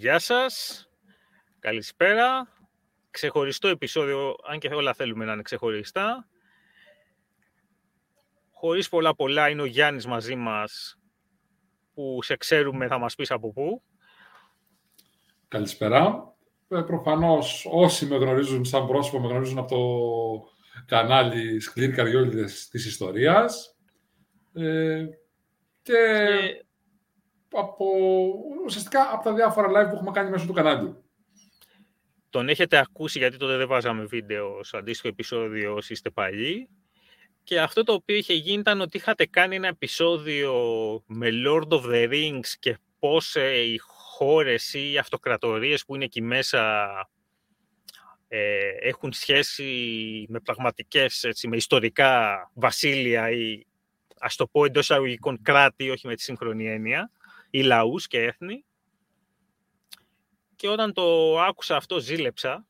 Γεια σας, καλησπέρα. Ξεχωριστό επεισόδιο, αν και όλα θέλουμε να είναι ξεχωριστά. Χωρίς πολλά πολλά είναι ο Γιάννης μαζί μας, που σε ξέρουμε θα μας πεις από πού. Καλησπέρα. Ε, προφανώς όσοι με γνωρίζουν σαν πρόσωπο, με γνωρίζουν από το κανάλι Σκλήρη Καρδιόλιδες της Ιστορίας. Ε, και από, ουσιαστικά από τα διάφορα live που έχουμε κάνει μέσω του κανάλι. Τον έχετε ακούσει γιατί τότε δεν βάζαμε βίντεο στο αντίστοιχο επεισόδιο όσοι είστε παλιοί. Και αυτό το οποίο είχε γίνει ήταν ότι είχατε κάνει ένα επεισόδιο με Lord of the Rings και πώς ε, οι χώρες ή οι αυτοκρατορίες που είναι εκεί μέσα ε, έχουν σχέση με πραγματικές, έτσι, με ιστορικά βασίλεια ή ας το πω εντός αγωγικών κράτη, όχι με τη σύγχρονη έννοια ή λαούς και έθνη. Και όταν το άκουσα αυτό ζήλεψα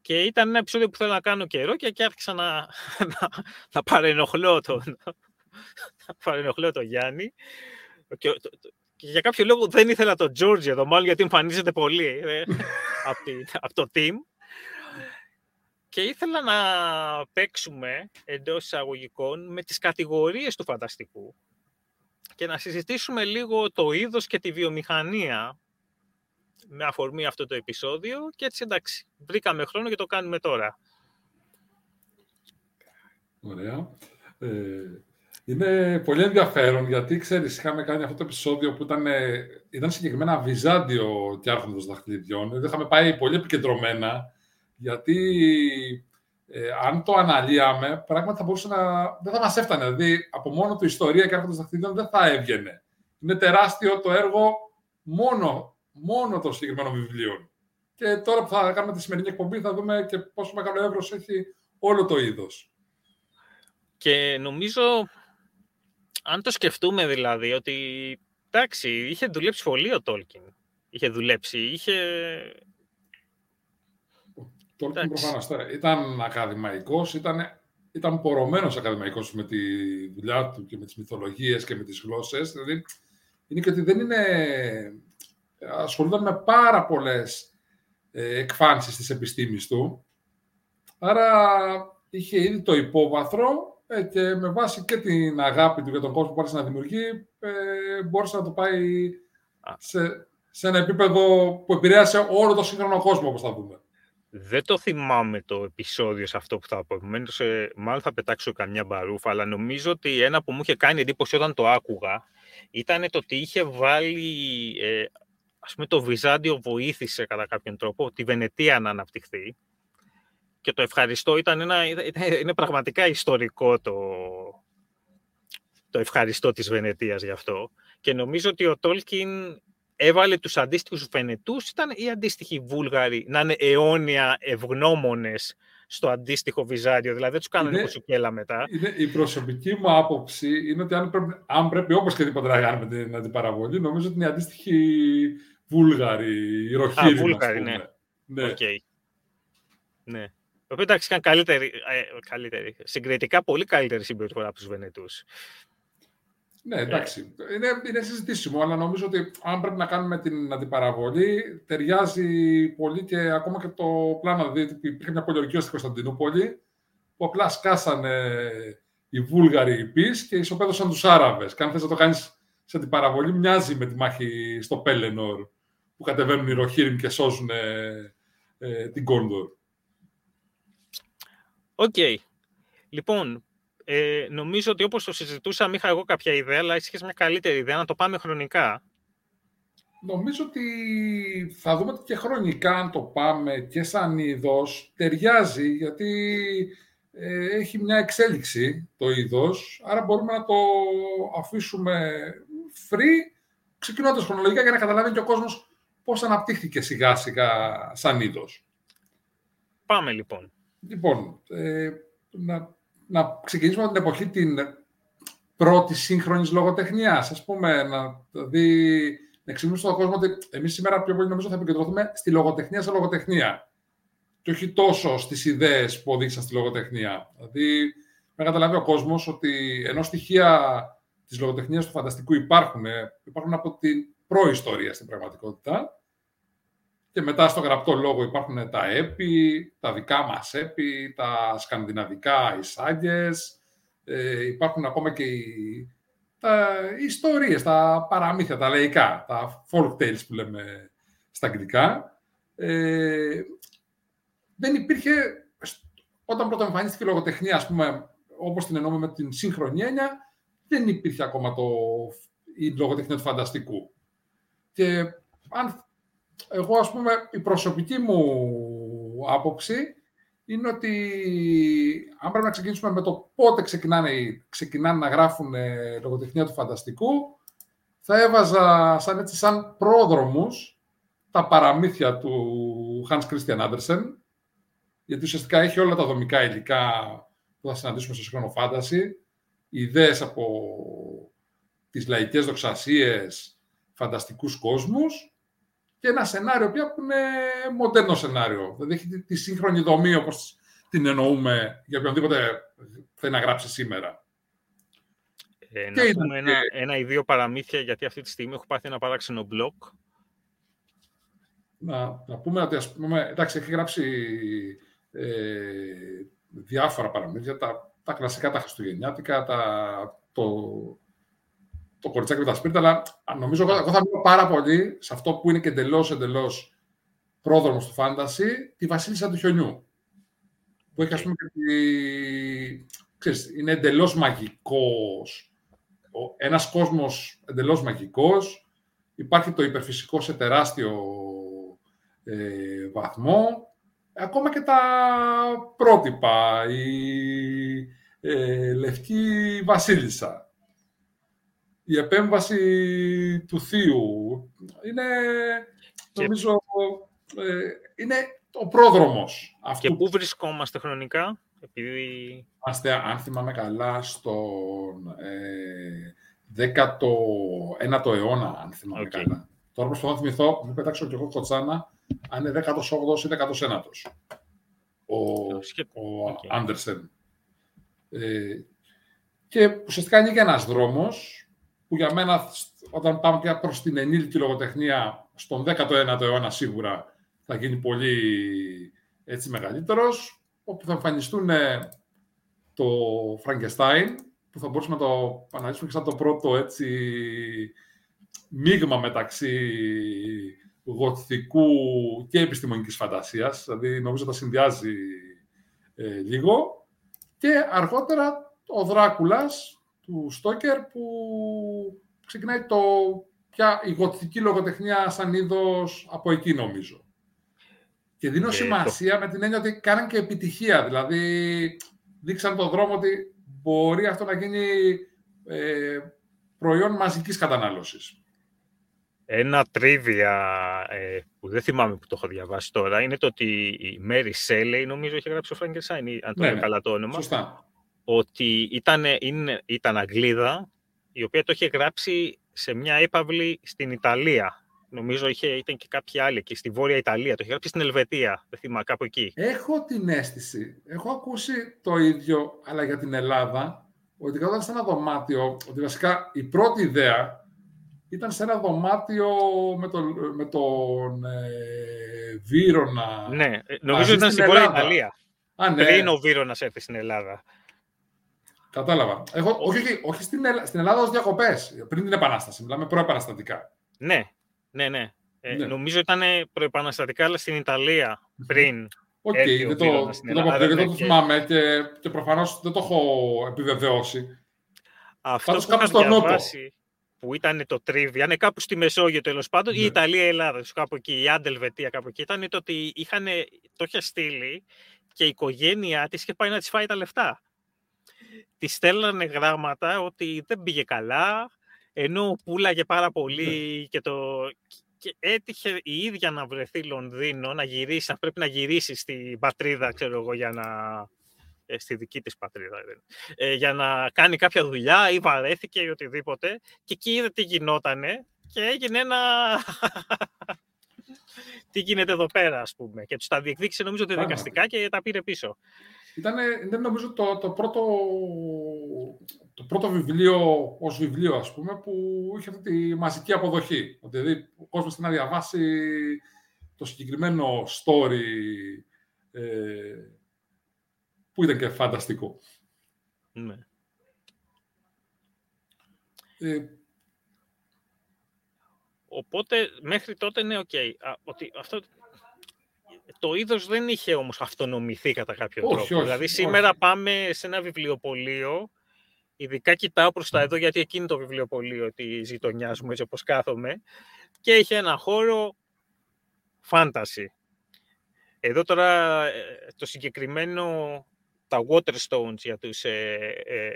και ήταν ένα επεισόδιο που θέλω να κάνω καιρό και, και άρχισα να, να, να παρενοχλώ τον, να παρενοχλώ τον Γιάννη. Και, και, για κάποιο λόγο δεν ήθελα τον George εδώ, μάλλον γιατί εμφανίζεται πολύ ε, από, από το team. Και ήθελα να παίξουμε εντός εισαγωγικών με τις κατηγορίες του φανταστικού και να συζητήσουμε λίγο το είδος και τη βιομηχανία με αφορμή αυτό το επεισόδιο και έτσι εντάξει, βρήκαμε χρόνο και το κάνουμε τώρα. Ωραία. Ε, είναι πολύ ενδιαφέρον γιατί ξέρεις, είχαμε κάνει αυτό το επεισόδιο που ήταν, ήταν συγκεκριμένα Βυζάντιο και άρχοντος δαχτυλιδιών. Δεν είχαμε πάει πολύ επικεντρωμένα γιατί ε, αν το αναλύαμε, πράγματι θα μπορούσε να. δεν θα μας έφτανε. Δηλαδή, από μόνο του ιστορία και άρχοντα δαχτυλίων δεν θα έβγαινε. Είναι τεράστιο το έργο μόνο, μόνο των συγκεκριμένων βιβλίων. Και τώρα που θα κάνουμε τη σημερινή εκπομπή, θα δούμε και πόσο μεγάλο εύρος έχει όλο το είδος. Και νομίζω, αν το σκεφτούμε δηλαδή, ότι εντάξει, είχε δουλέψει πολύ ο Τόλκιν. Είχε δουλέψει, είχε Τόλκιν προφανώς ήταν ακαδημαϊκός, ήταν, ήταν πορωμένος ακαδημαϊκός με τη δουλειά του και με τις μυθολογίες και με τις γλώσσες. Δηλαδή, είναι και ότι δεν είναι. Ασχολούνταν με πάρα πολλές ε, εκφάνσεις της επιστήμης του. Άρα είχε ήδη το υπόβαθρο ε, και με βάση και την αγάπη του για τον κόσμο που άρχισε να δημιουργεί, ε, μπόρεσε να το πάει σε, σε ένα επίπεδο που επηρέασε όλο τον σύγχρονο κόσμο, όπως θα δούμε. Δεν το θυμάμαι το επεισόδιο σε αυτό που θα πω. Επομένως, ε, μάλλον θα πετάξω καμιά μπαρούφα, αλλά νομίζω ότι ένα που μου είχε κάνει εντύπωση όταν το άκουγα ήταν το ότι είχε βάλει, ε, ας πούμε, το Βυζάντιο βοήθησε κατά κάποιον τρόπο τη Βενετία να αναπτυχθεί. Και το ευχαριστώ ήταν ένα, είναι πραγματικά ιστορικό το, το ευχαριστώ της Βενετίας γι' αυτό. Και νομίζω ότι ο Τόλκιν έβαλε τους αντίστοιχους Βενετούς, ήταν οι αντίστοιχοι Βούλγαροι να είναι αιώνια ευγνώμονες στο αντίστοιχο Βυζάντιο, δηλαδή δεν τους κάνανε κοσουκέλα μετά. Είναι, η προσωπική μου άποψη είναι ότι αν πρέπει, αν πρέπει όπως και τίποτα να κάνουμε την αντιπαραβολή, νομίζω ότι είναι οι αντίστοιχοι Βούλγαροι, οι Ροχήροι, Α, Βούλγαροι, ναι. Ναι. Okay. ναι. Το οποίο εντάξει είχαν καλύτερη, ε, καλύτερη, συγκριτικά πολύ καλύτερη συμπεριφορά από τους Βενετούς. Ναι, εντάξει. Είναι, είναι συζητήσιμο, αλλά νομίζω ότι αν πρέπει να κάνουμε την αντιπαραβολή, ταιριάζει πολύ και ακόμα και το πλάνο. Δηλαδή, υπήρχε μια πολιορκία στην Κωνσταντινούπολη, που απλά σκάσανε οι Βούλγαροι πίσω και ισοπαίδωσαν τους Άραβες. Και αν θες να το κάνεις σε αντιπαραβολή, μοιάζει με τη μάχη στο Πέλενορ, που κατεβαίνουν οι Ροχύριμ και σώζουν ε, ε, την Κόντορ. OK. Okay. Λοιπόν, ε, νομίζω ότι όπως το συζητούσαμε είχα εγώ κάποια ιδέα, αλλά είχες μια καλύτερη ιδέα να το πάμε χρονικά. Νομίζω ότι θα δούμε και χρονικά αν το πάμε και σαν είδος ταιριάζει γιατί ε, έχει μια εξέλιξη το είδος άρα μπορούμε να το αφήσουμε free ξεκινώντας χρονολογικά για να καταλάβει και ο κόσμος πώς αναπτύχθηκε σιγά σιγά σαν είδος. Πάμε λοιπόν. Λοιπόν, ε, να, να ξεκινήσουμε από την εποχή την πρώτη σύγχρονης λογοτεχνία. Α πούμε, να δηλαδή, να εξηγήσουμε στον κόσμο ότι εμείς σήμερα πιο πολύ νομίζω θα επικεντρωθούμε στη λογοτεχνία σε λογοτεχνία. Και όχι τόσο στις ιδέες που οδήγησαν στη λογοτεχνία. Δηλαδή, να καταλάβει ο κόσμος ότι ενώ στοιχεία της λογοτεχνίας του φανταστικού υπάρχουν, υπάρχουν από την προϊστορία στην πραγματικότητα. Και μετά στο γραπτό λόγο υπάρχουν τα έπι, τα δικά μας έπι, τα σκανδιναβικά εισάγγες, ε, υπάρχουν ακόμα και οι, τα οι ιστορίες, τα παραμύθια, τα λαϊκά, τα folk tales που λέμε στα αγγλικά. Ε, δεν υπήρχε, όταν πρώτα εμφανίστηκε η λογοτεχνία, ας πούμε, όπως την εννοούμε με την σύγχρονη έννοια, δεν υπήρχε ακόμα το, η λογοτεχνία του φανταστικού. Και αν, εγώ, ας πούμε, η προσωπική μου άποψη είναι ότι αν πρέπει να ξεκινήσουμε με το πότε ξεκινάνε, ξεκινάνε να γράφουν ε, λογοτεχνία του φανταστικού, θα έβαζα σαν, έτσι, σαν πρόδρομους τα παραμύθια του Hans Christian Andersen, γιατί ουσιαστικά έχει όλα τα δομικά υλικά που θα συναντήσουμε στο σύγχρονο φάνταση, ιδέες από τις λαϊκές δοξασίες, φανταστικούς κόσμους και ένα σενάριο πια που είναι μοντέρνο σενάριο. Δηλαδή έχει τη σύγχρονη δομή όπως την εννοούμε για οποιονδήποτε θέλει να γράψει σήμερα. Ε, να πούμε ένα, ένα ή δύο παραμύθια, γιατί αυτή τη στιγμή έχω πάθει ένα παράξενο μπλοκ. Να, να πούμε ότι, ας πούμε, εντάξει, έχει γράψει ε, διάφορα παραμύθια, τα, τα κλασικά, τα χριστουγεννιάτικα, τα, το, το κοριτσάκι με τα σπίρτα, αλλά νομίζω εγώ θα μιλήσω πάρα πολύ σε αυτό που είναι και εντελώς εντελώς πρόδρομος του φάνταση, τη Βασίλισσα του Χιονιού. Που έχει, ας πούμε, και τη... ξέρεις, είναι εντελώς μαγικός. Ένας κόσμος εντελώς μαγικός. Υπάρχει το υπερφυσικό σε τεράστιο ε, βαθμό. Ακόμα και τα πρότυπα. Η ε, Λευκή Βασίλισσα η επέμβαση του θείου. Είναι, νομίζω, ε, είναι ο πρόδρομος. Αυτού. Και πού βρισκόμαστε χρονικά, επειδή... Είμαστε, αν θυμάμαι καλά, στον ε, 19ο αιώνα, αν θυμάμαι καλά. Τώρα προσπαθώ να θυμηθώ, μην πετάξω κι εγώ κοτσάνα, αν είναι 18ος ή 19ος. Ο, ο Άντερσεν. Ε, και ουσιαστικά είναι και ένας δρόμος που για μένα όταν πάμε πια προς την ενήλικη λογοτεχνία στον 19ο αιώνα σίγουρα θα γίνει πολύ έτσι μεγαλύτερος, όπου θα εμφανιστούν ε, το Frankenstein, που θα μπορούσαμε να το αναλύσουμε και σαν το πρώτο έτσι μείγμα μεταξύ γοθικού και επιστημονικής φαντασίας, δηλαδή νομίζω τα συνδυάζει ε, λίγο. Και αργότερα ο Δράκουλας, του Στόκερ που ξεκινάει το, πια η γοτική λογοτεχνία σαν είδος από εκεί νομίζω. Και δίνω ε, σημασία με την έννοια ότι κάναν και επιτυχία. Δηλαδή, δείξαν τον δρόμο ότι μπορεί αυτό να γίνει ε, προϊόν μαζικής κατανάλωσης. Ένα τρίβια ε, που δεν θυμάμαι που το έχω διαβάσει τώρα είναι το ότι η Μέρι Σέλεϊ, νομίζω, έχει γράψει ο Φραγκερσάιν, αν το ναι, ναι, καλά το όνομα. Σωστά ότι ήταν, είναι, ήταν Αγγλίδα, η οποία το είχε γράψει σε μια έπαυλη στην Ιταλία. Νομίζω είχε, ήταν και κάποια άλλη εκεί, στη Βόρεια Ιταλία. Το είχε γράψει στην Ελβετία, δεν θυμάμαι, κάπου εκεί. Έχω την αίσθηση, έχω ακούσει το ίδιο, αλλά για την Ελλάδα, ότι όταν σε ένα δωμάτιο, ότι βασικά η πρώτη ιδέα ήταν σε ένα δωμάτιο με, το, με τον ε, Βύρονα. Ναι, ε, νομίζω ήταν στην Βόρεια Ιταλία. Α, ναι. Πριν ο Βύρονας έρθει στην Ελλάδα. Κατάλαβα. Εγώ, όχι, όχι, όχι στην, στην Ελλάδα ως διακοπές. Πριν την Επανάσταση. Μιλάμε προεπαναστατικά. Ναι, ναι, ναι. Ε, ναι. Νομίζω ήταν προεπαναστατικά, αλλά στην Ιταλία πριν. OK, okay, δεν το, δεν το, το θυμάμαι και, και προφανώς δεν το έχω επιβεβαιώσει. Αυτό Πάντως, που είχα διαβάσει, που ήταν το trivia, είναι κάπου στη Μεσόγειο τέλος πάντων, ναι. η Ιταλία, η Ελλάδα, κάπου εκεί, άντε η Ελβετία κάπου εκεί, ήταν το ότι είχαν, το είχε στείλει και η οικογένειά της είχε πάει να της φάει τα λεφτά τη στέλνανε γράμματα ότι δεν πήγε καλά, ενώ πουλάγε πάρα πολύ ναι. και, το, και έτυχε η ίδια να βρεθεί Λονδίνο, να γυρίσει, να πρέπει να γυρίσει στην πατρίδα, ξέρω εγώ, για να... Ε, στη δική της πατρίδα, ε, για να κάνει κάποια δουλειά ή βαρέθηκε ή οτιδήποτε και εκεί είδε τι γινότανε και έγινε ένα... τι γίνεται εδώ πέρα, ας πούμε. Και τους τα διεκδίκησε νομίζω ότι δικαστικά και τα πήρε πίσω. Ήταν, ήταν νομίζω το, το, πρώτο, το πρώτο βιβλίο ως βιβλίο, ας πούμε, που είχε αυτή τη μαζική αποδοχή. Ότι δηλαδή ο κόσμος να διαβάσει το συγκεκριμένο story ε, που ήταν και φανταστικό. Ναι. Ε, Οπότε μέχρι τότε είναι οκ. ότι αυτό, το είδος δεν είχε όμως αυτονομηθεί κατά κάποιο όχι, τρόπο. Όχι, δηλαδή σήμερα πάμε σε ένα βιβλιοπωλείο, ειδικά κοιτάω προς τα εδώ γιατί εκείνη το βιβλιοπωλείο τη ζητωνιά μου έτσι όπως κάθομαι και έχει ένα χώρο φάνταση. Εδώ τώρα ε, το συγκεκριμένο, τα Waterstones για τους ε, ε,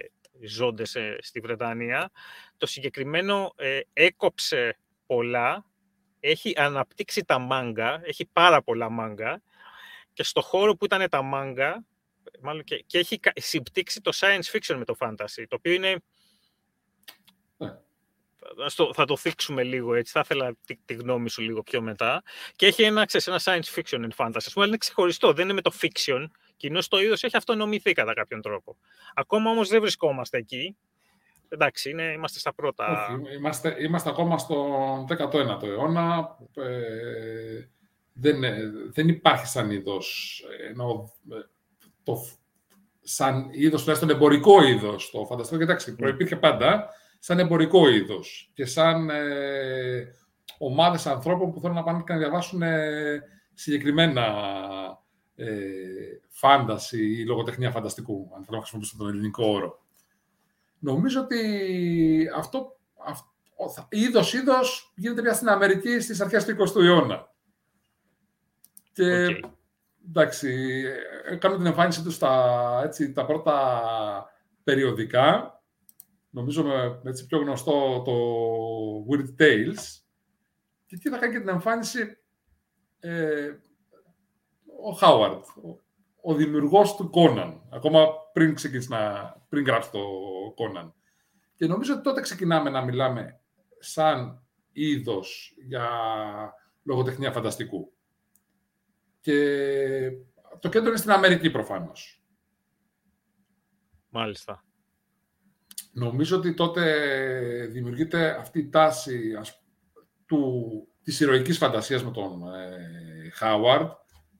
ζώντες ε, στη Βρετανία, το συγκεκριμένο ε, έκοψε πολλά, έχει αναπτύξει τα μάγκα, έχει πάρα πολλά μάγκα και στο χώρο που ήταν τα μάγκα, μάλλον και, και έχει συμπτύξει το science fiction με το fantasy, το οποίο είναι... Ναι. θα το θίξουμε λίγο έτσι, θα ήθελα τη, τη, γνώμη σου λίγο πιο μετά. Και έχει ένα, ξέρεις, ένα science fiction and fantasy, αλλά είναι ξεχωριστό, δεν είναι με το fiction, κοινώς το είδος έχει αυτονομηθεί κατά κάποιον τρόπο. Ακόμα όμως δεν βρισκόμαστε εκεί, εντάξει, είναι, είμαστε στα πρώτα. Όχι, είμαστε, είμαστε ακόμα στον 19ο αιώνα. Ε, δεν, δεν υπάρχει σαν είδος, ενώ το, σαν είδος, τουλάχιστον εμπορικό είδος, το φανταστικό, εντάξει, προϋπήρχε πάντα, σαν εμπορικό είδος και σαν ε, ομάδες ανθρώπων που θέλουν να πάνε και να διαβάσουν ε, συγκεκριμένα ε, φάνταση ή λογοτεχνία φανταστικού, αν θέλω να χρησιμοποιήσω τον ελληνικό όρο. Νομίζω ότι αυτό, αυτό είδος είδος γίνεται πια στην Αμερική στις αρχές του 20ου αιώνα. Και okay. εντάξει, έκαναν την εμφάνιση τους στα έτσι, τα πρώτα περιοδικά. Νομίζω με έτσι πιο γνωστό το Weird Tales. Και εκεί θα κάνει και την εμφάνιση ε, ο Χάουαρντ, ο δημιουργός του Κόναν, ακόμα πριν, ξεκινήσει να, πριν γράψει το Κόναν. Και νομίζω ότι τότε ξεκινάμε να μιλάμε σαν είδος για λογοτεχνία φανταστικού. Και το κέντρο είναι στην Αμερική προφανώς. Μάλιστα. Νομίζω ότι τότε δημιουργείται αυτή η τάση ας, του, της ηρωικής φαντασίας με τον Χάουαρντ,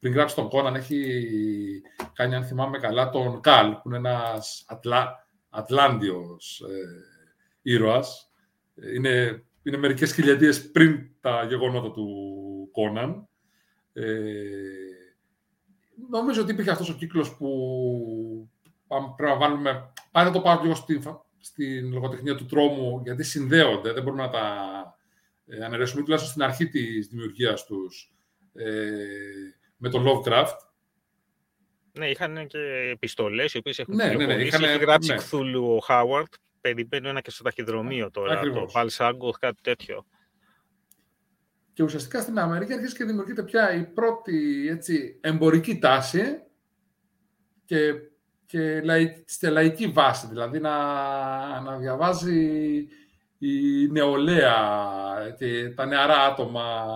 πριν γράψει τον Κόναν, έχει κάνει, αν θυμάμαι καλά, τον Καλ, που είναι ένας Ατλά, Ατλάντιος ε, ήρωας. Είναι, είναι μερικές χιλιαδίες πριν τα γεγονότα του Κόναν. Ε, νομίζω ότι υπήρχε αυτός ο κύκλος που πρέπει να βάλουμε... Πάνε το πάρω λίγο στην, στην λογοτεχνία του τρόμου, γιατί συνδέονται, δεν μπορούμε να τα ε, αναιρέσουμε, τουλάχιστον στην αρχή της δημιουργίας τους. Ε, με τον Lovecraft. Ναι, είχαν και επιστολές οι οποίες έχουν ναι, ναι, ναι, είχαν, Έχει γράψει ναι. Κθούλου ο Χάουαρτ. Περιμένω ένα και στο ταχυδρομείο τώρα. Ακριβώς. Το Παλσάγκο, κάτι τέτοιο. Και ουσιαστικά στην Αμερική αρχίζει και δημιουργείται πια η πρώτη έτσι, εμπορική τάση και, και στη λαϊκή βάση. Δηλαδή να, να διαβάζει η νεολαία και τα νεαρά άτομα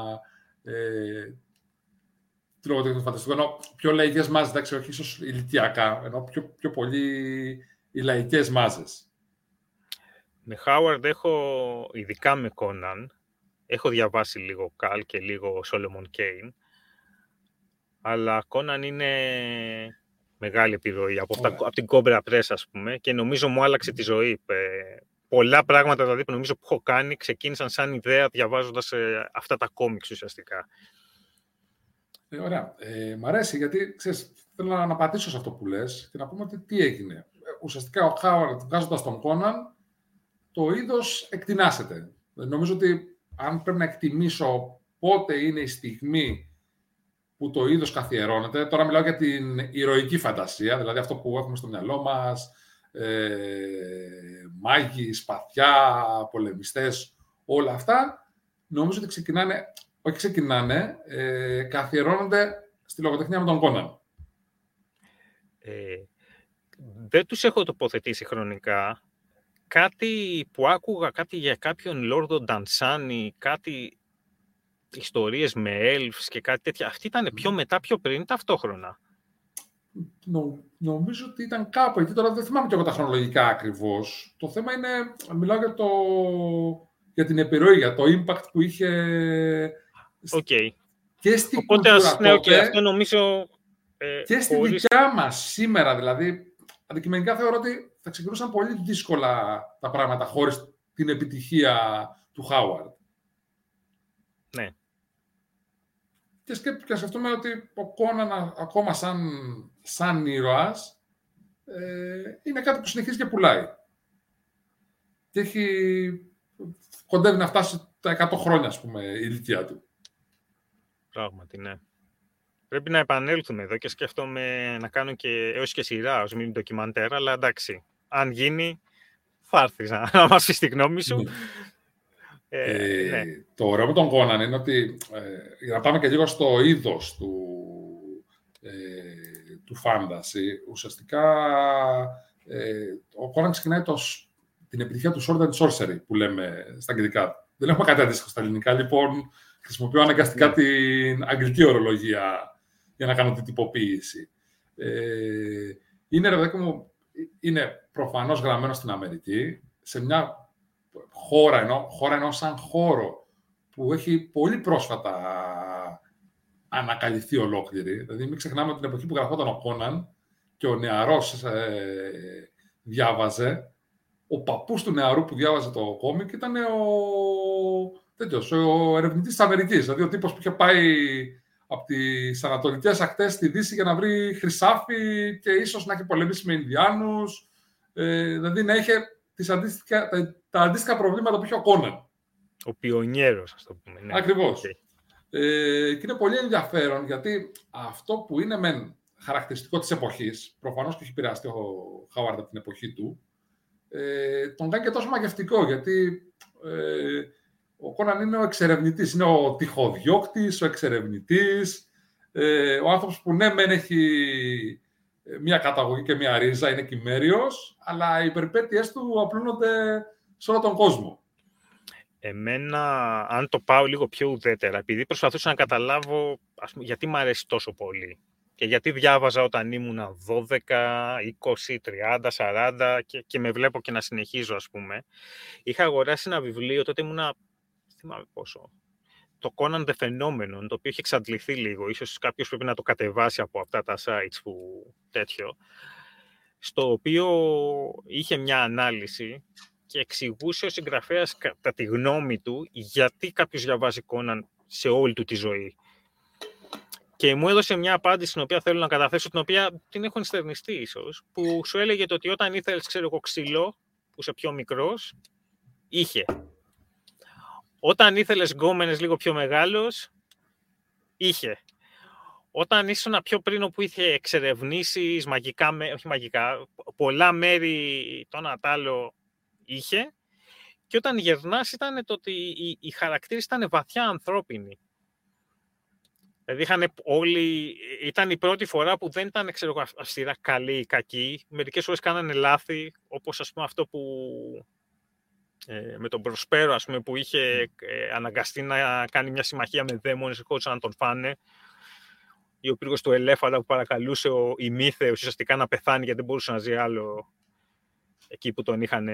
ε, τη λογοτεχνία του φανταστικού. Ενώ πιο λαϊκές μάζες, εντάξει, όχι ίσως ηλικιακά, ενώ πιο, πιο πολύ οι λαϊκές μάζες. Με Χάουαρντ έχω, ειδικά με Κόναν, έχω διαβάσει λίγο Καλ και λίγο Σόλεμον Κέιν, αλλά Κόναν είναι μεγάλη επιρροή από, τα, από την Κόμπρα Press, ας πούμε, και νομίζω μου άλλαξε τη ζωή. πολλά πράγματα δηλαδή, που νομίζω που έχω κάνει ξεκίνησαν σαν ιδέα διαβάζοντας ε, αυτά τα κόμιξ ουσιαστικά. Ε, ωραία. Ε, μ' αρέσει γιατί ξέρεις, θέλω να αναπατήσω σε αυτό που λες και να πούμε ότι τι έγινε. Ε, ουσιαστικά ο Χάουαρντ βγάζοντας τον Κόναν, το είδος εκτινάσεται. Ε, νομίζω ότι αν πρέπει να εκτιμήσω πότε είναι η στιγμή που το είδος καθιερώνεται, τώρα μιλάω για την ηρωική φαντασία, δηλαδή αυτό που έχουμε στο μυαλό μας, ε, μάγοι, σπαθιά, πολεμιστές, όλα αυτά, νομίζω ότι ξεκινάνε, όχι ξεκινάνε, ε, καθιερώνονται στη λογοτεχνία με τον Κόναν. Ε, δεν τους έχω τοποθετήσει χρονικά. Κάτι που άκουγα, κάτι για κάποιον Λόρδο Ντανσάνι, κάτι ιστορίες με elves και κάτι τέτοια. Αυτή ήταν πιο μετά, πιο πριν, ταυτόχρονα; Νο, νομίζω ότι ήταν κάπου εκεί. Τώρα δεν θυμάμαι και εγώ τα χρονολογικά ακριβώς. Το θέμα είναι, μιλάω για, το, για την επιρροή, για το impact που είχε okay. και στην Οπότε, κουλτούρα ναι, okay, αυτό νομίζω... Ε, και στη χωρίς... δικιά μας σήμερα, δηλαδή, αντικειμενικά θεωρώ ότι θα ξεκινούσαν πολύ δύσκολα τα πράγματα χωρίς την επιτυχία του Χάουαρντ. Ναι. Και, σκέφτομαι, σκεφτούμε ότι ο Κόναν ακόμα σαν, σαν ήρωας ε, είναι κάτι που συνεχίζει και πουλάει. Και έχει, κοντεύει να φτάσει τα 100 χρόνια, ας πούμε, η ηλικία του. Πράγματι, ναι. Πρέπει να επανέλθουμε εδώ και σκέφτομαι να κάνω και έως και σειρά ως μήνυ ντοκιμαντέρ, αλλά εντάξει, αν γίνει, θα έρθεις να, να μας πεις τη γνώμη σου. Ναι. Ε, ναι. Το ωραίο με τον Κόναν είναι ότι, ε, για να πάμε και λίγο στο είδος του, ε, του φάνταση, ουσιαστικά ε, ο Κόναν ξεκινάει το, την επιτυχία του Sword and Sorcery, που λέμε στα αγγλικά. Δεν έχουμε κάτι αντίστοιχο στα ελληνικά, λοιπόν χρησιμοποιώ αναγκαστικά ναι. την αγγλική ορολογία για να κάνω την τυποποίηση. Ε, είναι, ρε μου, είναι προφανώς γραμμένο στην Αμερική, σε μια χώρα, ενώ, χώρα ενώ σαν χώρο που έχει πολύ πρόσφατα ανακαλυφθεί ολόκληρη. Δηλαδή, μην ξεχνάμε την εποχή που γραφόταν ο Κόναν και ο νεαρός ε, διάβαζε, ο παππούς του νεαρού που διάβαζε το κόμικ ήταν ο, τέτοιος, ο ερευνητής της Αμερικής. Δηλαδή, ο τύπος που είχε πάει από τις ανατολικές ακτές στη Δύση για να βρει χρυσάφι και ίσως να έχει πολεμήσει με Ινδιάνους. Ε, δηλαδή, να είχε τις αντίστοιχα, τα, τα αντίστοιχα προβλήματα που είχε ο Κόναν. Ο πιονιέρος, ας το πούμε. Ναι. Ακριβώς. Ε, και είναι πολύ ενδιαφέρον γιατί αυτό που είναι μεν χαρακτηριστικό της εποχής, προφανώς και έχει επηρεαστεί ο Χάουαρντ από την εποχή του, ε, τον κάνει και τόσο μαγευτικό γιατί ε, ο Κόναν είναι ο εξερευνητής, είναι ο τυχοδιώκτης, ο εξερευνητής, ε, ο άνθρωπος που ναι μεν έχει ε, μία καταγωγή και μία ρίζα, είναι κυμέριος, αλλά οι περιπέτειές του απλώνονται σε όλο τον κόσμο. Εμένα, αν το πάω λίγο πιο ουδέτερα, επειδή προσπαθούσα να καταλάβω ας πούμε, γιατί μου αρέσει τόσο πολύ και γιατί διάβαζα όταν ήμουν 12, 20, 30, 40 και, και με βλέπω και να συνεχίζω, ας πούμε. Είχα αγοράσει ένα βιβλίο, τότε ήμουνα, θυμάμαι πόσο, το Conan the Phenomenon, το οποίο έχει εξαντληθεί λίγο. Ίσως κάποιος πρέπει να το κατεβάσει από αυτά τα sites που τέτοιο. Στο οποίο είχε μια ανάλυση και εξηγούσε ο συγγραφέας κατά τη γνώμη του γιατί κάποιος διαβάζει Conan σε όλη του τη ζωή. Και μου έδωσε μια απάντηση την οποία θέλω να καταθέσω, την οποία την έχω ενστερνιστεί ίσως, που σου έλεγε ότι όταν ήθελες, ξέρω εγώ, ξύλο, που είσαι πιο μικρός, είχε. Όταν ήθελες γκόμενες λίγο πιο μεγάλο, είχε. Όταν ήσουν πιο πριν που είχε εξερευνήσεις μαγικά, όχι μαγικά, πολλά μέρη το ένα άλλο είχε. Και όταν γερνάς ήταν το ότι οι, οι χαρακτήρες ήταν βαθιά ανθρώπινοι. Δηλαδή είχαν όλοι, ήταν η πρώτη φορά που δεν ήταν ξέρω, αυστηρά καλοί ή κακοί. Μερικές φορές κάνανε λάθη, όπως ας πούμε αυτό που ε, με τον Προσπέρο ας πούμε, που είχε ε, αναγκαστεί να κάνει μια συμμαχία με δαίμονες χωρίς να τον φάνε ή ο πύργος του ελέφαντα που παρακαλούσε ο Ημίθεος ουσιαστικά να πεθάνει γιατί δεν μπορούσε να ζει άλλο εκεί που τον είχαν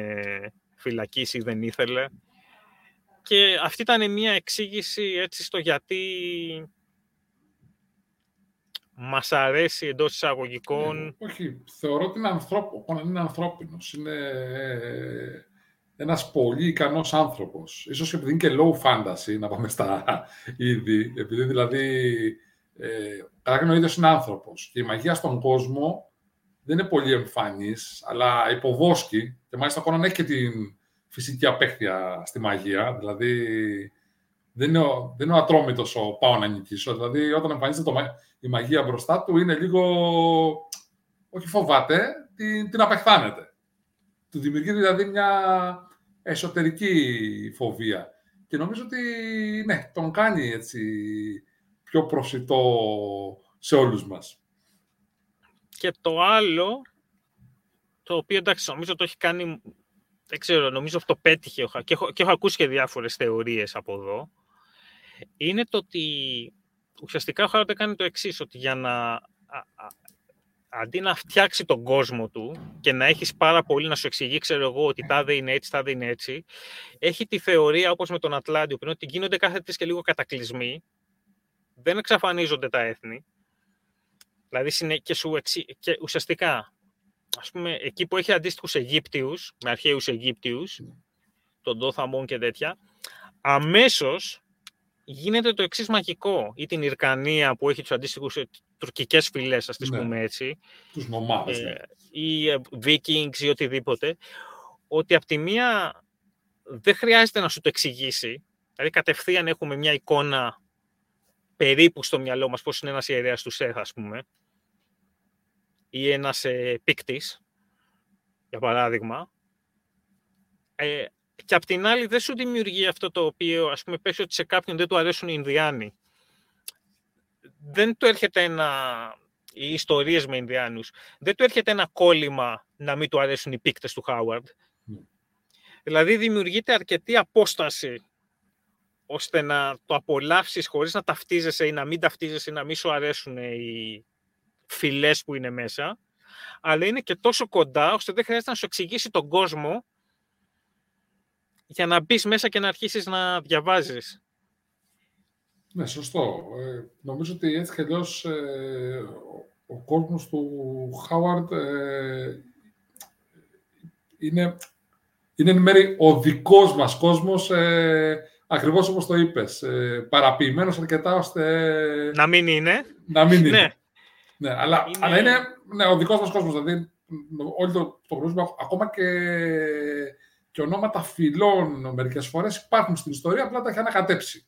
φυλακίσει δεν ήθελε. Και αυτή ήταν μια εξήγηση έτσι στο γιατί μας αρέσει εντός εισαγωγικών. Ε, όχι, θεωρώ ότι είναι, ανθρώπο, είναι ανθρώπινος. Είναι ε, ένας πολύ ικανός άνθρωπος. Ίσως επειδή είναι και low fantasy, να πάμε στα είδη. Επειδή δηλαδή, ε, ο ίδιος είναι άνθρωπος. Και η μαγεία στον κόσμο δεν είναι πολύ εμφανής, αλλά υποβόσκει. Και μάλιστα ο έχει και την φυσική απέχθεια στη μαγεία. Δηλαδή, δεν είναι ο, δεν είναι ο ατρόμητος ο πάω να νικήσω. Δηλαδή, όταν εμφανίζεται το, η μαγεία μπροστά του, είναι λίγο... Όχι φοβάται, την, την απεχθάνεται. Του δημιουργεί δηλαδή μια εσωτερική φοβία. και νομίζω ότι ναι, τον κάνει έτσι πιο προσιτό σε όλους μας. Και το άλλο, το οποίο εντάξει, νομίζω το έχει κάνει, δεν ξέρω, νομίζω αυτό πέτυχε και έχω, και έχω ακούσει και διάφορες θεωρίες από εδώ, είναι το ότι ουσιαστικά ο Χάροντα κάνει το εξής ότι για να αντί να φτιάξει τον κόσμο του και να έχεις πάρα πολύ να σου εξηγεί, ξέρω εγώ, ότι τάδε είναι έτσι, τάδε είναι έτσι, έχει τη θεωρία, όπως με τον Ατλάντιο, πριν ότι γίνονται κάθε τρεις και λίγο κατακλυσμοί, δεν εξαφανίζονται τα έθνη, δηλαδή και, σου και ουσιαστικά, ας πούμε, εκεί που έχει αντίστοιχους Αιγύπτιους, με αρχαίους Αιγύπτιους, τον Δόθαμον και τέτοια, αμέσως γίνεται το εξής μαγικό. Ή την Ιρκανία που έχει τους αντίστοιχους ε, τουρκικές φυλές, ας τις ναι. πούμε έτσι. Τους νομάδε. Ε, ναι. Ή ε, Vikings ή οτιδήποτε. Ότι από τη μία δεν χρειάζεται να σου το εξηγήσει. Δηλαδή, κατευθείαν έχουμε μια εικόνα περίπου στο μυαλό μας πώς είναι ένας ιερέας του Σέχ, ας πούμε, ή ένας ε, πίκτης, για παράδειγμα. Ε, και απ' την άλλη δεν σου δημιουργεί αυτό το οποίο, ας πούμε, πέσει ότι σε κάποιον δεν του αρέσουν οι Ινδιάνοι. Δεν του έρχεται ένα... οι ιστορίες με Ινδιάνους. Δεν του έρχεται ένα κόλλημα να μην του αρέσουν οι πίκτες του Χάουαρντ. Ναι. Δηλαδή δημιουργείται αρκετή απόσταση ώστε να το απολαύσεις χωρίς να ταυτίζεσαι ή να μην ταυτίζεσαι ή να μην σου αρέσουν οι φυλές που είναι μέσα. Αλλά είναι και τόσο κοντά ώστε δεν χρειάζεται να σου εξηγήσει τον κόσμο για να μπεις μέσα και να αρχίσεις να διαβάζεις. Ναι, σωστό. Ε, νομίζω ότι έτσι και αλλιώς ε, ο, κόσμος του Χάουαρντ ε, είναι, είναι εν μέρει ο δικός μας κόσμος, ε, ακριβώς όπως το είπες. Ε, παραποιημένος αρκετά ώστε... Να μην είναι. Να μην είναι. Ναι. ναι αλλά, είναι... αλλά είναι ναι, ο δικός μας κόσμος. Δηλαδή, όλοι το, το γνωρίζουμε ακόμα και και ονόματα φυλών μερικές φορές υπάρχουν στην ιστορία, απλά τα έχει ανακατέψει.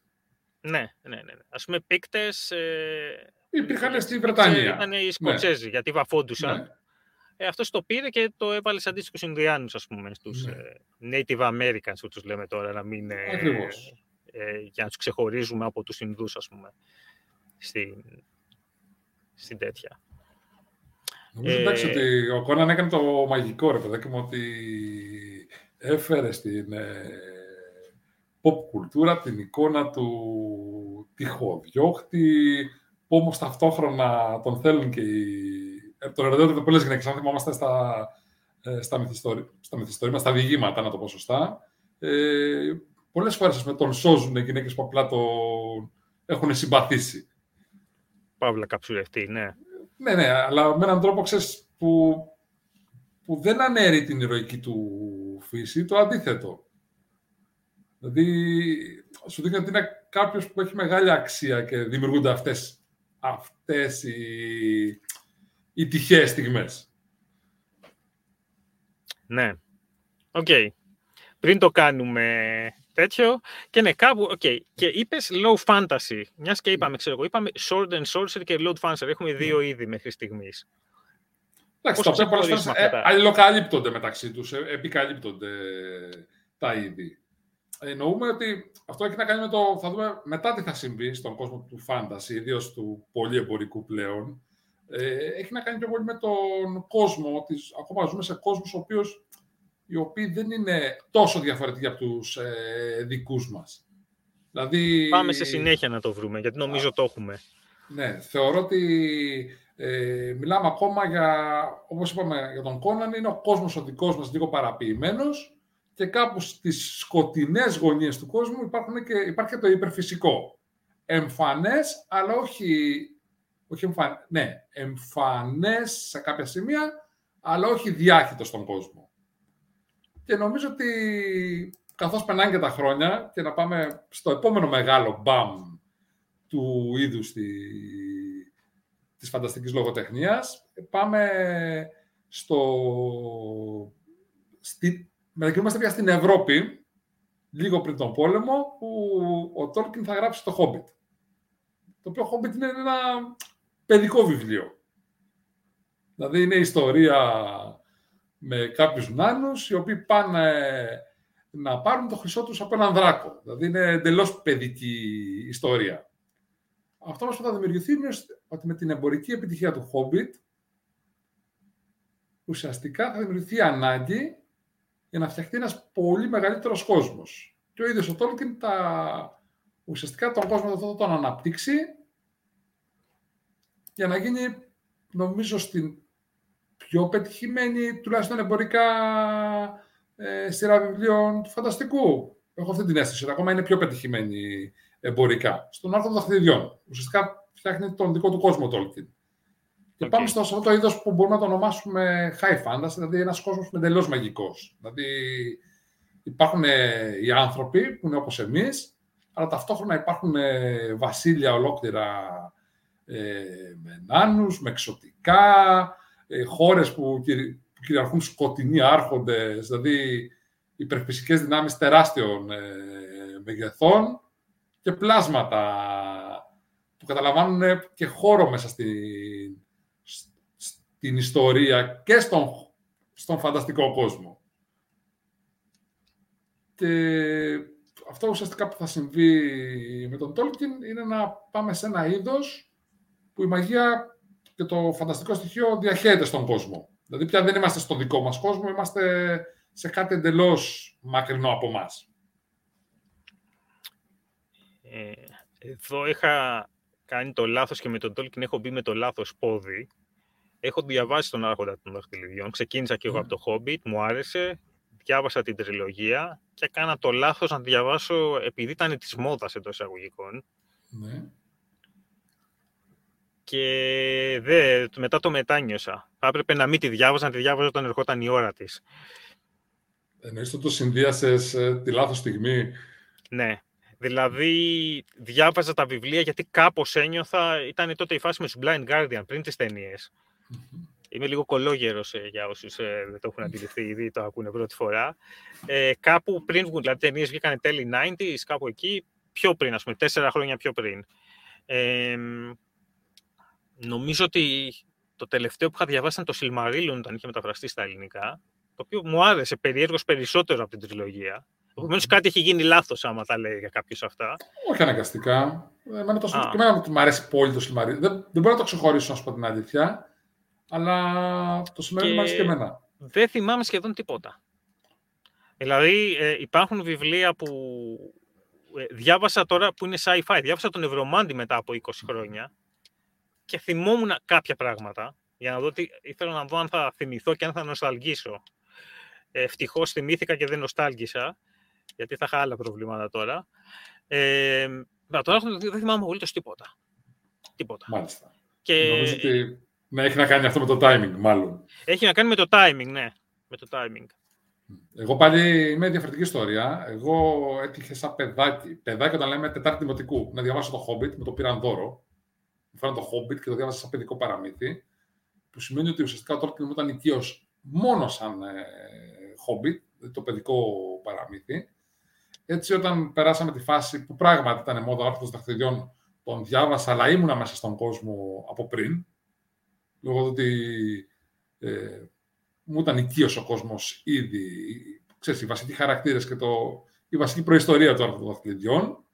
Ναι, ναι, ναι. Ας πούμε πίκτες... Ε, Υπήρχαν στη Βρετανία. Ήταν οι Σκοτσέζοι, ναι. γιατί βαφόντουσαν. Ναι. Ε, αυτός το πήρε και το έβαλε σε αντίστοιχους Ινδιάνους, ας πούμε, στους ναι. ε, Native Americans, που τους λέμε τώρα, να μην, ε, ε, για να τους ξεχωρίζουμε από τους Ινδούς, ας πούμε, στην, στην τέτοια. Νομίζω ε, εντάξει ότι ο Κόναν έκανε το μαγικό, ρε παιδάκι μου, ότι έφερε στην ε, pop κουλτούρα την εικόνα του τυχοδιώχτη, που όμως ταυτόχρονα τον θέλουν και οι... Ε, τον ερωτεύονται πολλές γυναίκες, αν θυμόμαστε στα, ε, στα, μυθιστορήματα, στα διηγήματα, να το πω σωστά. Ε, πολλές φορές με τον σώζουν οι γυναίκες που απλά τον έχουν συμπαθήσει. Παύλα καψουρευτεί, ναι. Ναι, ναι, αλλά με έναν τρόπο, ξέρεις, που, που δεν αναιρεί την ηρωική του φύση το αντίθετο. Δηλαδή, σου δείχνει ότι είναι κάποιος που έχει μεγάλη αξία και δημιουργούνται αυτές, αυτές οι, οι τυχαίες στιγμές. Ναι. OK. Okay. Πριν το κάνουμε τέτοιο, και ναι, κάπου, okay. και είπες low fantasy, μιας και είπαμε, ξέρω εγώ, είπαμε sword and sorcery και low fantasy, έχουμε δύο ναι. είδη μέχρι στιγμής. Εντάξει, τα οποία πολλές φορές ε, αλληλοκαλύπτονται μεταξύ τους, ε, επικαλύπτονται τα είδη. Εννοούμε ότι αυτό έχει να κάνει με το. Θα δούμε μετά τι θα συμβεί στον κόσμο του φάνταση, ιδίως του πολύ εμπορικού πλέον. Ε, έχει να κάνει πιο πολύ με τον κόσμο. Της, ακόμα ζούμε σε κόσμους οποίος, οι οποίοι δεν είναι τόσο διαφορετικοί από τους ε, δικούς μας. Δηλαδή, Πάμε σε συνέχεια να το βρούμε, γιατί νομίζω το έχουμε. Ναι, θεωρώ ότι ε, μιλάμε ακόμα για, όπως είπαμε, για τον Κόναν, είναι ο κόσμος ο δικός μας λίγο παραποιημένος και κάπου στις σκοτεινές γωνίες του κόσμου υπάρχουν και, υπάρχει και το υπερφυσικό. Εμφανές, αλλά όχι, όχι εμφαν, ναι, εμφανές σε κάποια σημεία, αλλά όχι διάχυτος στον κόσμο. Και νομίζω ότι καθώς περνάνε και τα χρόνια και να πάμε στο επόμενο μεγάλο μπαμ του είδους στη, της φανταστικής λογοτεχνίας. Πάμε στο... Στη... Μετακινούμαστε πια στην Ευρώπη, λίγο πριν τον πόλεμο, που ο Τόλκιν θα γράψει το Hobbit. Το οποίο Hobbit είναι ένα παιδικό βιβλίο. Δηλαδή είναι ιστορία με κάποιους νάνους, οι οποίοι πάνε να πάρουν το χρυσό τους από έναν δράκο. Δηλαδή είναι εντελώς παιδική ιστορία. Αυτό όμως που θα δημιουργηθεί είναι ότι με την εμπορική επιτυχία του Hobbit ουσιαστικά θα δημιουργηθεί ανάγκη για να φτιαχτεί ένας πολύ μεγαλύτερος κόσμος. Και ο ίδιος ο Tolkien τα... ουσιαστικά τον κόσμο θα τον αναπτύξει για να γίνει, νομίζω, στην πιο πετυχημένη, τουλάχιστον εμπορικά, ε, σειρά βιβλίων του φανταστικού. Έχω αυτή την αίσθηση ότι ακόμα είναι πιο πετυχημένη εμπορικά. Στον άρθρο των δαχτυλιδιών. Ουσιαστικά φτιάχνει τον δικό του κόσμο Tolkien. Και πάμε στο αυτό το είδος που μπορούμε να το ονομάσουμε high fantasy, δηλαδή ένας κόσμος εντελώς μαγικός. Δηλαδή υπάρχουν ε, οι άνθρωποι που είναι όπως εμείς, αλλά ταυτόχρονα υπάρχουν ε, βασίλεια ολόκληρα ε, με νάνους, με εξωτικά, ε, χώρες που, κυριαρχούν σκοτεινοί άρχοντες, δηλαδή υπερφυσικές δυνάμεις τεράστιων ε, μεγεθών και πλάσματα που καταλαμβάνουν και χώρο μέσα στην, στην ιστορία και στον, στον φανταστικό κόσμο. Και αυτό ουσιαστικά που θα συμβεί με τον Tolkien είναι να πάμε σε ένα είδος που η μαγεία και το φανταστικό στοιχείο διαχέεται στον κόσμο. Δηλαδή πια δεν είμαστε στο δικό μας κόσμο, είμαστε σε κάτι εντελώς μακρινό από εμά. Ε, εδώ είχα κάνει το λάθος και με τον Tolkien έχω μπει με το λάθος πόδι. Έχω διαβάσει τον Άρχοντα των Δαχτυλιδιών. Ξεκίνησα και εγώ από το Hobbit, μου άρεσε. Διάβασα την τριλογία και έκανα το λάθος να διαβάσω επειδή ήταν της μόδας εντός εισαγωγικών. Ναι και δε, μετά το μετάνιωσα. Θα έπρεπε να μην τη διάβαζα, να τη διάβαζα όταν ερχόταν η ώρα της. Εννοείς το συνδύασες ε, τη λάθος στιγμή. Ναι. Δηλαδή, διάβαζα τα βιβλία γιατί κάπως ένιωθα, ήταν τότε η φάση με τους Blind Guardian, πριν τις ταινίες. Είμαι λίγο κολόγερος ε, για όσους ε, δεν το έχουν αντιληφθεί ήδη, το ακούνε πρώτη φορά. Ε, κάπου πριν βγουν, δηλαδή ταινίες βγήκαν τέλη 90s, κάπου εκεί, πιο πριν, ας πούμε, τέσσερα χρόνια πιο πριν. Ε, Νομίζω ότι το τελευταίο που είχα διαβάσει ήταν το Silmarillion όταν είχε μεταφραστεί στα ελληνικά, το οποίο μου άρεσε περίεργο περισσότερο από την τριλογία. Επομένως, κάτι έχει γίνει λάθος, άμα τα λέει για κάποιος αυτά. Όχι αναγκαστικά. Εμένα το και εμένα μου αρέσει πολύ το Silmarillion. Δεν, δεν μπορώ να το ξεχωρίσω, να σου πω την αλήθεια. Αλλά το Silmarillion μου αρέσει και εμένα. Δεν θυμάμαι σχεδόν τίποτα. Δηλαδή, ε, υπάρχουν βιβλία που ε, διάβασα τώρα που είναι sci-fi. Διάβασα τον Ευρωμάντη μετά από 20 χρόνια και θυμόμουν κάποια πράγματα για να δω τι, ήθελα να δω αν θα θυμηθώ και αν θα νοσταλγήσω. Ευτυχώς θυμήθηκα και δεν νοστάλγησα, γιατί θα είχα άλλα προβλήματα τώρα. Ε, τώρα δεν θυμάμαι πολύ τίποτα. Τίποτα. Μάλιστα. Και... Νομίζω ότι ναι, έχει να κάνει αυτό με το timing, μάλλον. Έχει να κάνει με το timing, ναι. Με το timing. Εγώ πάλι είμαι διαφορετική ιστορία. Εγώ έτυχε σαν παιδάκι, παιδάκι όταν λέμε Τετάρτη Δημοτικού, να διαβάσω το Hobbit, με το πήραν δώρο φέραν το Hobbit και το διάβασα σαν παιδικό παραμύθι, που σημαίνει ότι ουσιαστικά ο Tolkien ήταν οικείος μόνο σαν ε, Hobbit, δηλαδή το παιδικό παραμύθι. Έτσι, όταν περάσαμε τη φάση που πράγματι ήταν μόδα άρθρος δαχτυλιών, τον διάβασα, αλλά ήμουνα μέσα στον κόσμο από πριν, λόγω του ότι ε, μου ήταν οικείος ο κόσμος ήδη, ξέρεις, οι βασικοί χαρακτήρες και το, η βασική προϊστορία του άρθρου των δαχτυλιδιών.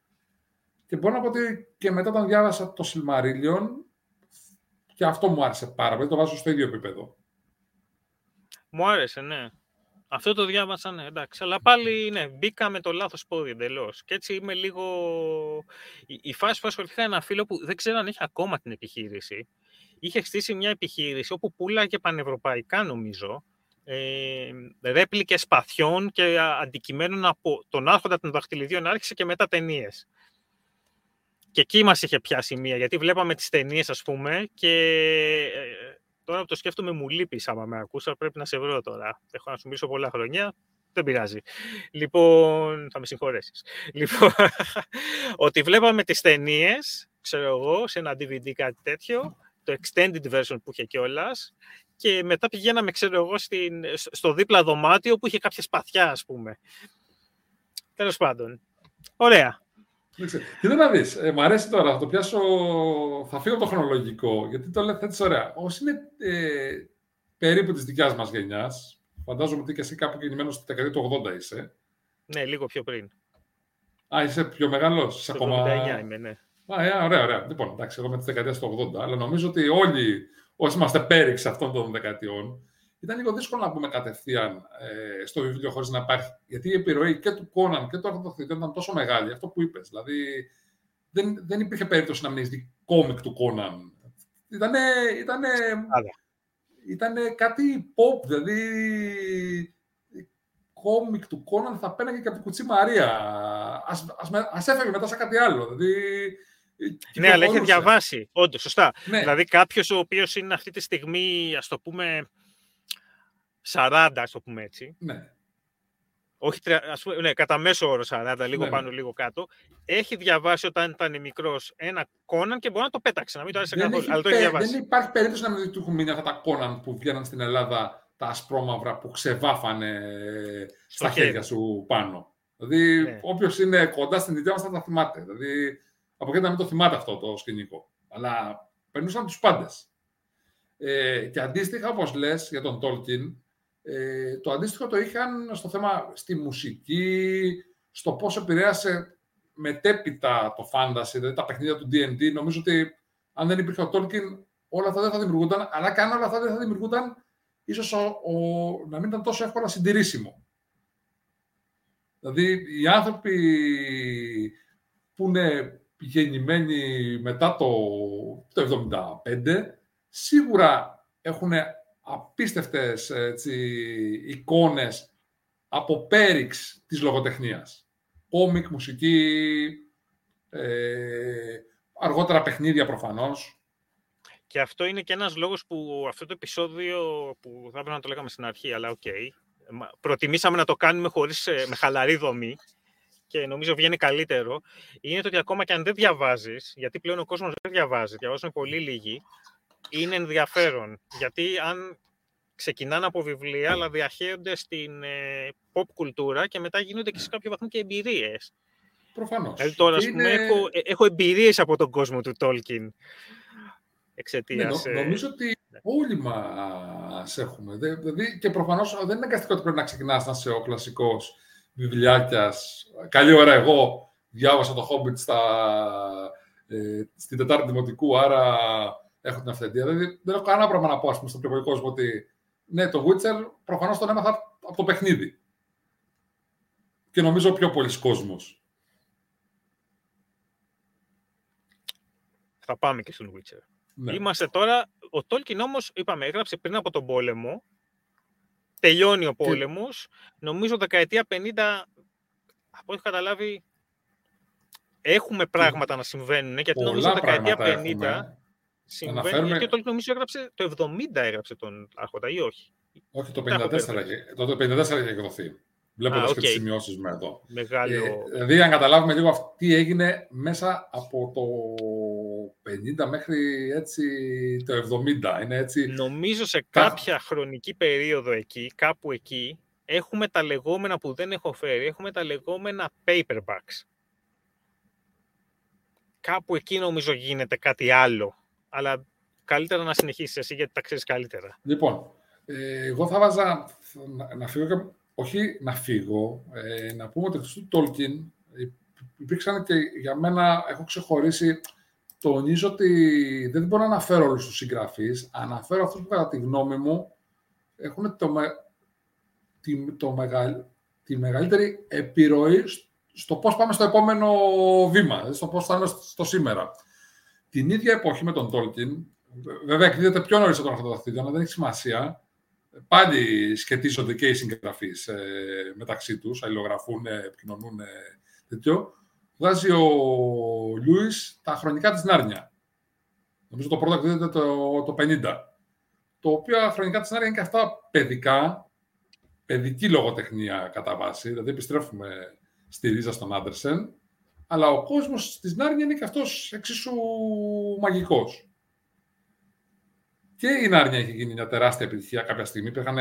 Και μπορώ να πω ότι και μετά όταν διάβασα το Silmarillion, και αυτό μου άρεσε πάρα πολύ, το βάζω στο ίδιο επίπεδο. Μου άρεσε, ναι. Αυτό το διάβασα, ναι, εντάξει. Αλλά πάλι, ναι, μπήκα με το λάθος πόδι εντελώς. Και έτσι είμαι λίγο... Η, η φάση που ασχοληθήκα ένα φίλο που δεν ξέρω αν έχει ακόμα την επιχείρηση. Είχε χτίσει μια επιχείρηση όπου πουλάγε πανευρωπαϊκά, νομίζω, ε, ρέπλικες σπαθιών και αντικειμένων από τον άρχοντα των δαχτυλιδίων άρχισε και μετά ταινίες. Και εκεί μας είχε πιάσει μία, γιατί βλέπαμε τις ταινίες, ας πούμε, και ε, τώρα που το σκέφτομαι μου λείπει άμα με ακούσα, πρέπει να σε βρω τώρα. Έχω να σου μιλήσω πολλά χρόνια, δεν πειράζει. Λοιπόν, θα με συγχωρέσεις. Λοιπόν, ότι βλέπαμε τις ταινίες, ξέρω εγώ, σε ένα DVD κάτι τέτοιο, το extended version που είχε κιόλας. Και μετά πηγαίναμε, ξέρω εγώ, στην, στο δίπλα δωμάτιο που είχε κάποια σπαθιά, ας πούμε. Τέλος πάντων. Ωραία. Κοίτα να δεις. Ε, μ' αρέσει τώρα, θα το πιάσω. Θα φύγω από το χρονολογικό, γιατί το λέτε έτσι ωραία. Όσοι είναι ε, περίπου της δικιάς μας γενιάς, φαντάζομαι ότι και εσύ κάπου γεννημένο στη δεκαετία του 80 είσαι, Ναι, λίγο πιο πριν. Α, είσαι πιο μεγάλος. Το ακόμα... 79 είμαι, ναι. Α, ε, ωραία, ωραία. Λοιπόν, εντάξει, εγώ με της δεκαετίας του 80, αλλά νομίζω ότι όλοι όσοι είμαστε πέριξ αυτών των δεκαετιών, ήταν λίγο δύσκολο να πούμε κατευθείαν ε, στο βιβλίο χωρίς να υπάρχει. Γιατί η επιρροή και του Κόναν και του Αρχοντοθητή ήταν τόσο μεγάλη, αυτό που είπες. Δηλαδή, δεν, δεν υπήρχε περίπτωση να μην έχεις κόμικ του Κόναν. Ήτανε, ήτανε, ήτανε κάτι pop, δηλαδή κόμικ του Κόναν θα πέναγε και από την Κουτσή Μαρία. Ας, ας, ας έφευγε μετά σαν κάτι άλλο. Δηλαδή, ναι, αλλά έχει διαβάσει, όντως, σωστά. Ναι. Δηλαδή κάποιος ο οποίος είναι αυτή τη στιγμή, ας το πούμε, 40, ας το πούμε έτσι. Ναι. Όχι, ας πούμε, ναι, κατά μέσο όρο 40, λίγο ναι, πάνω, λίγο κάτω. Έχει διαβάσει όταν ήταν μικρός ένα Κόναν και μπορεί να το πέταξε, να μην το άρεσε καθόλου. Αλλά το έχει διαβάσει. Δεν υπάρχει περίπτωση να μην του έχουν μείνει αυτά τα Κόναν που βγαίναν στην Ελλάδα τα ασπρόμαυρα που ξεβάφανε στα χέρια σου πάνω. Δηλαδή, ναι. όποιος είναι κοντά στην ιδέα μας θα τα θυμάται. Δηλαδή, από εκεί να μην το θυμάται αυτό το σκηνικό. Αλλά περνούσαν τους πάντες. Ε, και αντίστοιχα, όπως λες για τον Τόλκιν, ε, το αντίστοιχο το είχαν στο θέμα στη μουσική, στο πώς επηρέασε μετέπειτα το fantasy, δηλαδή τα παιχνίδια του D&D. Νομίζω ότι αν δεν υπήρχε ο Τόλκιν, όλα αυτά δεν θα δημιουργούνταν, αλλά και αν όλα αυτά δεν θα δημιουργούνταν, ίσως να μην ήταν τόσο εύκολα συντηρήσιμο. Δηλαδή, οι άνθρωποι που είναι γεννημένοι μετά το, το 75, σίγουρα έχουν απίστευτες έτσι, εικόνες από πέριξ της λογοτεχνίας. Κόμικ, μουσική, ε, αργότερα παιχνίδια προφανώς. Και αυτό είναι και ένας λόγος που αυτό το επεισόδιο, που θα έπρεπε να το λέγαμε στην αρχή, αλλά OK, okay, προτιμήσαμε να το κάνουμε χωρίς, ε, με χαλαρή δομή, και νομίζω βγαίνει καλύτερο, είναι το ότι ακόμα και αν δεν διαβάζεις, γιατί πλέον ο κόσμος δεν διαβάζει, διαβάζουν πολύ λίγοι, είναι ενδιαφέρον. Γιατί αν ξεκινάνε από βιβλία, αλλά διαχέονται στην ε, pop κουλτούρα και μετά γίνονται και σε κάποιο βαθμό και εμπειρίες. Προφανώς. Δηλαδή τώρα, είναι... έχω, ε, έχω εμπειρίες από τον κόσμο του Τόλκιν. Εξαιτίας. Ναι, ε, νομίζω ότι ναι. όλοι μας έχουμε. Δηλαδή, και προφανώς δεν είναι εγκαστικό ότι πρέπει να ξεκινάς να είσαι ο κλασικός βιβλιάκιας. Καλή ώρα εγώ διάβασα το Hobbit στα, ε, στην Τετάρτη Δημοτικού, άρα έχω την αυθεντία. Δηλαδή δεν έχω κανένα πράγμα να πω πούμε, στον πληροφορικό κόσμο ότι ναι, το Witcher προφανώς τον έμαθα από το παιχνίδι. Και νομίζω πιο πολλοί κόσμος. Θα πάμε και στον Witcher. Ναι. Είμαστε τώρα, ο Tolkien όμως, είπαμε, έγραψε πριν από τον πόλεμο, τελειώνει ο πόλεμος, νομίζω δεκαετία 50, από ό,τι έχω καταλάβει, έχουμε πράγματα να συμβαίνουν, γιατί νομίζω δεκαετία 50 συμβαίνει, Αναφέρουμε... γιατί το νομίζω έγραψε, το 70 έγραψε τον Άρχοντα ή όχι; Όχι, το 54, το 54 είχε εκδοθεί. Βλέποντας okay. και τις σημειώσεις με εδώ. Μεγάλο... Ε, δηλαδή, αν καταλάβουμε λίγο τι έγινε μέσα από το 50 μέχρι έτσι, το 70. Είναι έτσι... Νομίζω σε κάποια χρονική περίοδο εκεί, κάπου εκεί, έχουμε τα λεγόμενα που δεν έχω φέρει, έχουμε τα λεγόμενα paperbacks. Κάπου εκεί νομίζω γίνεται κάτι άλλο. Αλλά καλύτερα να συνεχίσεις εσύ γιατί τα ξέρεις καλύτερα. Λοιπόν, ε, εγώ θα βάζα να, να φύγω και, όχι να φύγω, ε, να πούμε ότι του Tolkien υπήρξαν και για μένα, έχω ξεχωρίσει, τονίζω ότι δεν μπορώ να αναφέρω όλους τους συγγραφείς, αναφέρω αυτούς που κατά τη γνώμη μου έχουν το, τη, το μεγαλ, τη μεγαλύτερη επιρροή στο πώς πάμε στο επόμενο βήμα, δηλαδή στο πώς θα είμαι στο σήμερα. Την ίδια εποχή με τον Tolkien, βέβαια εκδίδεται πιο νωρίς από τον αυτό αλλά δεν έχει σημασία, πάλι σχετίζονται και οι συγγραφείς ε, μεταξύ τους, αλληλογραφούν, επικοινωνούν τέτοιο. Βγάζει ο Λούι τα χρονικά της Νάρνια. Νομίζω το πρώτο εκδίδεται το, το 50. Το οποίο χρονικά της Νάρνια είναι και αυτά παιδικά, παιδική λογοτεχνία κατά βάση. Δηλαδή επιστρέφουμε στη ρίζα στον Άντερσεν. Αλλά ο κόσμος της Νάρνια είναι και αυτός εξίσου μαγικός. Και η Νάρνια έχει γίνει μια τεράστια επιτυχία κάποια στιγμή. Υπήρχαν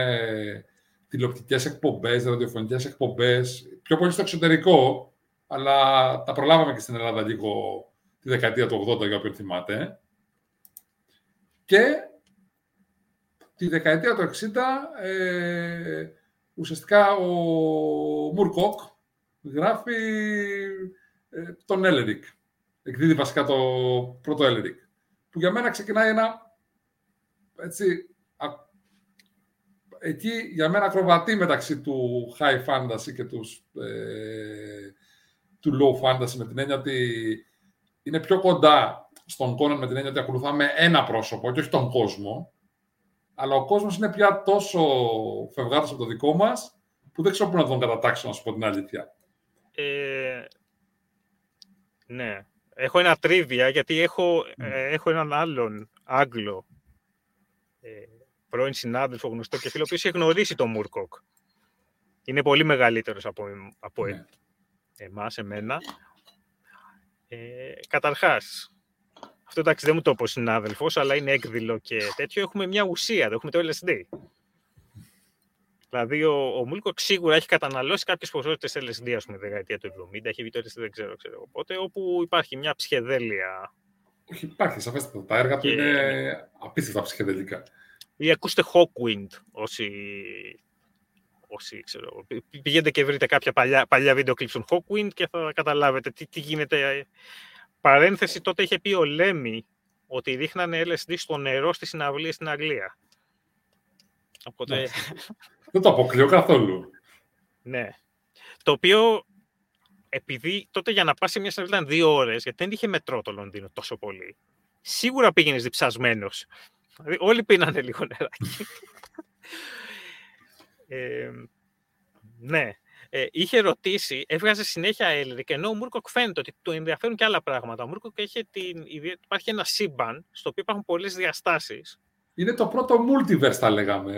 τηλεοπτικές εκπομπές, ραδιοφωνικές εκπομπές, πιο πολύ στο εξωτερικό, αλλά τα προλάβαμε και στην Ελλάδα λίγο τη δεκαετία του 80, για όποιον θυμάται. Και τη δεκαετία του 60, ε, ουσιαστικά ο Μουρκόκ, γράφει ε, τον Έλερικ. Εκδίδει βασικά το πρώτο Έλερικ. Που για μένα ξεκινάει ένα έτσι, εκεί για μένα ακροβατεί μεταξύ του high fantasy και τους, ε, του low fantasy με την έννοια ότι είναι πιο κοντά στον Conan με την έννοια ότι ακολουθάμε ένα πρόσωπο και όχι τον κόσμο. Αλλά ο κόσμος είναι πια τόσο φευγάτος από το δικό μας που δεν ξέρω πού να τον κατατάξω, να σου πω την αλήθεια. Ε, ναι. Έχω ένα τρίβια, γιατί έχω, ε, έχω έναν άλλον Άγγλο ε, πρώην συνάδελφο γνωστό και φίλο, ο οποίος έχει γνωρίσει τον Μουρκόκ. Είναι πολύ μεγαλύτερος από, από ναι. εμάς, εμένα. Ε, καταρχάς, αυτό εντάξει δεν μου το είπε ο συνάδελφος, αλλά είναι έκδηλο και τέτοιο. Έχουμε μια ουσία, έχουμε το LSD. Δηλαδή, ο, ο Μούλκοκ σίγουρα έχει καταναλώσει κάποιες ποσότητες LSD, ας πούμε, δεκαετία του 70, έχει βγει το LSD, δεν ξέρω, ξέρω πότε, όπου υπάρχει μια ψυχεδέλεια. Όχι, υπάρχει, σαφέστατα. Τα έργα του είναι απίστευτα ψυχεδελικά. Ή ακούστε Hawkwind, όσοι, όσοι ξέρω. Πηγαίνετε και βρείτε κάποια παλιά, παλιά βίντεο κλειψ των Hawkwind και θα καταλάβετε τι, τι γίνεται. Παρένθεση, τότε είχε πει ο Λέμι ότι ρίχνανε LSD στο νερό στη συναυλία στην Αγγλία. Οπότε... Ναι. Δεν το αποκλείω καθόλου. ναι. Το οποίο, επειδή τότε για να πας σε μια συναυλία ήταν δύο ώρες, γιατί δεν είχε μετρό το Λονδίνο τόσο πολύ, σίγουρα πήγαινες διψασμένος. Δηλαδή, όλοι πίνανε λίγο νεράκι. ε, ναι. Ε, είχε ρωτήσει, έβγαζε συνέχεια Έλρικ, ενώ ο Μούρκοκ φαίνεται ότι του ενδιαφέρουν και άλλα πράγματα. Ο Μούρκοκ έχει την, υπάρχει ένα σύμπαν στο οποίο υπάρχουν πολλές διαστάσεις. Είναι το πρώτο multiverse, θα λέγαμε,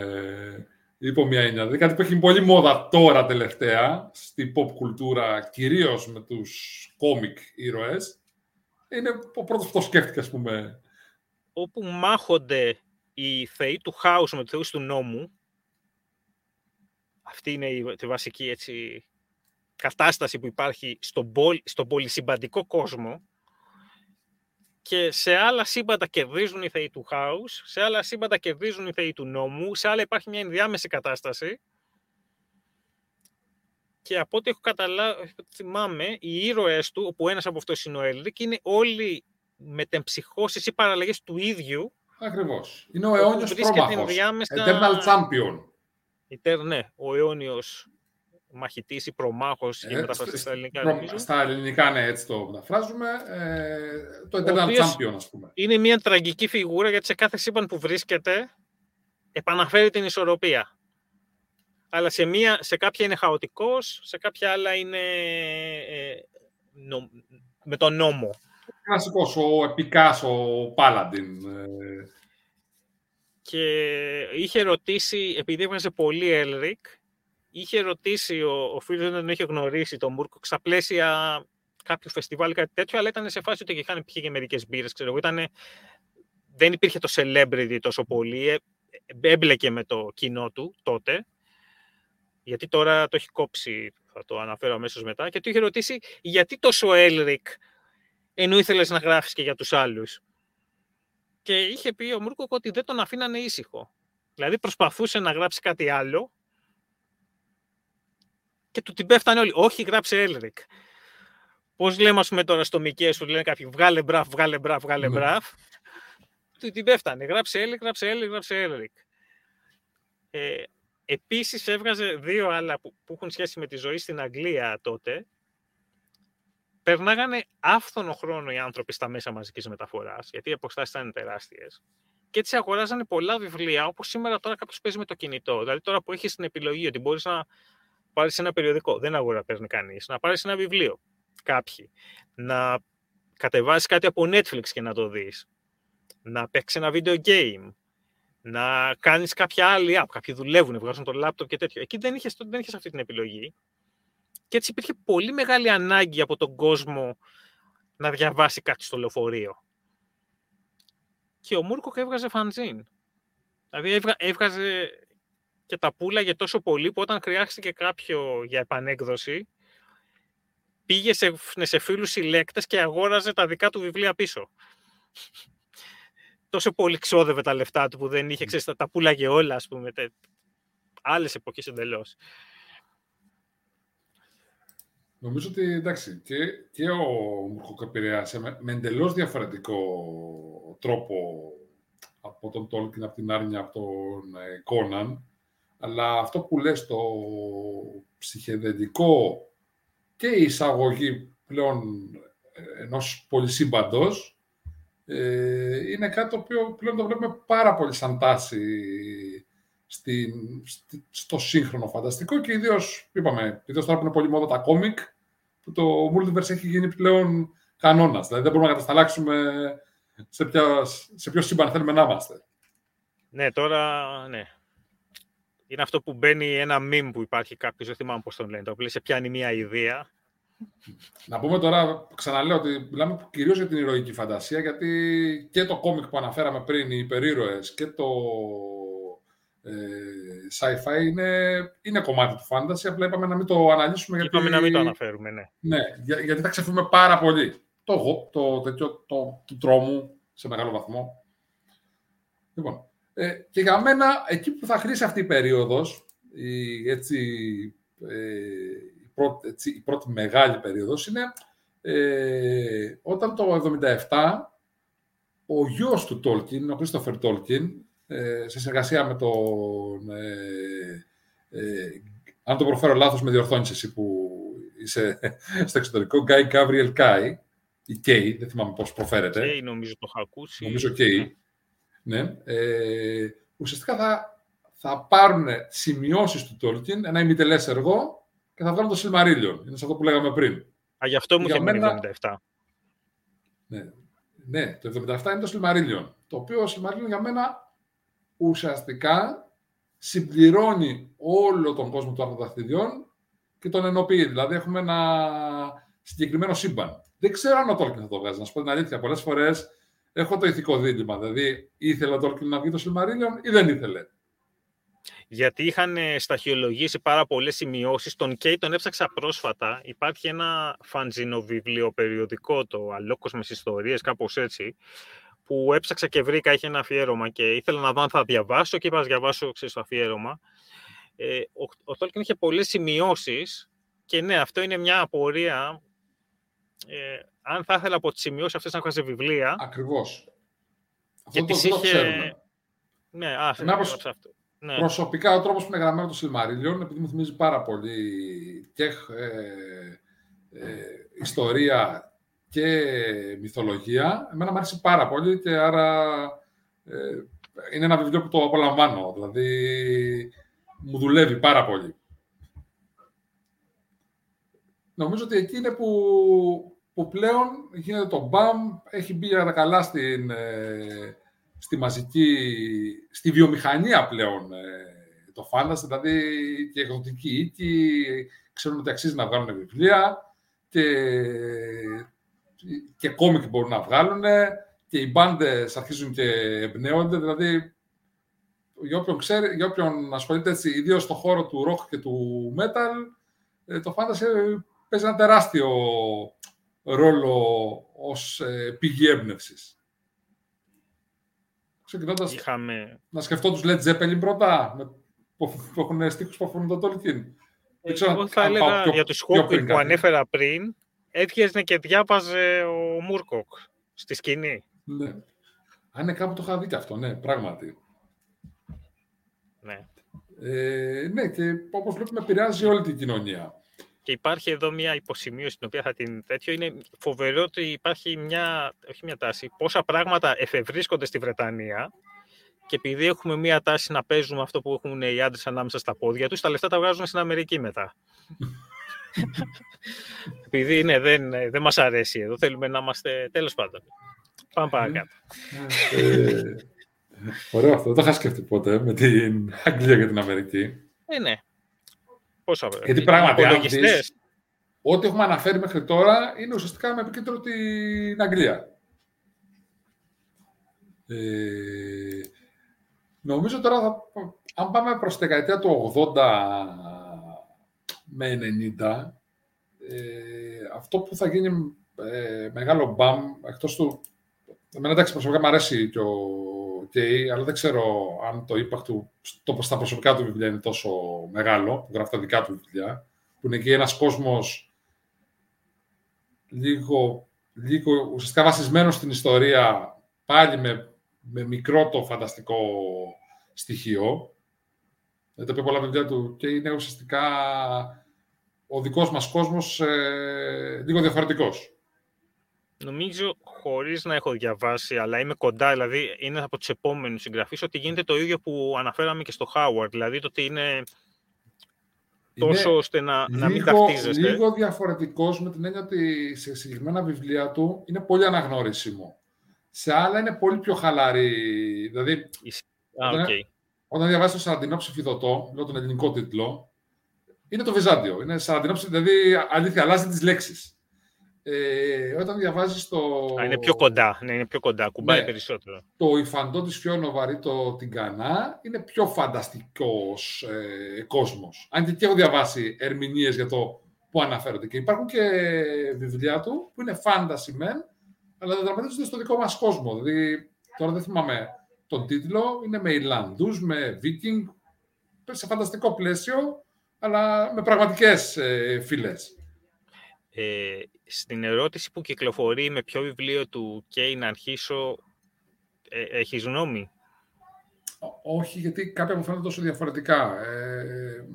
υπό μια έννοια. Δηλαδή κάτι που έχει πολύ μόδα τώρα τελευταία, στην pop κουλτούρα, κυρίως με τους κόμικ ήρωες. Είναι ο πρώτος που το σκέφτηκε, ας πούμε, όπου μάχονται οι θεοί του χάους με τους θεούς του νόμου. Αυτή είναι η, τη βασική έτσι, κατάσταση που υπάρχει στον, πολ, στον πολυσυμπαντικό κόσμο και σε άλλα σύμπαντα κερδίζουν οι θεοί του χάους, σε άλλα σύμπαντα κερδίζουν οι θεοί του νόμου, σε άλλα υπάρχει μια ενδιάμεση κατάσταση και από ό,τι έχω καταλάβει, θυμάμαι, οι ήρωες του, όπου ένας από αυτούς είναι ο Έλρικ, είναι όλοι μετεμψυχώσεις ή παραλλαγές του ίδιου. Ακριβώς. Είναι ο αιώνιος πρόμαχος. Eternal Champion. Iter, ναι, ο αιώνιος μαχητής ή προμάχος ε, μεταφραστεί στα ελληνικά. Προ, στα ελληνικά, ναι, έτσι το μεταφράζουμε. Ε, το Eternal Champion, ας πούμε. Είναι μια τραγική φιγούρα γιατί σε κάθε σύμπαν που βρίσκεται επαναφέρει την ισορροπία. Αλλά σε, μία, σε κάποια είναι χαοτικός, σε κάποια άλλα είναι ε, νο, με τον νόμο. Κλασικός, ο επικάς, ο Πάλαντιν. Ε. Και είχε ρωτήσει, επειδή έβγαζε πολύ Έλρικ, είχε ρωτήσει ο, ο φίλος δεν είχε γνωρίσει τον Μούρκο στα πλαίσια κάποιου φεστιβάλ ή κάτι τέτοιο, αλλά ήταν σε φάση ότι είχαν πιει και μερικές μπύρες, ξέρω εγώ. Ήτανε, δεν υπήρχε το celebrity τόσο πολύ, ε, έμπλεκε με το κοινό του τότε, γιατί τώρα το έχει κόψει, θα το αναφέρω αμέσως μετά, και του είχε ρωτήσει γιατί τόσο Έλρικ ενώ ήθελες να γράφεις και για τους άλλους; Και είχε πει ο Μούρκοκ ότι δεν τον αφήνανε ήσυχο. Δηλαδή προσπαθούσε να γράψει κάτι άλλο και του την πέφτανε όλοι. Όχι, γράψε Έλρικ. Πώς λέμε, ας πούμε τώρα στο Μικέ, που λένε κάποιοι βγάλε μπραφ, βγάλε μπραφ, βγάλε ναι. μπραφ. του την πέφτανε. Γράψε Έλρικ, γράψε Έλρικ, γράψε Έλρικ. Ε, επίσης έβγαζε δύο άλλα που, που έχουν σχέση με τη ζωή στην Αγγλία τότε περνάγανε άφθονο χρόνο οι άνθρωποι στα μέσα μαζικής μεταφοράς, γιατί οι αποστάσεις ήταν τεράστιες. Και έτσι αγοράζανε πολλά βιβλία, όπως σήμερα τώρα κάποιος παίζει με το κινητό. Δηλαδή τώρα που έχεις την επιλογή ότι μπορείς να πάρεις ένα περιοδικό, δεν αγορά παίρνει κανείς, να πάρεις ένα βιβλίο, κάποιοι, να κατεβάσεις κάτι από Netflix και να το δεις, να παίξεις ένα video game, να κάνεις κάποια άλλη app. Κάποιοι δουλεύουν, βγάζουν το laptop και τέτοιο. Εκεί δεν είχες δεν είχες αυτή την επιλογή. Και έτσι υπήρχε πολύ μεγάλη ανάγκη από τον κόσμο να διαβάσει κάτι στο λεωφορείο. Και ο Μούρκοκ έβγαζε φαντζίν. Δηλαδή έβγαζε και τα πουλάγε τόσο πολύ που όταν χρειάστηκε κάποιο για επανέκδοση πήγε σε, σε φίλους συλλέκτες και αγόραζε τα δικά του βιβλία πίσω. τόσο πολύ ξόδευε τα λεφτά του που δεν είχε, ξέρεις, τα, πουλάγε όλα, ας πούμε, άλλες εποχές εντελώς. Νομίζω ότι εντάξει, και, και ο Μουρκοκ επηρεάσε με, με εντελώς διαφορετικό τρόπο από τον Τόλκιν, από την Άρνια, από τον ε, Κόναν. Αλλά αυτό που λες το ψυχεδεντικό και η εισαγωγή πλέον ε, ενός πολυσύμπαντος ε, είναι κάτι το οποίο πλέον το βλέπουμε πάρα πολύ σαν τάση στην, στο σύγχρονο φανταστικό και ιδίως, είπαμε, ιδίως τώρα που είναι πολύ μόδα τα κόμικ, που το Multiverse έχει γίνει πλέον κανόνας. Δηλαδή δεν μπορούμε να κατασταλάξουμε σε, ποια, σε ποιο σύμπαν θέλουμε να είμαστε. Ναι, τώρα, ναι. Είναι αυτό που μπαίνει ένα meme που υπάρχει κάποιος, δεν θυμάμαι πώς τον λένε, το οποίο σε πιάνει μια ιδέα. Να πούμε τώρα, ξαναλέω ότι μιλάμε κυρίως για την ηρωική φαντασία, γιατί και το κόμικ που αναφέραμε πριν, οι υπερήρωες και το ε, sci-fi είναι, είναι κομμάτι του fantasy, απλά είπαμε να μην το αναλύσουμε. Γιατί... Είπαμε να μην το αναφέρουμε, ναι. Ναι, για, γιατί θα ξεφύγουμε πάρα πολύ. Το, το, το, το, το, του τρόμου σε μεγάλο βαθμό. Λοιπόν, ε, και για μένα, εκεί που θα χρήσει αυτή η περίοδος, η, έτσι, ε, η, πρώτη, έτσι, η πρώτη μεγάλη περίοδος, είναι ε, όταν το 1977 ο γιος του Τόλκιν, ο Κρίστοφερ Τόλκιν, ε, σε συνεργασία με τον... Ε, ε, αν το προφέρω λάθος, με διορθώνεις εσύ που είσαι στο εξωτερικό, Γκάι Gabriel Κάι, ή Κέι, δεν θυμάμαι πώς προφέρεται. Κέι νομίζω το έχω ακούσει. Νομίζω Κέι. Ναι. Ε, ουσιαστικά θα, θα πάρουν σημειώσεις του Tolkien, ένα ημιτελές έργο, και θα βγάλουν το Silmarillion. Είναι σε αυτό που λέγαμε πριν. Α, γι' αυτό μου είχε μένα... 77. Ναι. ναι, το 77 είναι το Silmarillion. Το οποίο ο Silmarillion για μένα ουσιαστικά συμπληρώνει όλο τον κόσμο των αυτοδαχτηριών και τον ενοποιεί. Δηλαδή έχουμε ένα συγκεκριμένο σύμπαν. Δεν ξέρω αν ο Τόλκιν θα το βγάζει. Να σου πω την αλήθεια. Πολλές φορές έχω το ηθικό δίλημα. Δηλαδή, ήθελε ο Τόλκιν να βγει το Σιλμαρίλιον ή δεν ήθελε; Γιατί είχαν ε, σταχυολογήσει πάρα πολλές σημειώσεις. Τον Κέι τον έψαξα πρόσφατα. Υπάρχει ένα φαντζινο βιβλίο περιοδικό, το Αλόκο με ιστορίες, κάπως έτσι, που έψαξα και βρήκα, είχε ένα αφιέρωμα και ήθελα να δω αν θα διαβάσω και είπα να διαβάσω ξέρεις, το αφιέρωμα. Ε, ο, ο Τόλκιν είχε πολλές σημειώσεις και ναι, αυτό είναι μια απορία. Ε, αν θα ήθελα από τις σημειώσεις αυτές να βγάζει βιβλία. Ακριβώς. Και αυτό τις το είχε... Ναι, α, προσ... αυτό. Ναι. Προσωπικά ο τρόπος που είναι γραμμένο το Σιλμαρίλιον, επειδή μου θυμίζει πάρα πολύ και ε, ε, ιστορία και μυθολογία. Εμένα μου άρεσε πάρα πολύ και άρα ε, είναι ένα βιβλίο που το απολαμβάνω. Δηλαδή, μου δουλεύει πάρα πολύ. Νομίζω ότι εκεί είναι που, που πλέον γίνεται το μπαμ, έχει μπει για καλά στην, ε, στη μαζική, στη βιομηχανία πλέον ε, το φάνταση, δηλαδή και εκδοτική οίκη, ξέρουν ότι αξίζει να βγάλουν βιβλία και και κόμικ μπορούν να βγάλουν. Και οι μπάντες αρχίζουν και εμπνέονται. Δηλαδή, για όποιον, ξέρει, για όποιον ασχολείται έτσι, ιδίως στον χώρο του rock και του metal, ε, το fantasy παίζει ένα τεράστιο ρόλο ως ε, πηγή έμπνευσης. Ξεκινώντας Είχαμε... να σκεφτώ τους Led Zeppelin πρώτα, με, που, που έχουν στίχους που αφορούν τον Tolkien. Εγώ θα έλεγα για τους Hawking που ανέφερα πριν, έβγαινε και διάβαζε ο Μούρκοκ στη σκηνή. Ναι. Αν είναι κάπου το είχα δει και αυτό, ναι, πράγματι. Ναι. Ε, ναι, και όπως βλέπουμε επηρεάζει όλη την κοινωνία. Και υπάρχει εδώ μια υποσημείωση την οποία θα την τέτοιο. Είναι φοβερό ότι υπάρχει μια, όχι μια τάση, πόσα πράγματα εφευρίσκονται στη Βρετανία και επειδή έχουμε μια τάση να παίζουμε αυτό που έχουν οι άντρες ανάμεσα στα πόδια τους, τα λεφτά τα βγάζουν στην Αμερική μετά. Επειδή ναι, δεν, δεν μας αρέσει εδώ, θέλουμε να είμαστε τέλος πάντων. Πάμε παρακάτω. ε, ωραίο αυτό, δεν το είχα σκεφτεί ποτέ με την Αγγλία και την Αμερική. Ε, ναι. Πόσα Γιατί πράγματι, αν δεις, ό,τι έχουμε αναφέρει μέχρι τώρα είναι ουσιαστικά με επικέντρο την Αγγλία. Ε, νομίζω τώρα, θα, αν πάμε προς τη δεκαετία του 80 με 90, ε, αυτό που θα γίνει ε, μεγάλο μπαμ, εκτός του... Εμένα εντάξει, προσωπικά μου αρέσει και ο Κέι, αλλά δεν ξέρω αν το impact του το, στα προσωπικά του βιβλία είναι τόσο μεγάλο, που γράφει τα δικά του βιβλία, που είναι και ένας κόσμος λίγο, λίγο ουσιαστικά βασισμένος στην ιστορία, πάλι με, με μικρό το φανταστικό στοιχείο. Δεν τα πολλά παιδιά του και είναι ουσιαστικά ο δικός μας κόσμος ε, λίγο διαφορετικός. Νομίζω, χωρίς να έχω διαβάσει, αλλά είμαι κοντά, δηλαδή είναι από τους επόμενους συγγραφείς, ότι γίνεται το ίδιο που αναφέραμε και στο Χάουαρντ. Δηλαδή το ότι είναι τόσο ώστε να, λίγο, να μην ταυτίζεστε. Λίγο διαφορετικός με την έννοια ότι σε συγκεκριμένα βιβλία του είναι πολύ αναγνώρισιμο. Σε άλλα είναι πολύ πιο χαλαρή. Δηλαδή, Α, όταν, okay. όταν διαβάζεις το Σαραντινό ψηφιδωτό, λέω τον ελληνικό τίτλο, είναι το Βυζάντιο. Είναι Σαραντινό δηλαδή αλήθεια, αλλάζει τις λέξεις. Ε, όταν διαβάζεις το... Α, είναι πιο κοντά, ναι, είναι πιο κοντά, κουμπάει ναι. περισσότερο. Το υφαντό της Φιόνοβαρ ή το Τιγκανά είναι πιο φανταστικός ε, κόσμος. Αν και έχω διαβάσει ερμηνείες για το που αναφέρονται. Και υπάρχουν και βιβλία του που είναι fantasy men, αλλά δεν δραματίζονται στο δικό μας κόσμο. Δηλαδή, τώρα δεν θυμάμαι τον τίτλο, είναι με Ιρλανδούς, με Viking, σε φανταστικό πλαίσιο, αλλά με πραγματικές ε, φυλές. Ε, στην ερώτηση που κυκλοφορεί με ποιο βιβλίο του Κέι να αρχίσω, ε, έχεις γνώμη; Όχι, γιατί κάποια μου φαίνονται τόσο διαφορετικά. Ε,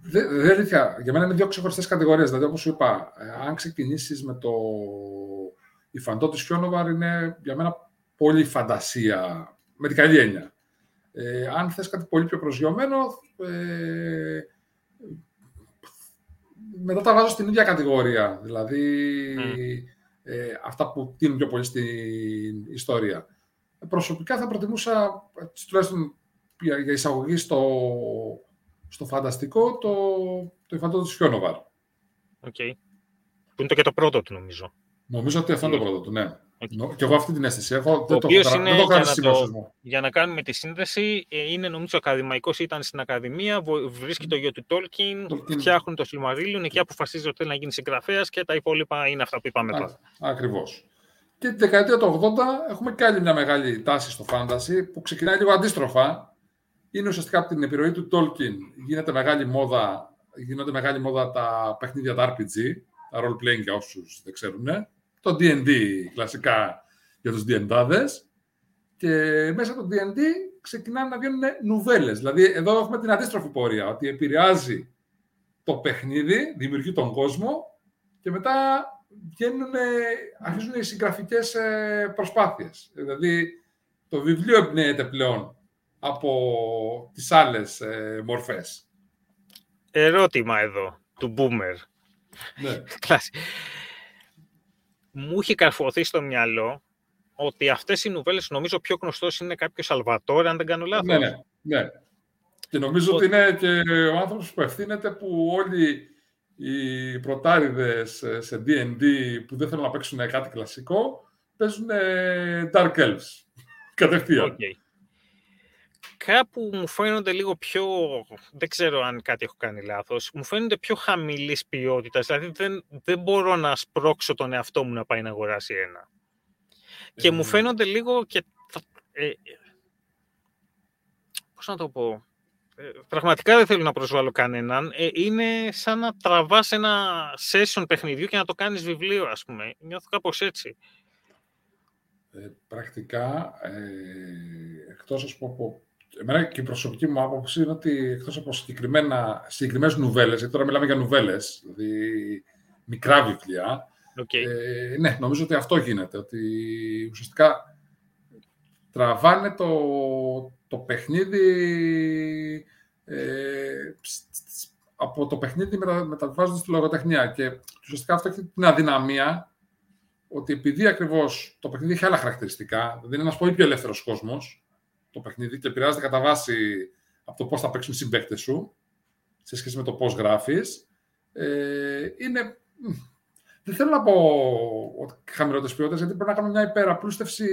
δεν δε, Για μένα είναι δύο ξεχωριστές κατηγορίες. Δηλαδή, όπως σου είπα, ε, αν ξεκινήσεις με το. Η φαντό της Φιόνοβαρ είναι για μένα πολύ φαντασία, με την καλή έννοια. Ε, αν θες κάτι πολύ πιο προσγειωμένο, ε, μετά τα βάζω στην ίδια κατηγορία. Δηλαδή, ε, αυτά που τείνουν πιο πολύ στην ιστορία. Προσωπικά θα προτιμούσα, τουλάχιστον για, για εισαγωγή στο, στο φανταστικό, το, το υφαντό του Φιόναβαρ. OK. Okay. Που είναι το και το πρώτο του, νομίζω. Νομίζω ότι αυτό είναι το πρώτο του, ναι. Okay. Και εγώ αυτή την αίσθηση έχω. δεν το, είναι, δεν το για, να το, για να κάνουμε τη σύνδεση, ε, είναι νομίζω ακαδημαϊκός, ήταν στην Ακαδημία, βρίσκει το γιο του Τόλκιν, φτιάχνουν το Σιλμαρίλιον, εκεί αποφασίζει ότι θέλει να γίνει συγγραφέας και τα υπόλοιπα είναι αυτά που είπαμε τώρα. Ακριβώς. Και τη δεκαετία του 80 έχουμε και άλλη μια μεγάλη τάση στο φάνταση που ξεκινάει λίγο αντίστροφα. Είναι ουσιαστικά από την επιρροή του Tolkien. Γίνεται μεγάλη μόδα, γίνονται μεγάλη μόδα τα παιχνίδια τα RPG, τα role playing για όσους δεν ξέρουν το D&D κλασικά για τους D&Dάδες και μέσα από το D&D ξεκινάνε να βγαίνουν νουβέλες. Δηλαδή εδώ έχουμε την αντίστροφη πορεία, ότι επηρεάζει το παιχνίδι, δημιουργεί τον κόσμο και μετά βγαίνουν, αρχίζουν οι συγγραφικές ε, προσπάθειες. Δηλαδή το βιβλίο εμπνέεται πλέον από τις άλλες ε, μορφές. Ερώτημα εδώ, του Boomer. Ναι. μου είχε καρφωθεί στο μυαλό ότι αυτές οι νουβέλες, νομίζω πιο γνωστός είναι κάποιος Σαλβατόρ, αν δεν κάνω λάθος. Ναι, ναι, ναι. Και νομίζω ότι είναι και ο άνθρωπος που ευθύνεται που όλοι οι πρωτάριδες σε D&D που δεν θέλουν να παίξουν κάτι κλασικό, παίζουν Dark Elves. Κατευθείαν. Okay κάπου μου φαίνονται λίγο πιο, δεν ξέρω αν κάτι έχω κάνει λάθος, μου φαίνονται πιο χαμηλής ποιότητας, δηλαδή δεν, δεν μπορώ να σπρώξω τον εαυτό μου να πάει να αγοράσει ένα. Και μου φαίνονται λίγο και... Ε, πώς να το πω... Ε, πραγματικά δεν θέλω να προσβάλλω κανέναν. Ε, είναι σαν να τραβάς ένα session παιχνιδιού και να το κάνεις βιβλίο, ας πούμε. Νιώθω κάπως έτσι. Ε, πρακτικά, ε, εκτός από εμένα και η προσωπική μου άποψη είναι ότι εκτός από συγκεκριμένα, συγκεκριμένες νουβέλες, γιατί τώρα μιλάμε για νουβέλες, δηλαδή μικρά βιβλία, okay. ε, ναι, νομίζω ότι αυτό γίνεται, ότι ουσιαστικά τραβάνε το, το παιχνίδι ε, από το παιχνίδι μετα, μεταβάζονται στη λογοτεχνία και ουσιαστικά αυτό έχει την αδυναμία ότι επειδή ακριβώς το παιχνίδι έχει άλλα χαρακτηριστικά, δηλαδή είναι ένας πολύ πιο ελεύθερος κόσμος, το παιχνίδι και επηρεάζεται κατά βάση από το πώς θα παίξουν οι συμπαίκτες σου σε σχέση με το πώς γράφεις. Ε, είναι. Δεν θέλω να πω ότι χαμηλότερες ποιότητες, γιατί πρέπει να κάνω μια υπεραπλούστευση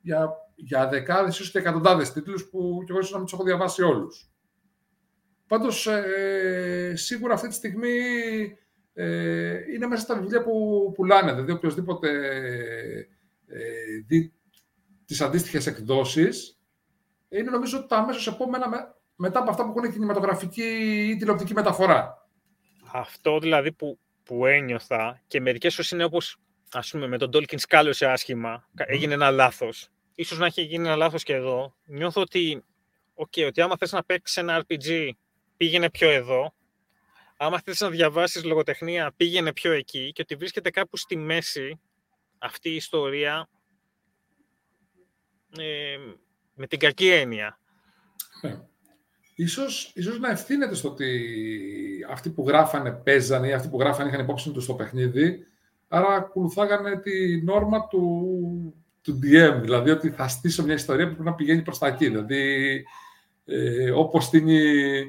για, για δεκάδες ίσως και εκατοντάδες τίτλους που και εγώ ίσως να μην τους έχω διαβάσει όλους. Πάντως, ε, σίγουρα αυτή τη στιγμή ε, είναι μέσα στα βιβλία που πουλάνε. Δηλαδή, οποιοδήποτε ε, δει τις αντίστοιχες εκδόσεις, είναι νομίζω τα αμέσως επόμενα μετά από αυτά που έχουν κινηματογραφική ή τηλεοπτική μεταφορά. Αυτό δηλαδή που που ένιωθα και μερικές φορές είναι όπως ας πούμε με τον Tolkien σκάλωσε άσχημα, έγινε ένα λάθος. Ίσως να έχει γίνει ένα λάθος και εδώ. Νιώθω ότι, okay, ότι άμα θες να παίξεις ένα RPG, πήγαινε πιο εδώ. Άμα θες να διαβάσεις λογοτεχνία, πήγαινε πιο εκεί. Και ότι βρίσκεται κάπου στη μέση αυτή η ιστορία ε, με την κακή έννοια. Ναι. Ίσως, ίσως να ευθύνεται στο ότι αυτοί που γράφανε παίζανε ή αυτοί που γράφανε είχαν υπόψη τους στο παιχνίδι, άρα ακολουθάγανε τη νόρμα του, του DM, δηλαδή ότι θα στήσω μια ιστορία που πρέπει να πηγαίνει προς τα εκεί, δηλαδή ε, όπως στείνει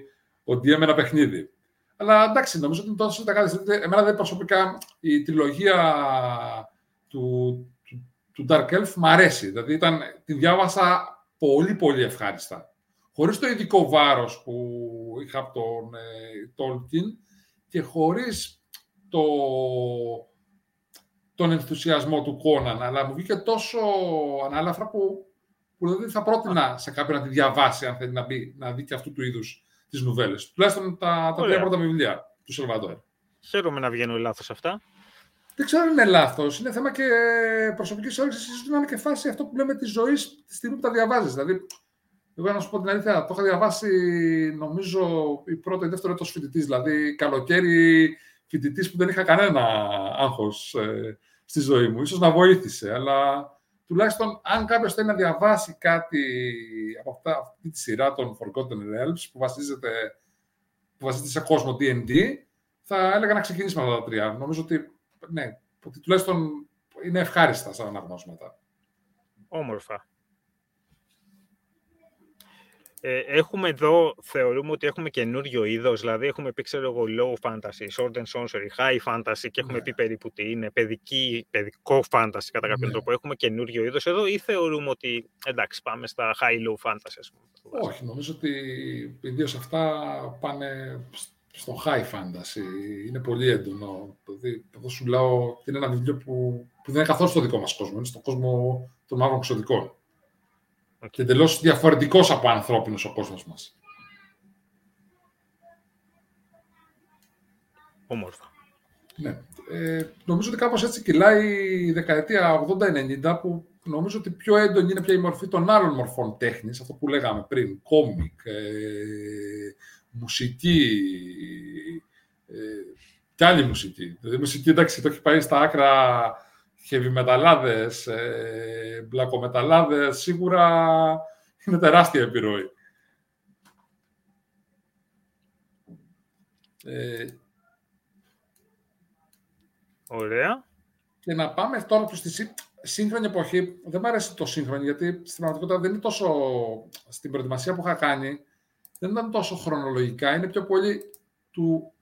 ο DM ένα παιχνίδι. Αλλά εντάξει, νομίζω ότι είναι τόσο τα κάτι. Εμένα δεν προσωπικά η τριλογία του, του, του Dark Elf μου αρέσει. Δηλαδή ήταν, την διάβασα πολύ πολύ ευχάριστα χωρίς το ειδικό βάρος που είχα από τον ε, Tolkien και χωρίς το, τον ενθουσιασμό του Κόναν, αλλά μου βγήκε τόσο ανάλαφρα που, που δηλαδή θα πρότεινα σε κάποιον να τη διαβάσει, αν θέλει να, μπει, να δει και αυτού του είδους τις νουβέλες. Τουλάχιστον τα, τα τρία πρώτα βιβλία του Σελβαντόρ. Χαίρομαι να βγαίνουν λάθος αυτά. Δεν ξέρω αν είναι λάθος. Είναι θέμα και προσωπικής όρεξη. σω να είναι και φάση αυτό που λέμε της ζωής τη στιγμή που τα διαβάζεις. Δηλαδή, εγώ να σου πω την αλήθεια, το είχα διαβάσει νομίζω η πρώτη ή δεύτερη έτος φοιτητής, δηλαδή καλοκαίρι φοιτητής που δεν είχα κανένα άγχος ε, στη ζωή μου. Ίσως να βοήθησε, αλλά τουλάχιστον αν κάποιος θέλει να διαβάσει κάτι από αυτά, αυτή τη σειρά των Forgotten Realms που βασίζεται, που βασίζεται σε κόσμο D&D, θα έλεγα να ξεκινήσει με αυτά τα τρία. Νομίζω ότι, ναι, ότι τουλάχιστον είναι ευχάριστα σαν αναγνώσματα. Όμορφα. Ε, έχουμε εδώ, θεωρούμε ότι έχουμε καινούριο είδος, δηλαδή έχουμε πει, ξέρω εγώ, low fantasy, short and sorcery, high fantasy και έχουμε ναι. πει περίπου τι είναι, παιδική, παιδικό fantasy κατά κάποιον ναι. τρόπο. Έχουμε καινούριο είδος εδώ ή θεωρούμε ότι εντάξει, πάμε στα high-low fantasy, ας πούμε. Όχι, νομίζω ότι ιδίως αυτά πάνε στο high fantasy. Είναι πολύ έντονο. Δηλαδή, εδώ σου λέω ότι είναι ένα βιβλίο που, που δεν είναι καθόλου στο δικό μας κόσμο, είναι στον κόσμο των μαύρων εξωτικών. Okay. Και εντελώς διαφορετικός από ανθρώπινος ο κόσμος μας. Όμορφα. Ναι. Ε, νομίζω ότι κάπως έτσι κυλάει η δεκαετία 80-90 που νομίζω ότι πιο έντονη είναι πια η μορφή των άλλων μορφών τέχνης, αυτό που λέγαμε πριν, κόμικ, ε, μουσική ε, και άλλη μουσική. Δηλαδή η μουσική εντάξει το έχει πάει στα άκρα heavy μεταλλάδες, ε, μπλακομεταλλάδες, σίγουρα είναι τεράστια επιρροή. Ε, Ωραία. Και να πάμε τώρα προς τη σύγχρονη εποχή. Δεν μου αρέσει το σύγχρονο, γιατί στην πραγματικότητα δεν είναι τόσο... Στην προετοιμασία που είχα κάνει, δεν ήταν τόσο χρονολογικά. Είναι πιο πολύ του...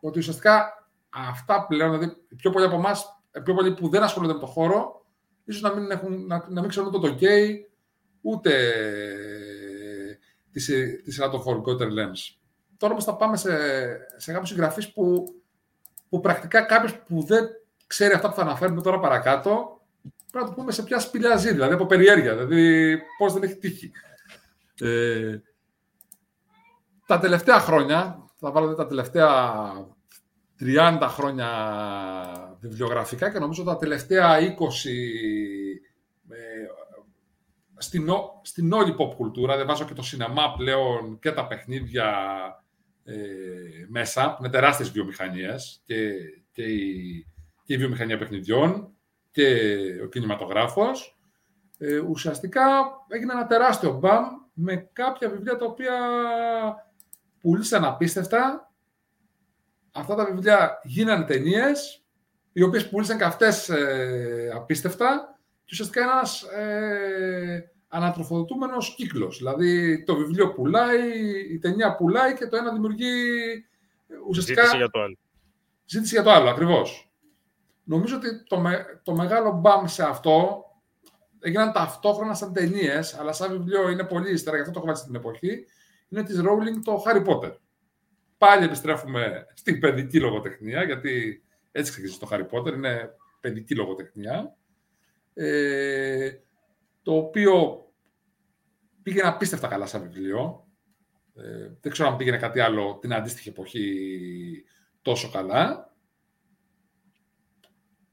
Ότι ουσιαστικά αυτά πλέον, δηλαδή πιο πολλοί από εμάς πιο πολλοί που δεν ασχολούνται με το χώρο, ίσως να μην, έχουν, να, να μην ξέρουν ούτε το gay, ούτε τη, τη σειρά των Forgotten Lens. Τώρα όμως θα πάμε σε, σε κάποιους συγγραφείς που, που πρακτικά κάποιος που δεν ξέρει αυτά που θα αναφέρουμε τώρα παρακάτω, πρέπει να το πούμε σε ποια σπηλιά ζει, δηλαδή από περιέργεια, δηλαδή πώς δεν έχει τύχει. Ε, τα τελευταία χρόνια, θα βάλω τα τελευταία 30 χρόνια βιβλιογραφικά και νομίζω τα τελευταία 20 ε, στην, στην όλη pop κουλτούρα, δεν βάζω και το σινεμά πλέον και τα παιχνίδια ε, μέσα, με τεράστιες βιομηχανίες και, και, η, και η βιομηχανία παιχνιδιών και ο κινηματογράφος, ε, ουσιαστικά έγινε ένα τεράστιο μπαμ με κάποια βιβλία τα οποία πουλήσαν απίστευτα αυτά τα βιβλία γίνανε ταινίες, οι οποίες πουλήσαν και αυτές ε, απίστευτα και ουσιαστικά ένας ε, ανατροφοδοτούμενος κύκλος. Δηλαδή το βιβλίο πουλάει, η ταινία πουλάει και το ένα δημιουργεί ε, ουσιαστικά. Ζήτηση για το άλλο. Ζήτηση για το άλλο, ακριβώς. Νομίζω ότι το, το μεγάλο μπαμ σε αυτό έγιναν ταυτόχρονα σαν ταινίες, αλλά σαν βιβλίο είναι πολύ ύστερα, γι' αυτό το έχω βάλει στην εποχή. Είναι της Rowling το Harry Potter. Πάλι επιστρέφουμε στην παιδική λογοτεχνία, γιατί έτσι ξεκίνησε το Harry Potter, είναι παιδική λογοτεχνία, ε, το οποίο πήγαινε απίστευτα καλά σαν βιβλίο. Ε, δεν ξέρω αν πήγαινε κάτι άλλο την αντίστοιχη εποχή τόσο καλά.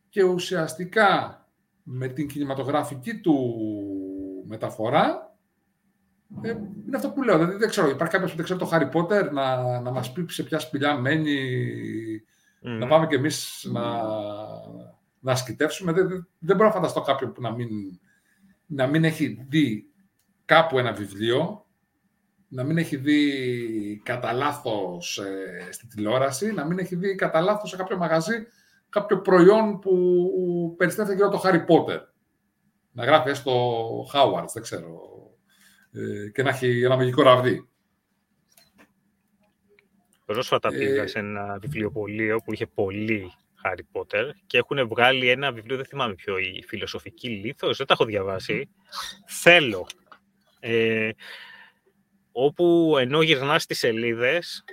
και ουσιαστικά με την κινηματογραφική του μεταφορά ε, είναι αυτό που λέω. Δηλαδή, δεν ξέρω, υπάρχει κάποιος που δεν ξέρει το Harry Potter να, να μας πει σε ποια σπηλιά μένει, να πάμε κι εμείς να, να ασκητεύσουμε. Δεν, δεν μπορώ να φανταστώ κάποιον που να μην, να μην έχει δει κάπου ένα βιβλίο, να μην έχει δει κατά λάθος ε, στη τηλεόραση, να μην έχει δει κατά λάθος σε κάποιο μαγαζί κάποιο προϊόν που περιστρέφεται γύρω από το Harry Potter. Να γράφει έστω Howard, δεν ξέρω, ε, και να έχει ένα μαγικό ραβδί. Πρόσφατα ε... πήγα σε ένα βιβλιοπωλείο που είχε πολύ Harry Potter και έχουν βγάλει ένα βιβλίο, δεν θυμάμαι ποιο, η Φιλοσοφική Λίθος, δεν τα έχω διαβάσει. Θέλω. Ε, όπου ενώ γυρνάς τις σελίδες,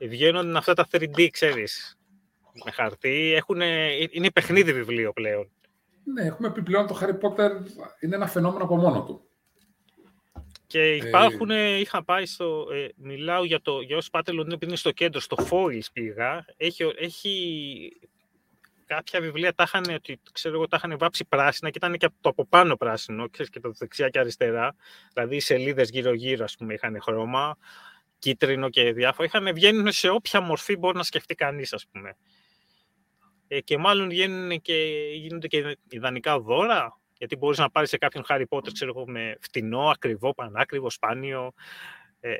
βγαίνουν αυτά τα 3D, ξέρεις, με χαρτί. Έχουν, είναι παιχνίδι βιβλίο πλέον. Ναι, έχουμε πει πλέον το Harry Potter είναι ένα φαινόμενο από μόνο του. Και ε, υπάρχουν, ε... είχα πάει στο, ε, μιλάω για το, για όσοι πάτε Λονδίνο, επειδή είναι στο κέντρο, στο Foils πήγα, έχει, έχει κάποια βιβλία τα είχαν, ότι, ξέρω εγώ, τα είχαν βάψει πράσινα και ήταν και το από πάνω πράσινο, ξέρεις, και το δεξιά και αριστερά. Δηλαδή οι σελίδες γύρω-γύρω, ας πούμε, είχαν χρώμα, κίτρινο και διάφορα. Είχαν, βγαίνουν σε όποια μορφή μπορεί να σκεφτεί κανείς, ας πούμε. Ε, και μάλλον βγαίνουν και, γίνονται και ιδανικά δώρα, γιατί μπορείς να πάρεις σε κάποιον Harry Potter, ξέρω εγώ, με φτηνό, ακριβό, πανάκριβο, σπάνιο. Ε,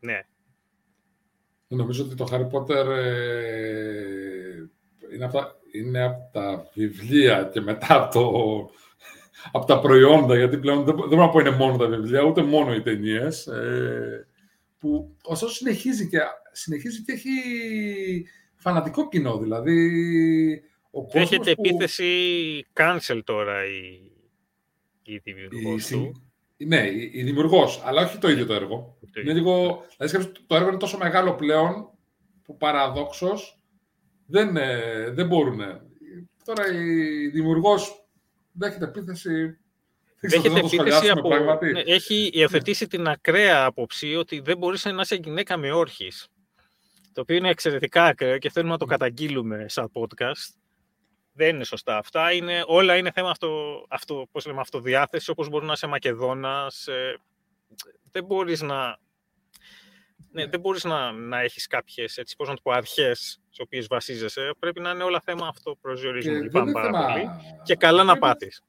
ναι. Νομίζω ότι το Harry Potter ε, είναι, από τα, είναι από τα βιβλία και μετά από, το, από τα προϊόντα, γιατί πλέον δεν, δεν μπορώ να πω είναι μόνο τα βιβλία, ούτε μόνο οι ταινίες. Ε, που ωστόσο συνεχίζει και, συνεχίζει και έχει φανατικό κοινό. Δηλαδή, ο Έχετε που... επίθεση cancel τώρα η, η δημιουργός η, του. Ναι, η, η δημιουργός, αλλά όχι το ίδιο το έργο. Το, είναι λίγο, δηλαδή, το έργο είναι τόσο μεγάλο πλέον που παραδόξως δεν, ε, δεν μπορούν. Τώρα η δημιουργός δέχεται επίθεση Έχετε επίθεση από... Ναι, έχει υιοθετήσει την ακραία άποψη ότι δεν μπορείς να είσαι γυναίκα με όρχης. Το οποίο είναι εξαιρετικά ακραίο και θέλουμε να το καταγγείλουμε σαν podcast. Δεν είναι σωστά αυτά. Είναι, όλα είναι θέμα αυτό, αυτό, πώς λέμε, αυτοδιάθεση, όπως μπορεί να είσαι Μακεδόνας. Ε, δεν μπορείς να, ναι, δεν μπορείς να, να έχεις κάποιες, έτσι, πώς να το πω, αρχές στις οποίες βασίζεσαι. Πρέπει να είναι όλα θέμα αυτοπροσδιορισμού. Λυπάμαι πάρα θέμα... πολύ. Και καλά να πάθεις.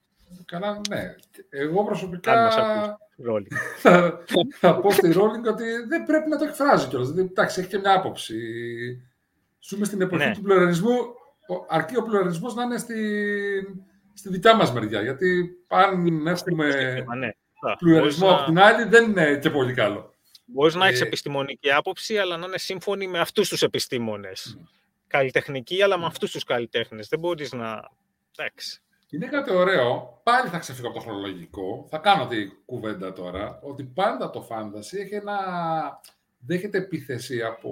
Καλά, ναι. Εγώ προσωπικά θα, θα πω στη Ρόλινγκ ότι δεν πρέπει να το εκφράζει κιόλας. Δηλαδή, εντάξει, έχει και μια άποψη. Ζούμε στην εποχή ναι. του πλουραλισμού, αρκεί ο πλουραλισμός να είναι στη, στη δικιά μας μεριά. Γιατί αν έχουμε ναι. πλουραλισμό από την άλλη, δεν είναι και πολύ καλό. Μπορείς να έχεις ε, επιστημονική άποψη, αλλά να είναι σύμφωνη με αυτούς τους επιστήμονες. Mm. Καλλιτεχνική, αλλά με αυτούς τους καλλιτέχνες. Δεν μπορείς να. Εντάξει. Είναι κάτι ωραίο. Πάλι θα ξεφύγω από το χρονολογικό. Θα κάνω τη κουβέντα τώρα. Ότι πάντα το fantasy έχει ένα... δέχεται επίθεση από...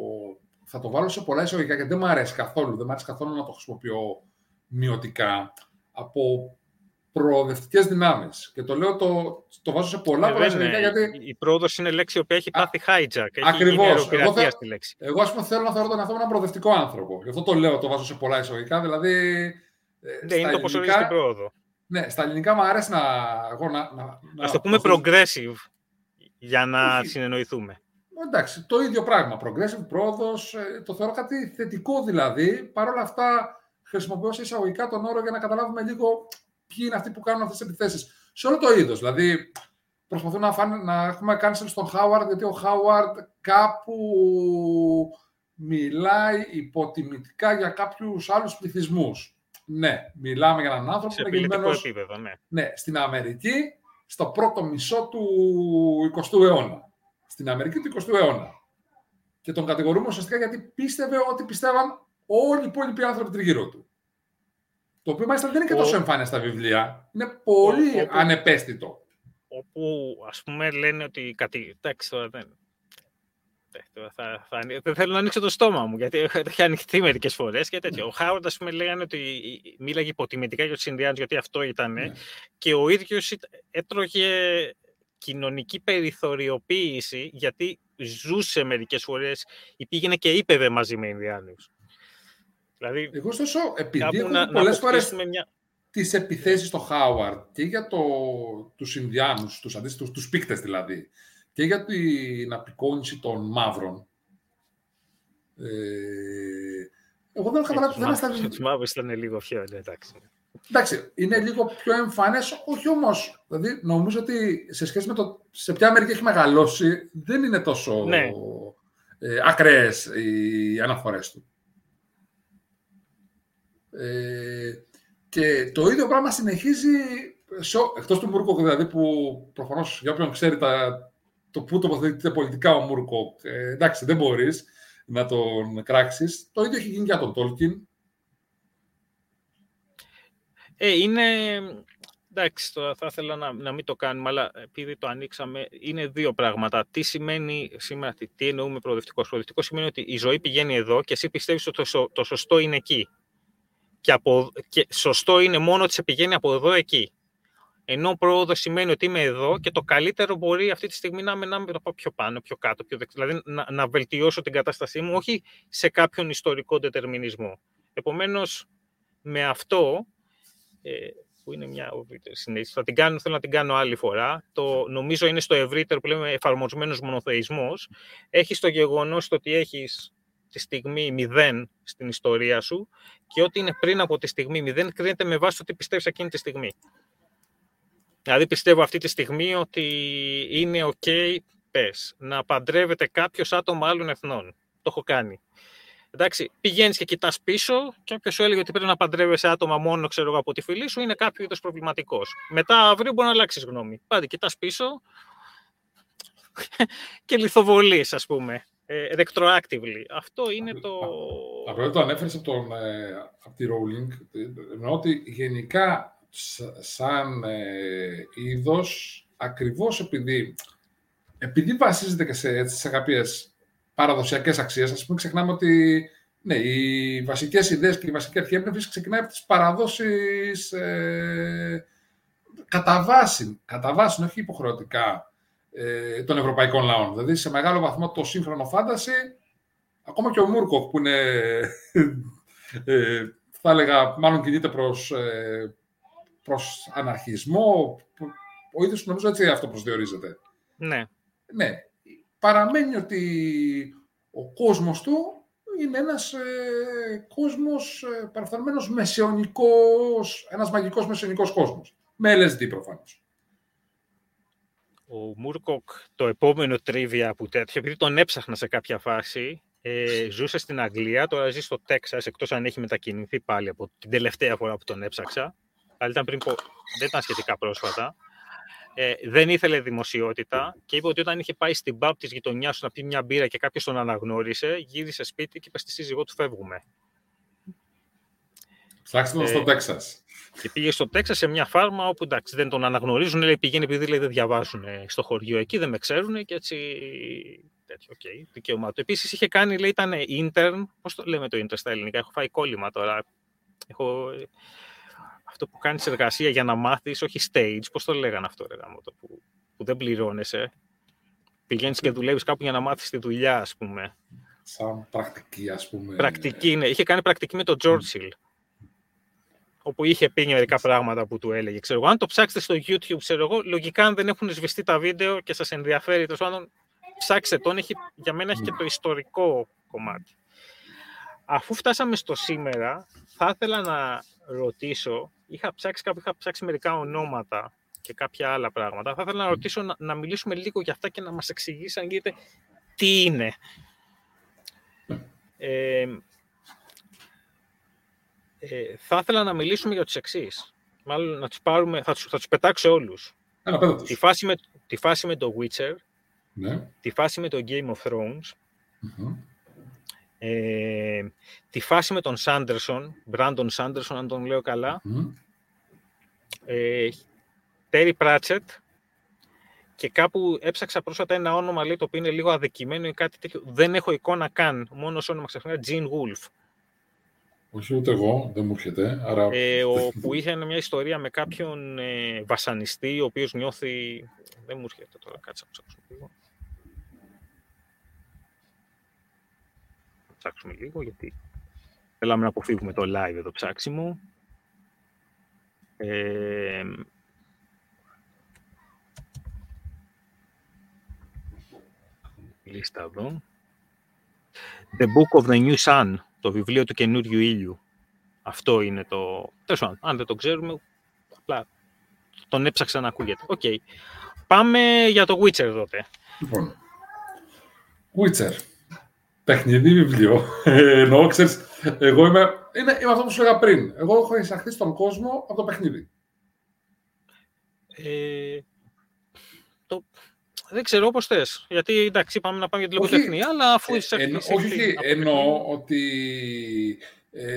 Θα το βάλω σε πολλά εισαγωγικά γιατί δεν μου αρέσει καθόλου. Δεν μου αρέσει καθόλου να το χρησιμοποιώ μειωτικά. Από προοδευτικές δυνάμεις. Και το λέω, το, το βάζω σε πολλά ε, πολλά Γιατί... Η πρόοδος είναι λέξη που έχει πάθει hijack. Ακριβώς. Εγώ, θε... εγώ ας πούμε, θέλω να θεωρώ τον εαυτό ένα προοδευτικό άνθρωπο. Γι' αυτό το λέω, το βάζω σε πολλά εισαγωγικά. Δηλαδή, ναι, είναι το πόσο ελληνικά, την πρόοδο. Ναι, στα ελληνικά μου αρέσει να... Εγώ να, να, Ας το πούμε progressive, για να Όχι. συνεννοηθούμε. Εντάξει, το ίδιο πράγμα. Progressive, πρόοδος, ε, το θεωρώ κάτι θετικό δηλαδή. Παρ' όλα αυτά, χρησιμοποιώ σε εισαγωγικά τον όρο για να καταλάβουμε λίγο ποιοι είναι αυτοί που κάνουν αυτές τις επιθέσεις. Σε όλο το είδος. Δηλαδή, προσπαθούν να, φάνε, να έχουμε cancel στον Howard, γιατί ο Howard κάπου μιλάει υποτιμητικά για κάποιους άλλους πληθυσμούς. Ναι, μιλάμε για έναν άνθρωπο που είναι επίπεδο, ναι. ναι. Στην Αμερική, στο πρώτο μισό του 20ου αιώνα. Στην Αμερική του 20ου αιώνα. Και τον κατηγορούμε ουσιαστικά γιατί πίστευε ότι πιστεύαν όλοι οι υπόλοιποι άνθρωποι τριγύρω του. Το οποίο μάλιστα δεν είναι και τόσο εμφάνεια στα βιβλία. Είναι πολύ ο, ανεπαίσθητο. Όπου, ας πούμε, λένε ότι... Εντάξει, τώρα δεν... Θα, θα, δεν θέλω να ανοίξω το στόμα μου, γιατί έχει ανοιχτεί μερικές φορές και τέτοιο. Ναι. Ο Χάουαρντ, ας πούμε, λέγανε ότι μίλαγε υποτιμητικά για τους Ινδιάνους, γιατί αυτό ήταν. Ναι. Και ο ίδιος έτρωγε κοινωνική περιθωριοποίηση, γιατί ζούσε μερικές φορές ή πήγαινε και είπε μαζί με Ινδιάνους. Δηλαδή, Εγώ ωστόσο, επειδή έχω πολλές φορές μια... τις επιθέσεις στο Χάουαρντ και για το, τους Ινδιάνους, τους, αντίστοιχους, τους πίκτες δηλαδή, και για την απεικόνηση των μαύρων, ε, εγώ δεν έχω καταλάβει. Δεν στα... Τους μαύρους ήταν λίγο πιο, ναι, εντάξει. Εντάξει, είναι λίγο πιο εμφανές, όχι όμω. Δηλαδή, νομίζω ότι σε σχέση με το σε ποια Αμερική έχει μεγαλώσει, δεν είναι τόσο ναι. ε, ακραίες οι αναφορές του. Ε, και το ίδιο πράγμα συνεχίζει, σε, εκτός του Μούρκοκ δηλαδή, που προφανώς για όποιον ξέρει τα, το πού τοποθετείται πολιτικά ο Μούρκοκ, ε, εντάξει, δεν μπορείς να τον κράξεις. Το ίδιο έχει γίνει για τον Τόλκιν. Ε, είναι... Εντάξει, τώρα θα ήθελα να, να μην το κάνουμε, αλλά επειδή το ανοίξαμε, είναι δύο πράγματα. Τι σημαίνει σήμερα, τι, τι εννοούμε προοδευτικός; Προοδευτικός σημαίνει ότι η ζωή πηγαίνει εδώ και εσύ πιστεύεις ότι το, το σωστό είναι εκεί. Και, από, και σωστό είναι μόνο ότι σε πηγαίνει από εδώ εκεί. Ενώ πρόοδος σημαίνει ότι είμαι εδώ και το καλύτερο μπορεί αυτή τη στιγμή να είμαι να το πάω πιο πάνω, πιο κάτω, πιο δεξιά. Δηλαδή να, να βελτιώσω την κατάστασή μου, όχι σε κάποιον ιστορικό δετερμινισμό. Επομένως, με αυτό, ε, που είναι μια ευρύτερη συνέχιση, θα την κάνω, θέλω να την κάνω άλλη φορά. Το νομίζω είναι στο ευρύτερο που λέμε εφαρμοσμένος μονοθεϊσμός. Έχεις το γεγονός ότι έχεις τη στιγμή 0 στην ιστορία σου και ό,τι είναι πριν από τη στιγμή 0 κρίνεται με βάση το τι πιστεύεις εκείνη τη στιγμή. Δηλαδή πιστεύω αυτή τη στιγμή ότι είναι ok, πες, να παντρεύεται κάποιος άτομο άλλων εθνών. Το έχω κάνει. Εντάξει, πηγαίνεις και κοιτάς πίσω, και όποιος σου έλεγε ότι πρέπει να παντρεύεσαι άτομα μόνο ξέρω εγώ, από τη φυλή σου είναι κάποιο είδος προβληματικός. Μετά αύριο μπορεί να αλλάξεις γνώμη. Πάντε, κοιτάς πίσω και λιθοβολείς, ας πούμε. Ε, retroactively. Αυτό είναι το. Απλά το ανέφερες από, τον, ε, από τη Rowling. Εννοώ ότι γενικά σαν ε, είδος, ακριβώς επειδή, επειδή βασίζεται και σε, σε κάποιες παραδοσιακές αξίες, ας πούμε ξεχνάμε ότι ναι, οι βασικές ιδέες και η βασική αρχή έμπνευσης ξεκινάει από τις παραδόσεις ε, κατά βάση, κατά βάση, όχι υποχρεωτικά, ε, των ευρωπαϊκών λαών. Δηλαδή, σε μεγάλο βαθμό το σύγχρονο φάνταση, ακόμα και ο Μούρκοφ που είναι, ε, θα έλεγα, μάλλον κινείται προς ε, προς αναρχισμό. Ο ίδιος νομίζω έτσι αυτό προσδιορίζεται. Ναι. Ναι. Παραμένει ότι ο κόσμος του είναι ένας ε, κόσμος ε, παραφθαρμένος μεσαιωνικός, ένας μαγικός μεσαιωνικός κόσμος. Με LSD προφανώς. Ο Μούρκοκ, το επόμενο τρίβια που τέτοιο, επειδή τον έψαχνα σε κάποια φάση, ε, ζούσε στην Αγγλία, τώρα ζει στο Τέξας, εκτός αν έχει μετακινηθεί πάλι από την τελευταία φορά που τον έψαξα αλλά ήταν πριν, δεν ήταν σχετικά πρόσφατα. Ε, δεν ήθελε δημοσιότητα και είπε ότι όταν είχε πάει στην pub της γειτονιάς του να πει μια μπύρα και κάποιος τον αναγνώρισε, γύρισε σπίτι και είπε στη σύζυγό του: Φεύγουμε. Ψάξτε τον ε, στο Τέξας. Και πήγε στο Τέξας σε μια φάρμα όπου εντάξει, δεν τον αναγνωρίζουν. Λέει πηγαίνει επειδή λέει, δεν διαβάζουν στο χωριό εκεί, δεν με ξέρουν και έτσι. Τέτοιο, okay, δικαίωμά του. Επίσης είχε κάνει, λέει, ήταν intern. Πώς το λέμε το intern στα ελληνικά, έχω φάει κόλλημα τώρα. Έχω αυτό που κάνεις εργασία για να μάθεις, όχι stage, πώς το λέγανε αυτό, ρε, το, που, που δεν πληρώνεσαι. Πηγαίνεις και δουλεύεις κάπου για να μάθεις τη δουλειά, ας πούμε. Σαν πρακτική, ας πούμε. Πρακτική, ναι. Είχε κάνει πρακτική με τον George όπου είχε πει μερικά πράγματα που του έλεγε. Ξέρω, αν το ψάξετε στο YouTube, ξέρω εγώ, λογικά αν δεν έχουν σβηστεί τα βίντεο και σας ενδιαφέρει, τόσο πάντων, ψάξτε τον. Έχει, για μένα έχει και το ιστορικό κομμάτι. Αφού φτάσαμε στο σήμερα, θα ήθελα να ρωτήσω είχα ψάξει κάπου, είχα ψάξει μερικά ονόματα και κάποια άλλα πράγματα. Θα ήθελα να ρωτήσω να, να μιλήσουμε λίγο για αυτά και να μας εξηγήσει αν γίνεται τι είναι. Ε, ε, θα ήθελα να μιλήσουμε για τους εξής. Μάλλον να τους πάρουμε, θα τους, θα τους πετάξω όλους. τη, φάση με, τη φάση με το Witcher, ναι. τη φάση με το Game of Thrones, ε, τη φάση με τον Σάντερσον, Brandon Σάντερσον, αν τον λέω καλά, ε, Terry Pratchett και κάπου έψαξα πρόσφατα ένα όνομα λέει, το οποίο είναι λίγο αδικημένο ή κάτι τέτοιο. Δεν έχω εικόνα καν, μόνο όνομα ξαφνικά, Gene Wolf. Όχι ούτε εγώ, δεν μου έρχεται. Άρα... Ε, ο, που είχε μια ιστορία με κάποιον ε, βασανιστή, ο οποίος νιώθει... Δεν μου έρχεται τώρα, κάτσε να ψάξουμε λίγο. ψάξουμε λίγο, γιατί θέλαμε να αποφύγουμε το live εδώ ψάξιμο. Ε, λίστα εδώ. The Book of the New Sun, το βιβλίο του καινούριου ήλιου. Αυτό είναι το... Τέλος αν δεν το ξέρουμε, απλά τον έψαξα να ακούγεται. OK. Okay. Πάμε για το Witcher τότε. Λοιπόν, Witcher. Παιχνίδι βιβλίο. Εννοώ, ξέρεις, εγώ είμαι, είναι, είμαι αυτό που σου έλεγα πριν. Εγώ έχω εισαχθεί στον κόσμο από το παιχνίδι. Ε, το, δεν ξέρω πώς θες. Γιατί εντάξει, πάμε να πάμε για τη λογοτεχνία, αλλά αφού είσαι ε, Όχι, όχι εννοώ ότι ε,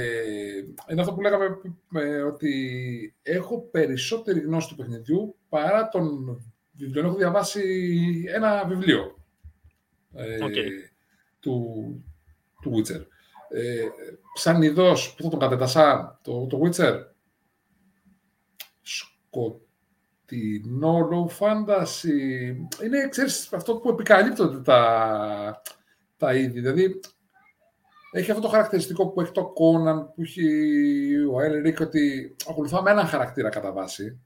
είναι αυτό που λέγαμε ε, ότι έχω περισσότερη γνώση του παιχνιδιού παρά τον βιβλίο. Έχω διαβάσει ένα βιβλίο ε, του, του Witcher. Ε, σαν είδος, που θα τον κατέτασα, το, το Witcher, σκοτεινό low fantasy, είναι, ξέρεις, αυτό που επικαλύπτονται τα, τα είδη. Δηλαδή, έχει αυτό το χαρακτηριστικό που έχει το Conan, που έχει ο Έλερικ, ότι ακολουθάμε έναν χαρακτήρα κατά βάση.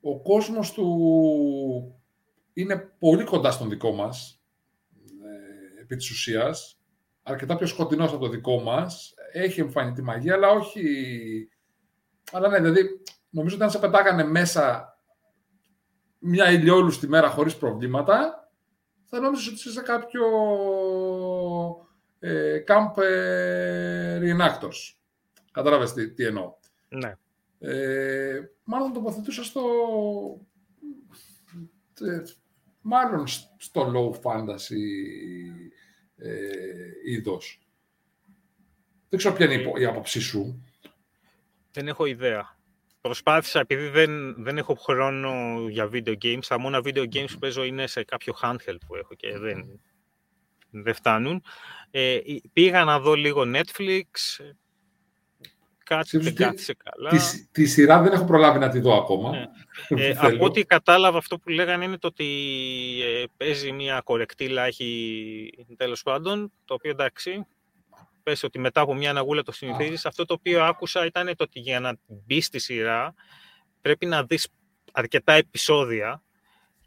Ο κόσμος του είναι πολύ κοντά στον δικό μας, ε, επί της ουσίας, αρκετά πιο σκοτεινός από το δικό μας, έχει εμφανιστεί μαγεία, αλλά όχι... Αλλά ναι, δηλαδή, νομίζω ότι αν σε πετάγανε μέσα μια ηλιόλου στη μέρα χωρίς προβλήματα, θα νόμιζες ότι είσαι σε κάποιο ε, camp ε, reenactors. Κατάλαβες τι, τι εννοώ. Ναι. Ε, μάλλον τοποθετούσα στο... Ε, μάλλον στο low fantasy ε, είδος. Δεν ξέρω ποια είναι η άποψή σου. Δεν έχω ιδέα. Προσπάθησα, επειδή δεν, δεν έχω χρόνο για video games, τα μόνα video games που παίζω είναι σε κάποιο handheld που έχω και δεν, δεν φτάνουν. Ε, πήγα να δω λίγο Netflix, κάτι δεν κάθισε καλά. Τη, τη, σειρά δεν έχω προλάβει να τη δω ακόμα. Ναι. Ε, από ό,τι κατάλαβα αυτό που λέγανε είναι το ότι ε, παίζει μια κορεκτήλα, έχει τέλος πάντων, το οποίο εντάξει, πες ότι μετά από μια αναγούλα το συνηθίζεις. Αυτό το οποίο άκουσα ήταν το ότι για να μπει στη σειρά πρέπει να δεις αρκετά επεισόδια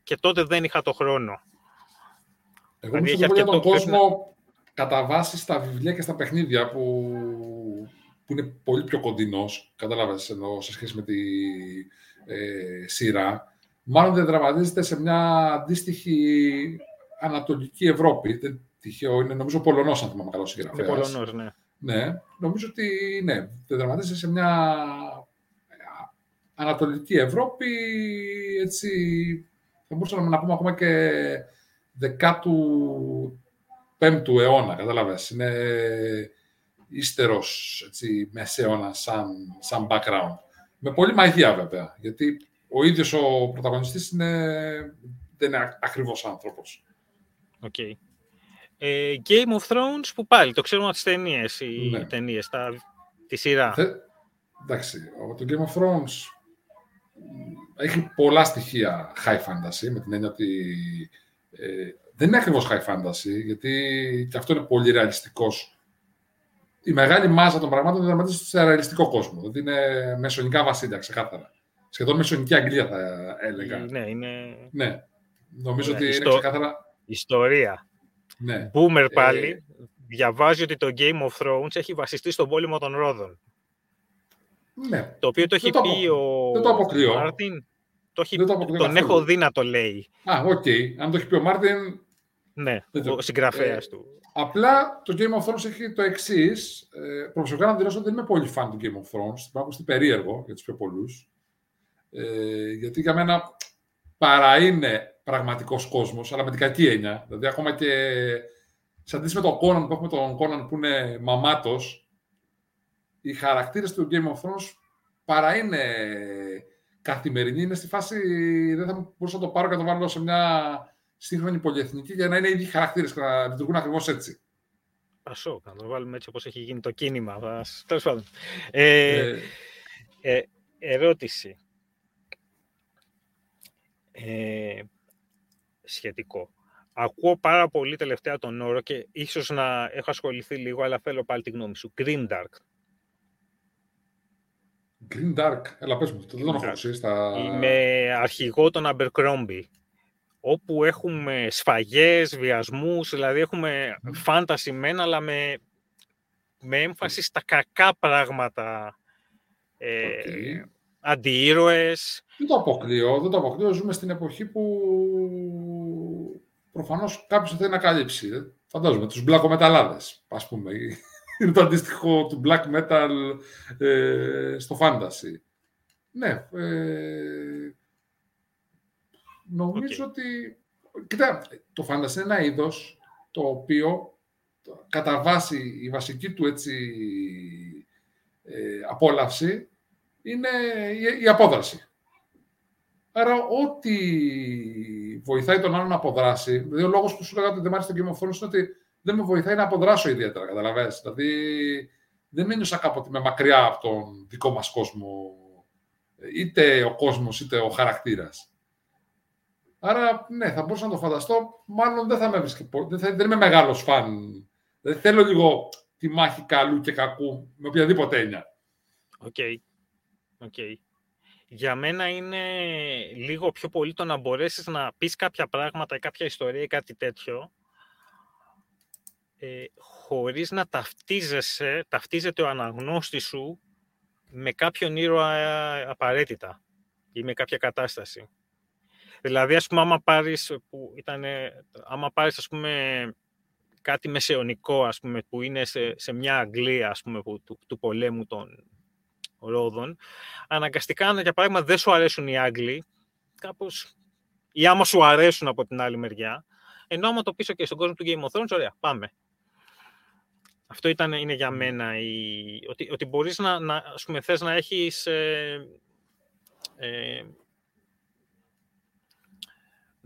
και τότε δεν είχα το χρόνο. Εγώ δηλαδή, νομίζω τον κόσμο κατά βάση στα βιβλία και στα παιχνίδια που, που είναι πολύ πιο κοντινός, κατάλαβες εννοώ, σε σχέση με τη ε, σειρά, μάλλον δεν δραματίζεται σε μια αντίστοιχη Ανατολική Ευρώπη. Δεν τυχαίο, είναι νομίζω Πολωνός, αν θυμάμαι καλό συγγραφέας. Είναι Πολωνός, ναι. Ναι, νομίζω ότι ναι, δεν δραματίζεται σε μια Ανατολική Ευρώπη, έτσι, θα μπορούσαμε να πούμε ακόμα και δεκάτου πέμπτου αιώνα, κατάλαβες. Είναι ύστερος, έτσι, μεσαίωνα σαν, σαν background. Με πολύ μαγεία βέβαια, γιατί ο ίδιος ο πρωταγωνιστής είναι, δεν είναι ακριβώς άνθρωπος. OK. Okay. Ε, Game of Thrones που πάλι, το ξέρουμε από τις ταινίες, οι ναι. ταινίες, τα, τη σειρά. Θε, εντάξει, το Game of Thrones έχει πολλά στοιχεία high fantasy, με την έννοια ότι ε, δεν είναι ακριβώς high fantasy, γιατί και αυτό είναι πολύ ρεαλιστικός. Η μεγάλη μάζα των πραγμάτων δραματίζεται σε ρεαλιστικό κόσμο. Δηλαδή είναι μεσαιωνικά βασίλεια, ξεκάθαρα. Σχεδόν μεσαιωνική Αγγλία θα έλεγα. Ναι, είναι. Ναι. Νομίζω ότι είναι ξεκάθαρα. Ιστορία. Ναι. Boomer ε, πάλι διαβάζει ότι το Game of Thrones έχει βασιστεί στον πόλεμο των Ρόδων. Ναι. Το οποίο το έχει πει ο δεν το αποκλείω. Μάρτιν. Το έχει... τον έχω δει να το λέει. Α, OK. Okay. Αν το έχει πει ο Μάρτιν, ναι, ο συγγραφέας ε, του. Απλά το Game of Thrones έχει το εξής. Ε, προσωπικά να δηλώσω ότι δεν είμαι πολύ φαν του Game of Thrones. Πράγμα είναι περίεργο για τους πιο πολλούς. Ε, γιατί για μένα παρά είναι πραγματικός κόσμος, αλλά με την κακή έννοια. Δηλαδή, ακόμα και σε αντίθεση με τον Conan που έχουμε τον Conan που είναι μαμάτος, οι χαρακτήρες του Game of Thrones παρά είναι καθημερινοί. Είναι στη φάση. Δεν θα μπορούσα να το πάρω και να το βάλω σε μια σύγχρονη πολυεθνική για να είναι ήδη χαρακτήρες και να λειτουργούν ακριβώς έτσι. Πασό, να το βάλουμε έτσι όπως έχει γίνει το κίνημα. Τέλος πάντων. Ε, ε, ε, ερώτηση. Ε, σχετικό. Ακούω πάρα πολύ τελευταία τον όρο και ίσως να έχω ασχοληθεί λίγο, αλλά θέλω πάλι τη γνώμη σου. Green Dark. Green Dark. Έλα, πες μου, δεν τον έχω στα... Είμαι αρχηγό των Abercrombie όπου έχουμε σφαγές, βιασμούς, δηλαδή έχουμε φάνταση μένα, αλλά με, με έμφαση στα κακά πράγματα. Ε, okay. Αντιήρωες. Δεν το αποκλείω, δεν το αποκλείω. Ζούμε στην εποχή που προφανώς κάποιος θέλει να καλύψει. Ε. Φαντάζομαι, τους μπλακομεταλλάδες, ας πούμε. Είναι το αντίστοιχο του black metal ε, στο fantasy. Ναι, ε, Νομίζω ότι... Κοίτα, το fantasy είναι ένα είδος το οποίο κατά βάση η βασική του έτσι, ε, απόλαυση είναι η, η απόδραση. Άρα, ό,τι βοηθάει τον άλλον να αποδράσει, δηλαδή ο λόγος που σου λέγα ότι δεν μ' άρεσε το Game of Thrones είναι ότι δεν με βοηθάει να αποδράσω ιδιαίτερα, καταλαβαίνεις; Δηλαδή, δεν ένιωσα κάποτε με μακριά από τον δικό μας κόσμο, είτε ο κόσμος, είτε ο χαρακτήρας. Άρα, ναι, θα μπορούσα να το φανταστώ. Μάλλον δεν θα με βρίσκει. Δεν, δεν είμαι μεγάλος φαν. Δεν θέλω λίγο τη μάχη καλού και κακού με οποιαδήποτε έννοια. OK. Okay. Okay. Για μένα είναι λίγο πιο πολύ το να μπορέσεις να πεις κάποια πράγματα ή κάποια ιστορία ή κάτι τέτοιο ε, χωρίς να ταυτίζεσαι, ταυτίζεται ο αναγνώστης σου με κάποιον ήρωα απαραίτητα ή με κάποια κατάσταση. Δηλαδή, ας πούμε, άμα πάρεις, που ήταν, άμα πάρεις ας πούμε, κάτι μεσαιωνικό, ας πούμε, που είναι σε, σε μια Αγγλία, ας πούμε, που, του, του πολέμου των Ρόδων, αναγκαστικά, για παράδειγμα, δεν σου αρέσουν οι Άγγλοι, κάπως, ή άμα σου αρέσουν από την άλλη μεριά, ενώ άμα το πίσω και στον κόσμο του Game of Thrones, ωραία, πάμε. Αυτό ήταν, είναι για μένα, η, ότι, ότι μπορείς να, να, ας πούμε, θες να έχεις ε, ε,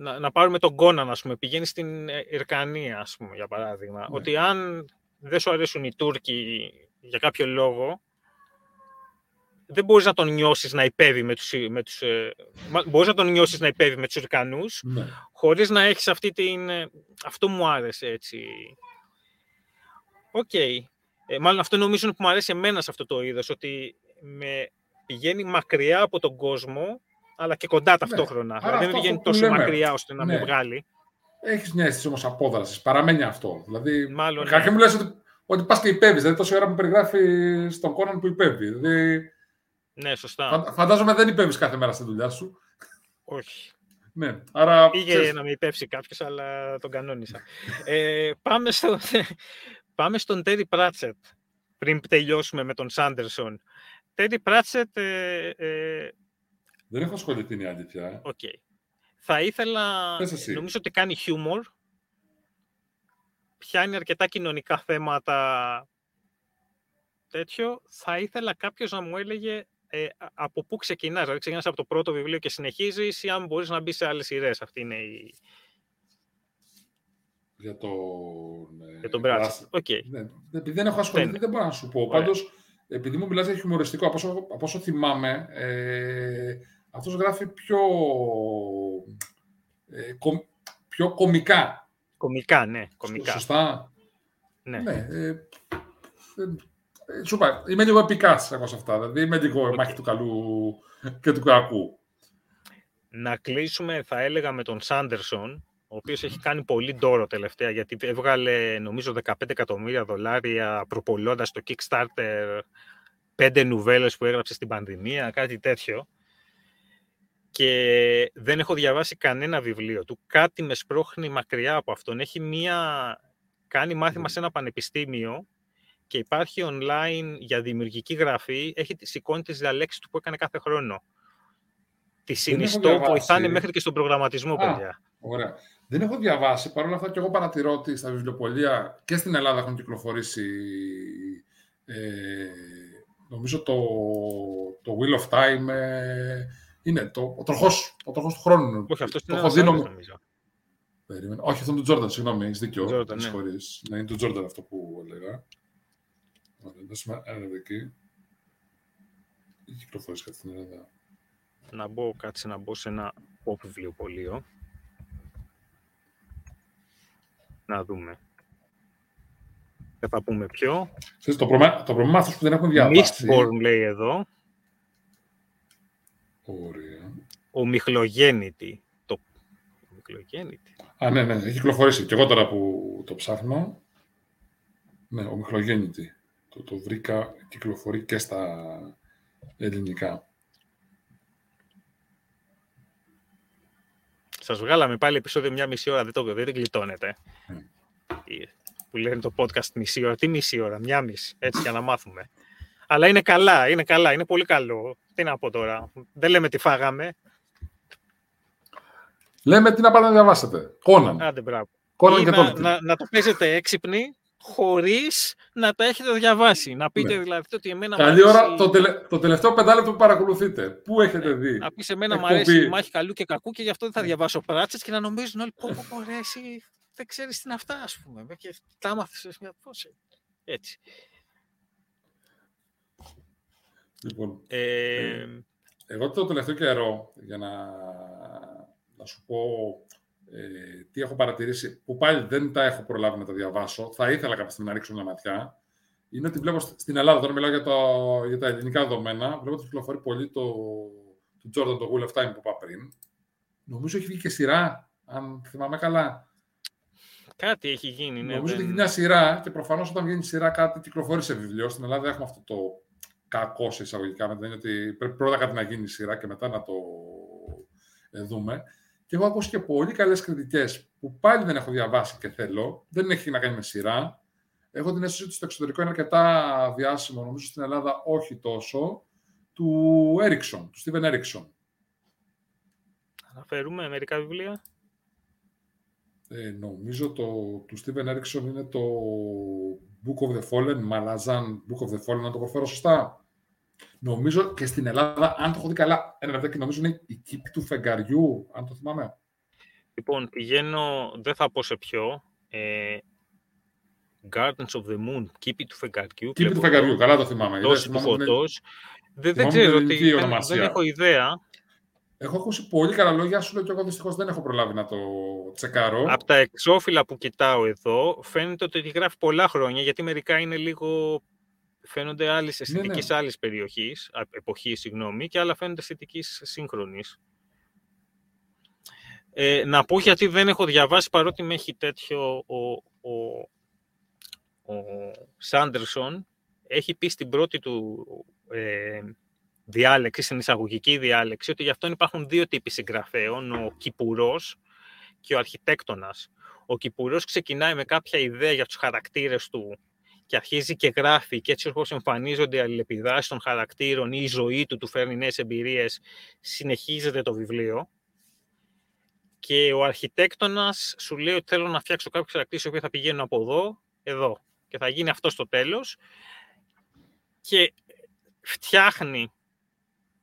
να, να πάρουμε τον Κόναν, ας πούμε, πηγαίνει στην Υρκανία, ας πούμε, για παράδειγμα, ναι. ότι αν δεν σου αρέσουν οι Τούρκοι για κάποιο λόγο, δεν μπορείς να τον νιώσεις να ιππεύει με τους... Με τους ε, μπορείς να τον νιώσεις να ιππεύει με τους Υρκανούς, ναι. χωρίς να έχεις αυτή την... Ε, αυτό μου άρεσε, έτσι. OK. Okay. Ε, μάλλον αυτό νομίζω που μου αρέσει εμένα σε αυτό το είδος, ότι με πηγαίνει μακριά από τον κόσμο αλλά και κοντά ναι. ταυτόχρονα. Ναι. Δηλαδή δεν βγαίνει τόσο μακριά ώστε να ναι. με βγάλει. Έχεις μια αίσθηση όμως απόδρασης. Παραμένει αυτό. Δηλαδή, Μάλλον. Κάποιοι ναι. μου λες ότι, ότι πας και υπέβεις. Δηλαδή, τόση ώρα μου περιγράφει στον Κόναν που υπέβει. Δηλαδή, ναι, σωστά. φαντάζομαι δεν υπέβεις κάθε μέρα στη δουλειά σου. Όχι. Ναι, άρα... Πήγε ξέρεις... να με υπέψει κάποιος, αλλά τον κανόνισα. ε, πάμε, στο, πάμε στον Τέρι Πράτσετ, πριν τελειώσουμε με τον Σάντερσον. Τέρι Πράτσετ ε, ε, δεν έχω ασχοληθεί η αλήθεια. Okay. Θα ήθελα, νομίζω ότι κάνει χιούμορ, πιάνει αρκετά κοινωνικά θέματα τέτοιο. Θα ήθελα κάποιος να μου έλεγε ε, από πού ξεκινάς, δηλαδή ξεκινάς από το πρώτο βιβλίο και συνεχίζεις ή αν μπορείς να μπεις σε άλλες σειρές. Αυτή είναι η... Για τον... Για τον Μπράτσι. Okay. Ναι, επειδή δεν έχω ασχοληθεί, δεν, μπορώ να σου πω. Πάντως, επειδή μου μιλάς για χιουμοριστικό, από όσο, από όσο θυμάμαι, ε, αυτός γράφει πιο, ε, πιο κομικά. Κομικά, ναι. Κομικά. Σωστά. Ναι. ναι ε, ε, σου είπα, είμαι λίγο επικάς εγώ σε αυτά. Δηλαδή είμαι λίγο okay. μάχη του καλού και του κακού. Να κλείσουμε, θα έλεγα, με τον Σάντερσον, ο οποίος έχει κάνει πολύ ντόρο τελευταία, γιατί έβγαλε, νομίζω, 15 εκατομμύρια δολάρια προπολώντας το Kickstarter πέντε νουβέλες που έγραψε στην πανδημία, κάτι τέτοιο και δεν έχω διαβάσει κανένα βιβλίο του. Κάτι με σπρώχνει μακριά από αυτόν. Έχει μία... κάνει μάθημα σε ένα πανεπιστήμιο και υπάρχει online για δημιουργική γραφή. Έχει σηκώνει τις διαλέξεις του που έκανε κάθε χρόνο. Τη συνιστώ, βοηθάνε μέχρι και στον προγραμματισμό, Α, παιδιά. Ωραία. Δεν έχω διαβάσει. Παρ' όλα αυτά και εγώ παρατηρώ ότι στα βιβλιοπολία και στην Ελλάδα έχουν κυκλοφορήσει ε, νομίζω το, το Wheel of Time, ε, είναι το, ο τροχός, ο τροχός του χρόνου. Όχι, αυτός είναι το νομίζω. Περίμενε. Όχι, αυτό είναι του Τζόρνταν, συγγνώμη, έχεις δίκιο. Jordan, ναι. ναι, είναι του Τζόρνταν αυτό που έλεγα. Ωραία, δώσουμε ένα εκεί. Ή κυκλοφορείς κάτι στην Ελλάδα. Να μπω, κάτσε να μπω σε ένα pop βιβλιοπωλείο. Να δούμε. Δεν θα πούμε ποιο. Ξέρεις, το πρόβλημα, το πρόβλημα που δεν έχουν διαβάσει... Mistborn λέει εδώ. Ωραία. Ο Μιχλογέννητη. Το... Ο Μιχλογέννητη. Α, ναι, ναι, έχει κυκλοφορήσει. Και εγώ τώρα που το ψάχνω. Ναι, ο Μιχλογέννητη. Το, το βρήκα, κυκλοφορεί και στα ελληνικά. Σας βγάλαμε πάλι επεισόδιο μια μισή ώρα, δεν το δεν γλιτώνετε. Mm. Που λένε το podcast μισή ώρα. Τι μισή ώρα, μια μισή, έτσι για να μάθουμε. Αλλά είναι καλά, είναι καλά, είναι πολύ καλό. Τι να πω τώρα, δεν λέμε τι φάγαμε. Λέμε τι να πάτε να διαβάσετε. Κόναν. Άντε, μπράβο. Κόναν και να, να, να, το παίζετε έξυπνοι, χωρίς να τα έχετε διαβάσει. Να πείτε ναι. δηλαδή ότι εμένα. Καλή ώρα το, τελε, το τελευταίο πεντάλεπτο που παρακολουθείτε. Πού έχετε ναι. δει. Να πεις εμένα μου αρέσει η μάχη καλού και κακού και γι' αυτό δεν θα ναι. διαβάσω πράτσες και να νομίζουν όλοι πω πω αρέσει. Δεν ξέρεις τι είναι αυτά, ας πούμε. Και τα άμαθες μια πόση. Έτσι. Λοιπόν, ε... Ε, εγώ το τελευταίο καιρό, για να, να σου πω ε, τι έχω παρατηρήσει, που πάλι δεν τα έχω προλάβει να τα διαβάσω, θα ήθελα κάποια στιγμή να ρίξω μια ματιά, είναι ότι βλέπω στην Ελλάδα, τώρα μιλάω για, το, για τα ελληνικά δεδομένα, βλέπω ότι κυκλοφορεί πολύ το, το Jordan, το Wheel of Time που είπα πριν. Νομίζω έχει βγει και σειρά, αν θυμάμαι καλά. Κάτι έχει γίνει, ναι. Νομίζω ότι έχει μια σειρά και προφανώς όταν βγαίνει σειρά κάτι κυκλοφορεί σε βιβλίο. Στην Ελλάδα έχουμε αυτό το κακός σε εισαγωγικά, με την ότι πρέπει πρώτα κάτι να γίνει σειρά και μετά να το ε, δούμε. Και έχω ακούσει και πολύ καλές κριτικές που πάλι δεν έχω διαβάσει και θέλω. Δεν έχει να κάνει με σειρά. Έχω την αίσθηση ότι στο εξωτερικό είναι αρκετά διάσημο, νομίζω στην Ελλάδα όχι τόσο, του Έριξον, του Στίβεν Έριξον. Αναφέρουμε μερικά βιβλία; Ε, νομίζω το του Στίβεν Έριξον είναι το Book of the Fallen, Malazan Book of the Fallen, να το προφέρω σωστά. Νομίζω και στην Ελλάδα, αν το έχω δει καλά, ένα λεπτό και νομίζω είναι η κήπη του φεγγαριού, αν το θυμάμαι. Λοιπόν, πηγαίνω, δεν θα πω σε ποιο. Ε, Gardens of the Moon, κήπη του φεγγαριού. Κήπη του φεγγαριού, καλά το θυμάμαι. Δόση του φωτός. Δεν, δεν ξέρω, ότι, δεν, δεν έχω ιδέα. Έχω ακούσει πολύ καλά λόγια, σου λέω και εγώ δυστυχώς δεν έχω προλάβει να το τσεκάρω. Από τα εξώφυλλα που κοιτάω εδώ, φαίνεται ότι γράφει πολλά χρόνια, γιατί μερικά είναι λίγο φαίνονται άλλη αισθητική ναι, ναι. άλλη περιοχής, εποχής, συγγνώμη, και άλλα φαίνονται αισθητικής σύγχρονης. Ε, να πω γιατί δεν έχω διαβάσει, παρότι με έχει τέτοιο ο, ο, ο Σάντερσον, έχει πει στην πρώτη του ε, διάλεξη, στην εισαγωγική διάλεξη, ότι γι' αυτό υπάρχουν δύο τύποι συγγραφέων, ο Κυπουρός και ο αρχιτέκτονας. Ο Κυπουρός ξεκινάει με κάποια ιδέα για τους χαρακτήρες του και αρχίζει και γράφει και έτσι όπως εμφανίζονται οι αλληλεπιδράσεις των χαρακτήρων ή η ζωή του του φέρνει νέες εμπειρίες, συνεχίζεται το βιβλίο. Και ο αρχιτέκτονας σου λέει ότι θέλω να φτιάξω κάποιους χαρακτήρες που θα πηγαίνουν από εδώ, εδώ. Και θα γίνει αυτό στο τέλος. Και φτιάχνει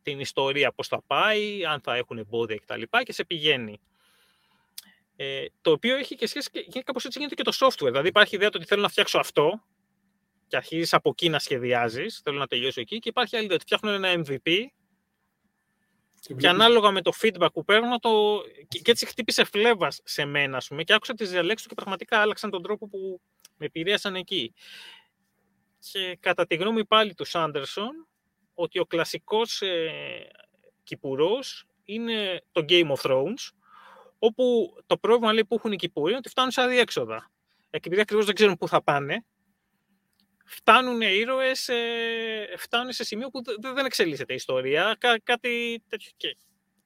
την ιστορία πώς θα πάει, αν θα έχουν εμπόδια κτλ. Και, και σε πηγαίνει. Ε, το οποίο έχει και σχέση και κάπως έτσι γίνεται και το software. Δηλαδή υπάρχει ιδέα ότι θέλω να φτιάξω αυτό και αρχίζεις από εκεί να σχεδιάζεις. Θέλω να τελειώσω εκεί. Και υπάρχει άλλη ιδέα ότι φτιάχνω ένα MVP και, ανάλογα με το feedback που παίρνω, το... και, έτσι χτύπησε φλέβας σε μένα, ας πούμε, και άκουσα τις διαλέξεις του και πραγματικά άλλαξαν τον τρόπο που με επηρέασαν εκεί. Και κατά τη γνώμη πάλι του Σάντερσον, ότι ο κλασικός ε, Κυπουρός είναι το Game of Thrones, όπου το πρόβλημα λέει, που έχουν οι Κυπουροί είναι ότι φτάνουν σε αδιέξοδα. Επειδή ακριβώς δεν ξέρουν πού θα πάνε, φτάνουν οι ήρωες, ε, φτάνουν σε σημείο που δεν εξελίσσεται η ιστορία. Κά, κάτι τέτοιο. Και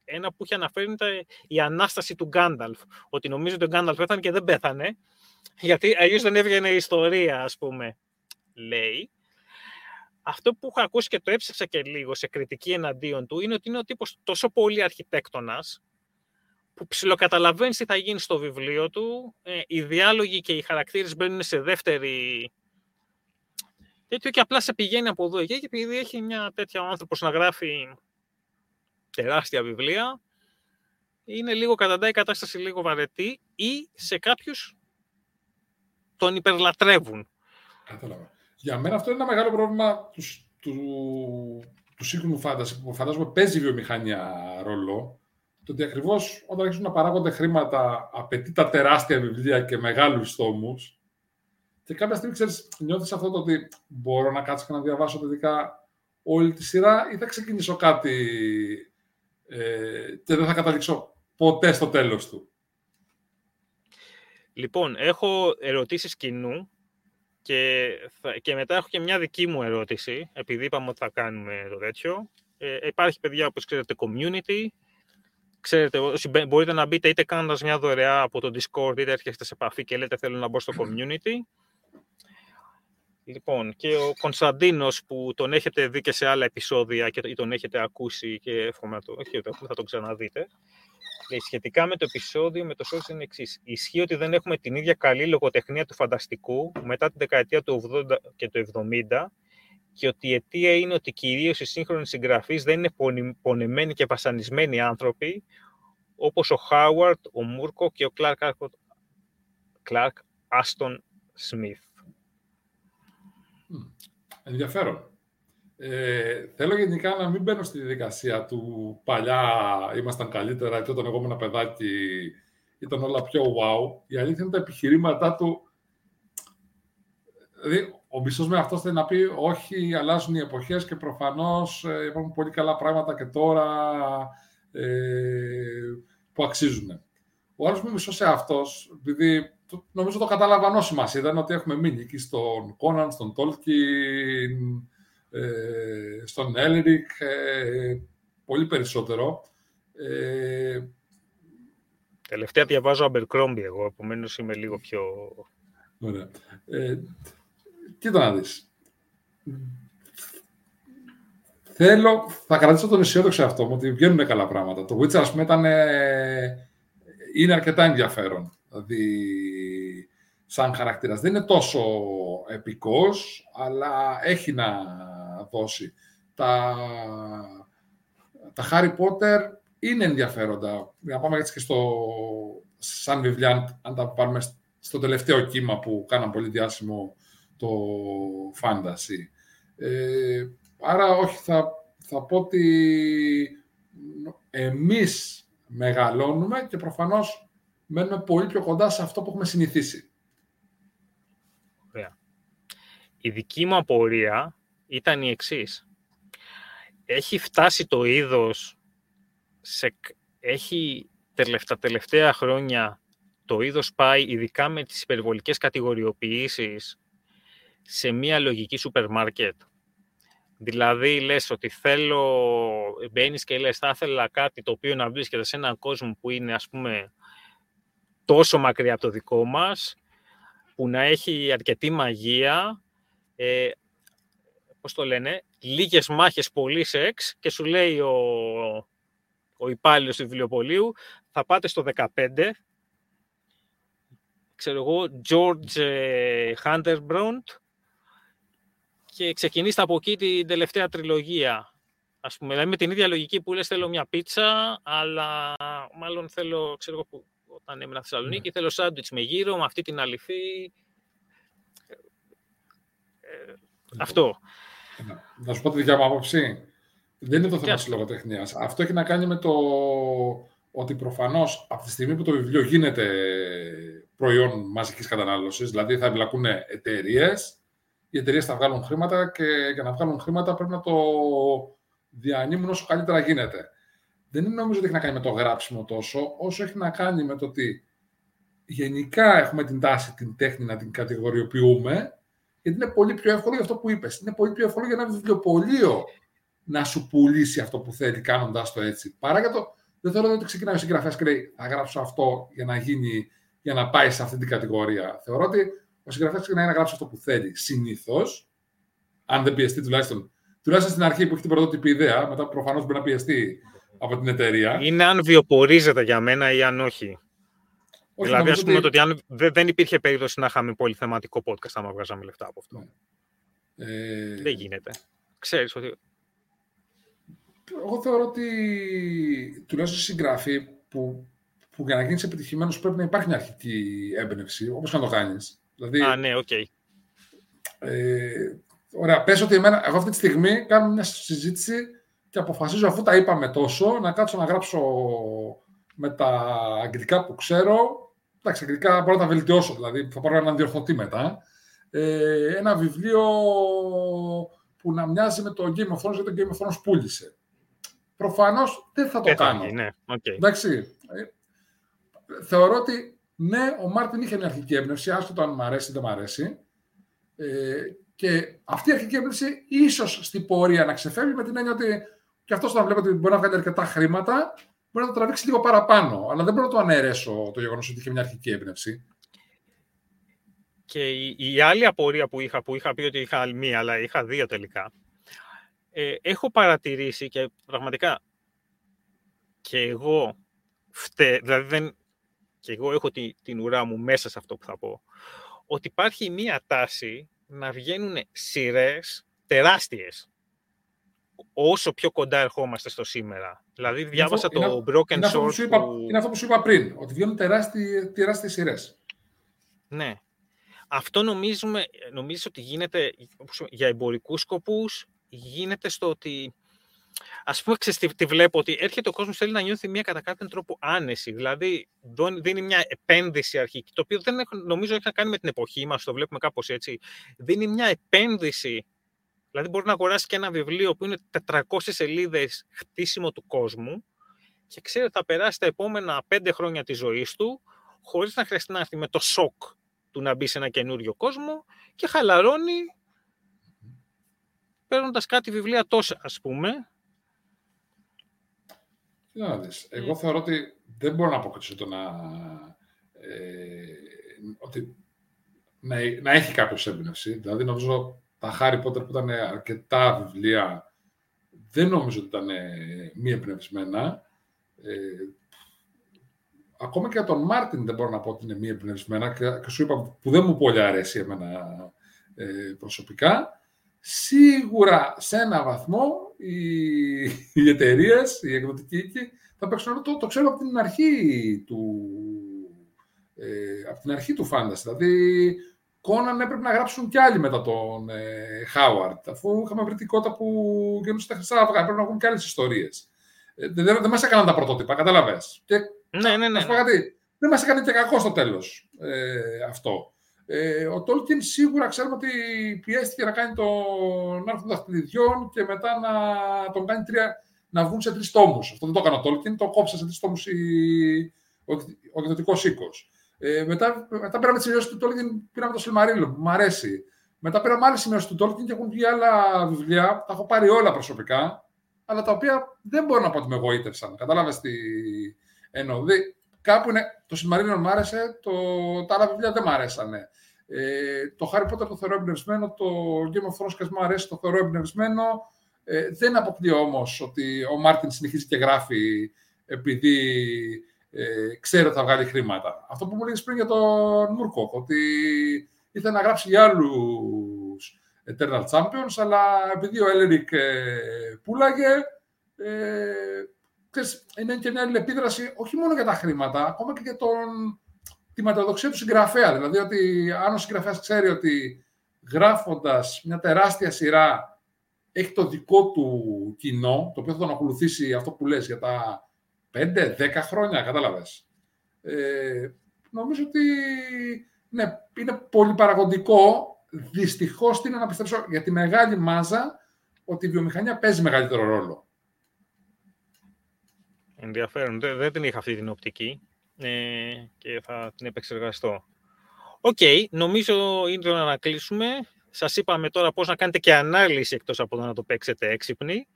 ένα που είχε αναφέρει είναι η ανάσταση του Γκάνταλφ. Ότι νομίζω ότι ο Γκάνταλφ πέθανε και δεν πέθανε. Γιατί αλλιώς δεν έβγαινε η ιστορία, ας πούμε, λέει. Αυτό που έχω ακούσει και το έψαξα και λίγο σε κριτική εναντίον του είναι ότι είναι ο τύπος τόσο πολύ αρχιτέκτονας που ψιλοκαταλαβαίνεις τι θα γίνει στο βιβλίο του. Ε, οι διάλογοι και οι χαρακτήρες μπαίνουν σε δεύτερη τέτοιο και απλά σε πηγαίνει από εδώ και επειδή έχει μια τέτοια ο άνθρωπος να γράφει τεράστια βιβλία, είναι λίγο καταντάει η κατάσταση λίγο βαρετή ή σε κάποιους τον υπερλατρεύουν. Κατάλαβα. Για μένα αυτό είναι ένα μεγάλο πρόβλημα τους, του, του σύγχρονου φάνταση, που φαντάζομαι παίζει η βιομηχανία ρόλο. το ότι ακριβώς όταν αρχίζουν να παράγονται χρήματα απαιτεί τα τεράστια βιβλία και μεγάλους τόμους. Και κάποια στιγμή ξέρεις, νιώθεις αυτό το ότι μπορώ να κάτσω και να διαβάσω παιδικά όλη τη σειρά ή θα ξεκινήσω κάτι ε, και δεν θα καταλήξω ποτέ στο τέλος του. Λοιπόν, έχω ερωτήσεις κοινού και, και μετά έχω και μια δική μου ερώτηση, επειδή είπαμε ότι θα κάνουμε το τέτοιο. Ε, υπάρχει, παιδιά, όπως ξέρετε, community. Ξέρετε, μπορείτε να μπείτε είτε κάνοντας μια δωρεά από το Discord, είτε έρχεστε σε επαφή και λέτε θέλω να μπω στο community. Λοιπόν, και ο Κωνσταντίνος που τον έχετε δει και σε άλλα επεισόδια και τον έχετε ακούσει και εύχομαι να το, όχι, θα τον ξαναδείτε. Λέει, σχετικά με το επεισόδιο με το Σόρις είναι εξής. Ισχύει ότι δεν έχουμε την ίδια καλή λογοτεχνία του φανταστικού μετά την δεκαετία του 80 και του 70 και ότι η αιτία είναι ότι κυρίως οι σύγχρονοι συγγραφείς δεν είναι πονεμένοι και βασανισμένοι άνθρωποι όπως ο Χάουαρτ, ο Μούρκο και ο Κλάρκ Άστον Σμιθ. Ενδιαφέρον. Ε, θέλω γενικά να μην μπαίνω στη διαδικασία του παλιά ήμασταν καλύτερα και όταν εγώ ήμουν παιδάκι ήταν όλα πιο wow. Η αλήθεια είναι τα επιχειρήματά του. Δηλαδή, ο μισός με αυτός θέλει να πει όχι, αλλάζουν οι εποχές και προφανώς ε, υπάρχουν πολύ καλά πράγματα και τώρα ε, που αξίζουν. Ο άλλος μου μισός σε αυτός, επειδή νομίζω το κατάλαβαν όσοι μα είδαν ότι έχουμε μείνει εκεί στον Κόναν, στον Τόλκιν, ε, στον Έλερικ, ε, πολύ περισσότερο. Ε, Τελευταία διαβάζω Abercrombie εγώ, επομένως είμαι λίγο πιο... Ωραία. Ε, κοίτα να δεις. Θέλω, θα κρατήσω τον αισιόδοξο αυτό μου ότι βγαίνουν καλά πράγματα. Το Witcher, ας πούμε, ήταν, είναι αρκετά ενδιαφέρον. Δηλαδή, σαν χαρακτήρας. Δεν είναι τόσο επικός, αλλά έχει να δώσει. Τα, τα Harry Potter είναι ενδιαφέροντα. Να πάμε έτσι και στο σαν βιβλία, αν τα πάρουμε στο τελευταίο κύμα που κάναν πολύ διάσημο το fantasy. Ε, άρα όχι, θα, θα πω ότι εμείς μεγαλώνουμε και προφανώς μένουμε πολύ πιο κοντά σε αυτό που έχουμε συνηθίσει. Ωραία. Η δική μου απορία ήταν η εξής. Έχει φτάσει το είδος, σε, έχει τα τελευταία χρόνια το είδος πάει, ειδικά με τις υπερβολικές κατηγοριοποιήσεις, σε μία λογική σούπερ μάρκετ. Δηλαδή, λες ότι θέλω, μπαίνεις και λες, θα ήθελα κάτι το οποίο να βρίσκεται σε έναν κόσμο που είναι, ας πούμε, τόσο μακριά από το δικό μας, που να έχει αρκετή μαγεία, ε, πώς το λένε, λίγες μάχες, πολύ σεξ και σου λέει ο, ο υπάλληλος του βιβλιοπολίου, θα πάτε στο 15, ξέρω εγώ, George ε, Hunterbround και ξεκινήστε από εκεί την τελευταία τριλογία. Ας πούμε, δηλαδή με την ίδια λογική που λες θέλω μια πίτσα, αλλά μάλλον θέλω, ξέρω εγώ, όταν έμεινα στη Θεσσαλονίκη, ναι. θέλω σάντουιτς με γύρο, με αυτή την αληθή. Ε, αυτό. Να σου πω τη δικιά μου άποψη. Δεν είναι το θέμα της λογοτεχνίας. Αυτό έχει να κάνει με το ότι προφανώς από τη στιγμή που το βιβλίο γίνεται προϊόν μαζικής κατανάλωσης, δηλαδή θα εμπλακούν εταιρείες, οι εταιρείες θα βγάλουν χρήματα και για να βγάλουν χρήματα πρέπει να το διανύμουν όσο καλύτερα γίνεται. Δεν είναι νομίζω ότι έχει να κάνει με το γράψιμο τόσο, όσο έχει να κάνει με το ότι γενικά έχουμε την τάση την τέχνη να την κατηγοριοποιούμε γιατί είναι πολύ πιο εύκολο για αυτό που είπες. Είναι πολύ πιο εύκολο για ένα βιβλιοπωλείο να σου πουλήσει αυτό που θέλει, κάνοντας το έτσι. Παρά για το. Δεν θέλω ότι ξεκινάει ο συγγραφέας και λέει Θα γράψω αυτό για να, γίνει, για να πάει σε αυτή την κατηγορία. Θεωρώ ότι ο συγγραφέας ξεκινάει να γράψει αυτό που θέλει. Συνήθως, αν δεν πιεστεί τουλάχιστον, τουλάχιστον στην αρχή που έχει την πρωτότυπη ιδέα, μετά προφανώς μπορεί να πιεστεί από την εταιρεία. Είναι αν βιοπορίζεται για μένα ή αν όχι. Όχι, δηλαδή, ας πούμε ότι... ότι αν δεν υπήρχε περίπτωση να είχαμε πολυθεματικό podcast, άμα βγάζαμε λεφτά από αυτό. Ναι. Ε... Δεν γίνεται. Ξέρεις ότι... Εγώ θεωρώ ότι τουλάχιστον συγγραφή που, που για να γίνεις επιτυχημένος πρέπει να υπάρχει μια αρχική έμπνευση, όπως και να το κάνεις. Δηλαδή, Α, ναι, OK. Okay. Ε, ωραία, πες ότι εμένα, εγώ αυτή τη στιγμή κάνω μια συζήτηση και αποφασίζω αφού τα είπαμε τόσο να κάτσω να γράψω με τα αγγλικά που ξέρω. Εντάξει, αγγλικά μπορώ να τα βελτιώσω, δηλαδή θα πάρω έναν διορθωτή μετά. Ε, ένα βιβλίο που να μοιάζει με το Game of Thrones, γιατί το Game of Thrones πούλησε. Προφανώς δεν θα το κάνω. ναι. okay. Εντάξει. Ε, θεωρώ ότι ναι, ο Μάρτιν είχε μια αρχική έμπνευση, άστο το αν μου αρέσει ή δεν μου αρέσει. Ε, και αυτή η αρχική έμπνευση ίσως στην πορεία να ξεφεύγει με την έννοια ότι και αυτός όταν βλέπω ότι μπορεί να βγάλει αρκετά χρήματα, μπορεί να το τραβήξει λίγο παραπάνω. Αλλά δεν μπορώ να το αναιρέσω το γεγονός ότι είχε μια αρχική έμπνευση. Και η, η, άλλη απορία που είχα, που είχα πει ότι είχα μία, αλλά είχα δύο τελικά, ε, έχω παρατηρήσει και πραγματικά και εγώ φτε, δηλαδή δεν, και εγώ έχω τη, την ουρά μου μέσα σε αυτό που θα πω, ότι υπάρχει μία τάση να βγαίνουν σειρές τεράστιες όσο πιο κοντά ερχόμαστε στο σήμερα. Δηλαδή, διάβασα είναι, το Broken είναι Sword. Αυτό που... Είναι αυτό που σου είπα πριν, ότι βγαίνουν τεράστιες, τεράστιες σειρές. Ναι. Αυτό νομίζουμε, νομίζω ότι γίνεται για εμπορικούς σκοπούς, γίνεται στο ότι Α πούμε, ξέρεις τι, βλέπω, ότι έρχεται ο κόσμος θέλει να νιώθει μια κατά κάποιον τρόπο άνεση. Δηλαδή, δίνει μια επένδυση αρχική, το οποίο δεν έχω, νομίζω έχει να κάνει με την εποχή μας, το βλέπουμε κάπως έτσι. Δίνει μια επένδυση. Δηλαδή, μπορεί να αγοράσει και ένα βιβλίο που είναι 400 σελίδες χτίσιμο του κόσμου και ξέρει ότι θα περάσει τα επόμενα πέντε χρόνια της ζωής του χωρίς να χρειαστεί να έρθει με το σοκ του να μπει σε ένα καινούριο κόσμο και χαλαρώνει παίρνοντας κάτι βιβλία τόσα, ας πούμε, να δεις. Εγώ ναι. θεωρώ ότι δεν μπορώ να αποκτήσω το να... Ε, ότι να, να έχει κάποιος έμπνευση. Δηλαδή, νομίζω τα Harry Potter που ήταν αρκετά βιβλία δεν νομίζω ότι ήταν μη εμπνευσμένα. Ε, ακόμα και για τον Μάρτιν δεν μπορώ να πω ότι είναι μη εμπνευσμένα και, σου είπα που δεν μου πολύ αρέσει εμένα ε, προσωπικά. Σίγουρα σε ένα βαθμό οι, οι εταιρείες, οι εκδοτικοί οίκοι, θα παίξουν το, το ξέρω από την αρχή του, ε, από την αρχή του Fantasy. Δηλαδή, Κόναν έπρεπε να γράψουν κι άλλοι μετά τον ε, Χάουαρτ, αφού είχαμε βρει την κότα που γίνονται στα χρυσά αυγά. Πρέπει να έχουν κι άλλες ιστορίες. Ε, δεν, δεν μας έκαναν τα πρωτότυπα, κατάλαβες. Ναι, ναι, ναι. ναι. δεν μας έκανε και κακό στο τέλος ε, αυτό. Ε, ο Τόλκιν σίγουρα ξέρουμε ότι πιέστηκε να κάνει τον Άρχοντα Δαχτυλιδιών και μετά να τον κάνει τρία, να βγουν σε τρεις τόμους. Αυτό δεν το έκανε ο Τόλκιν, το κόψε σε τρεις τόμους ο, ο εκδοτικός οίκος. Ε, μετά, μετά πήραμε τις σημειώσεις του Τόλκιν, πήραμε το Σιλμαρίλο που μου αρέσει. Μετά πήραμε άλλες σημειώσεις του Τόλκιν και έχουν βγει άλλα βιβλία. Τα έχω πάρει όλα προσωπικά, αλλά τα οποία δεν μπορώ να πω ότι με εγωίτευσαν. Κατάλαβες τι εννοώ. Κάπου είναι, το Σιλμαρίλο μου άρεσε, το, τα άλλα βιβλία δεν μου αρέσανε. Ε, το Harry Potter το θεωρώ εμπνευσμένο, το Game of Thrones και μου αρέσει, το θεωρώ εμπνευσμένο. Ε, δεν αποκλείω όμως ότι ο Μάρτιν συνεχίζει και γράφει επειδή ε, ξέρει ότι θα βγάλει χρήματα. Αυτό που μου λέγεις πριν για τον Μούρκοκ, ότι ήθελε να γράψει για άλλους Eternal Champions, αλλά επειδή ο Έλρικ ε, πουλάγε, ε, ξέρεις, είναι και μια αλληλεπίδραση όχι μόνο για τα χρήματα, ακόμα και για τον, τη ματοδοξία του συγγραφέα. Δηλαδή ότι αν ο συγγραφέας ξέρει ότι γράφοντας μια τεράστια σειρά έχει το δικό του κοινό, το οποίο θα τον ακολουθήσει αυτό που λες για τα 5-10 χρόνια, κατάλαβες. Ε, νομίζω ότι ναι, είναι πολύ παραγωγικό. Δυστυχώς τι είναι να πιστέψω για τη μεγάλη μάζα ότι η βιομηχανία παίζει μεγαλύτερο ρόλο. Ενδιαφέρον. Δεν, δεν την είχα αυτή την οπτική ε, και θα την επεξεργαστώ. OK, okay, νομίζω είναι να κλείσουμε. Σας είπαμε τώρα πώς να κάνετε και ανάλυση εκτός από το να το παίξετε έξυπνοι.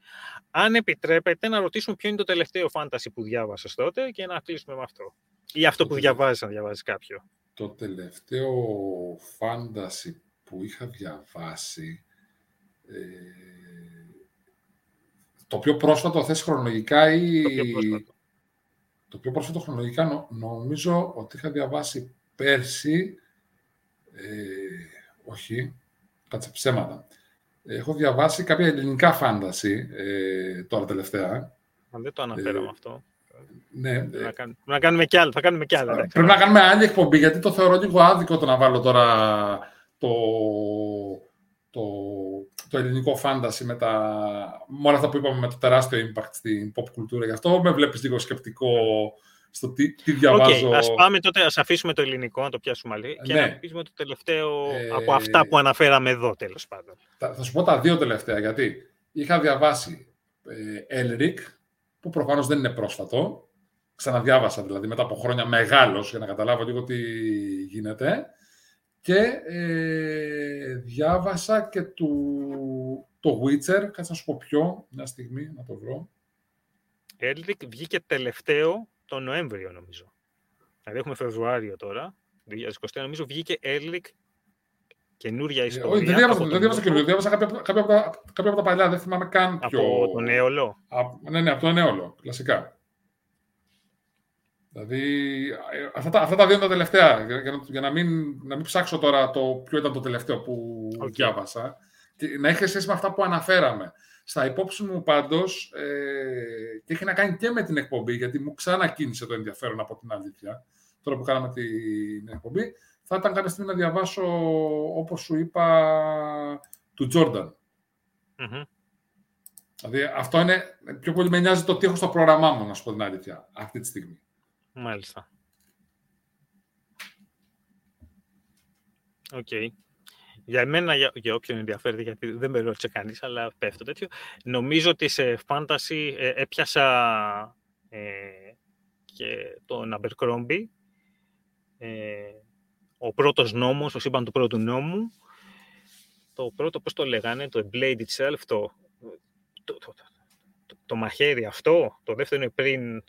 Αν επιτρέπετε να ρωτήσουμε ποιο είναι το τελευταίο fantasy που διάβασες τότε και να κλείσουμε με αυτό. Ή αυτό που διαβάζεις, αν διαβάζεις κάποιο. Το τελευταίο fantasy που είχα διαβάσει... Ε, το πιο πρόσφατο θες χρονολογικά ή... Το πιο πρόσφατο. Το πιο πρόσφατο χρονολογικά νομίζω ότι είχα διαβάσει πέρσι... Ε, όχι, κάτσε ψέματα. Έχω διαβάσει κάποια ελληνικά φάνταση ε, τώρα τελευταία. Αν δεν το αναφέραμε ε, αυτό. Ναι. Ε, να, κάνουμε, να κάνουμε κι άλλο. Θα κάνουμε κι άλλο. Πρέπει να κάνουμε άλλη εκπομπή, γιατί το θεωρώ λίγο άδικο το να βάλω τώρα το, το, το ελληνικό φάνταση με, τα, με όλα αυτά που είπαμε με το τεράστιο impact στην pop κουλτούρα. Γι' αυτό με βλέπεις λίγο σκεπτικό στο τι, τι διαβάζω. Okay, ας πάμε τότε, ας αφήσουμε το ελληνικό, να το πιάσουμε άλλη και ναι. να πείσουμε το τελευταίο ε... από αυτά που αναφέραμε εδώ, τέλος πάντων. Θα, θα σου πω τα δύο τελευταία, γιατί είχα διαβάσει ε, Elric, που προφανώς δεν είναι πρόσφατο, ξαναδιάβασα δηλαδή μετά από χρόνια μεγάλος για να καταλάβω λίγο τι γίνεται και ε, διάβασα και του, το Witcher, κάτσε να σου πω ποιο, μια στιγμή να το βρω. Elric βγήκε τελευταίο το Νοέμβριο νομίζω. Δηλαδή έχουμε Φεβρουάριο τώρα, 2023 νομίζω βγήκε Elric καινούρια ιστορία. όχι, δεν διάβασα, δεν διάβασα καινούριο, διάβασα κάποια, κάποια, κάποια, κάποια από τα παλιά, δεν θυμάμαι καν ποιο. Από τον Νέολο. ναι, ναι, από τον Νέολο, κλασικά. Δηλαδή, αυτά τα, αυτά τα δύο είναι τα τελευταία, για, για, για να, μην, να μην ψάξω τώρα το ποιο ήταν το τελευταίο που okay. διάβασα. Και να έχει σχέση με αυτά που αναφέραμε. Στα υπόψη μου πάντως, ε, και έχει να κάνει και με την εκπομπή, γιατί μου ξανακίνησε το ενδιαφέρον από την αλήθεια, τώρα που κάναμε την εκπομπή, θα ήταν κάποια στιγμή να διαβάσω, όπως σου είπα, του Τζόρνταν. Mm-hmm. Δηλαδή αυτό είναι, πιο πολύ με νοιάζει το τι έχω στο πρόγραμμά μου, να σου πω την αλήθεια, αυτή τη στιγμή. Μάλιστα. OK. Okay. Για εμένα, για, για όποιον ενδιαφέρει, γιατί δεν με ρώτησε κανείς, αλλά πέφτω τέτοιο. Νομίζω ότι σε fantasy ε, έπιασα ε, και τον Abercrombie, ε, ο πρώτος νόμος, το σύμπαν του πρώτου νόμου. Το πρώτο, πώς το λέγανε, το Blade itself, το, το, το, το, μαχαίρι αυτό. Το δεύτερο είναι πριν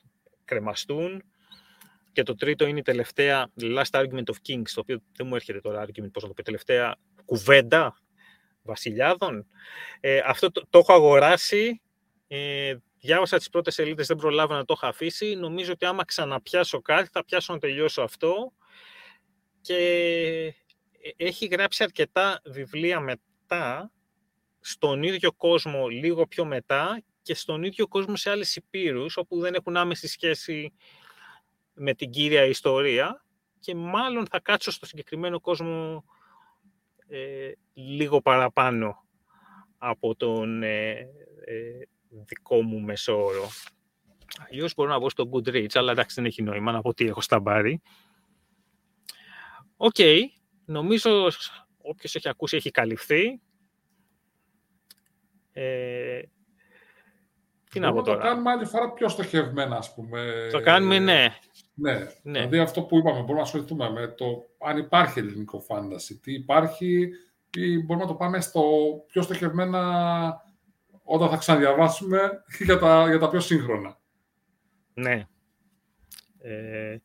κρεμαστούν. Και το τρίτο είναι η τελευταία Last Argument of Kings, το οποίο δεν μου έρχεται τώρα argument, πώς να το πω, τελευταία κουβέντα βασιλιάδων. Ε, αυτό το, το, έχω αγοράσει, ε, διάβασα τις πρώτες σελίδες, δεν προλάβω να το έχω αφήσει. Νομίζω ότι άμα ξαναπιάσω κάτι, θα πιάσω να τελειώσω αυτό. Και ε, έχει γράψει αρκετά βιβλία μετά, στον ίδιο κόσμο λίγο πιο μετά και στον ίδιο κόσμο σε άλλες υπήρους, όπου δεν έχουν άμεση σχέση με την κύρια ιστορία και μάλλον θα κάτσω στο συγκεκριμένο κόσμο ε, λίγο παραπάνω από τον ε, ε, δικό μου μεσόωρο. Αλλιώς μπορώ να βγω στο Goodreads, αλλά εντάξει δεν έχει νόημα να πω τι έχω στα μπάρι. OK, okay, νομίζω όποιος έχει ακούσει έχει καλυφθεί. Ε, τι να πω τώρα. Το κάνουμε άλλη φορά πιο στοχευμένα, ας πούμε. Το κάνουμε, ναι. Ναι. ναι. Δηλαδή αυτό που είπαμε, μπορούμε να ασχοληθούμε με το αν υπάρχει ελληνικό fantasy, τι υπάρχει, ή μπορούμε να το πάμε στο πιο στοχευμένα όταν θα ξαναδιαβάσουμε για τα, για τα πιο σύγχρονα. Ναι. Ε,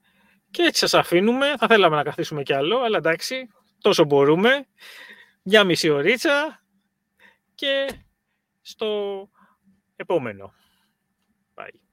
και έτσι σας αφήνουμε. Θα θέλαμε να καθίσουμε κι άλλο, αλλά εντάξει, τόσο μπορούμε. Μια μισή ωρίτσα και στο επόμενο. Bye.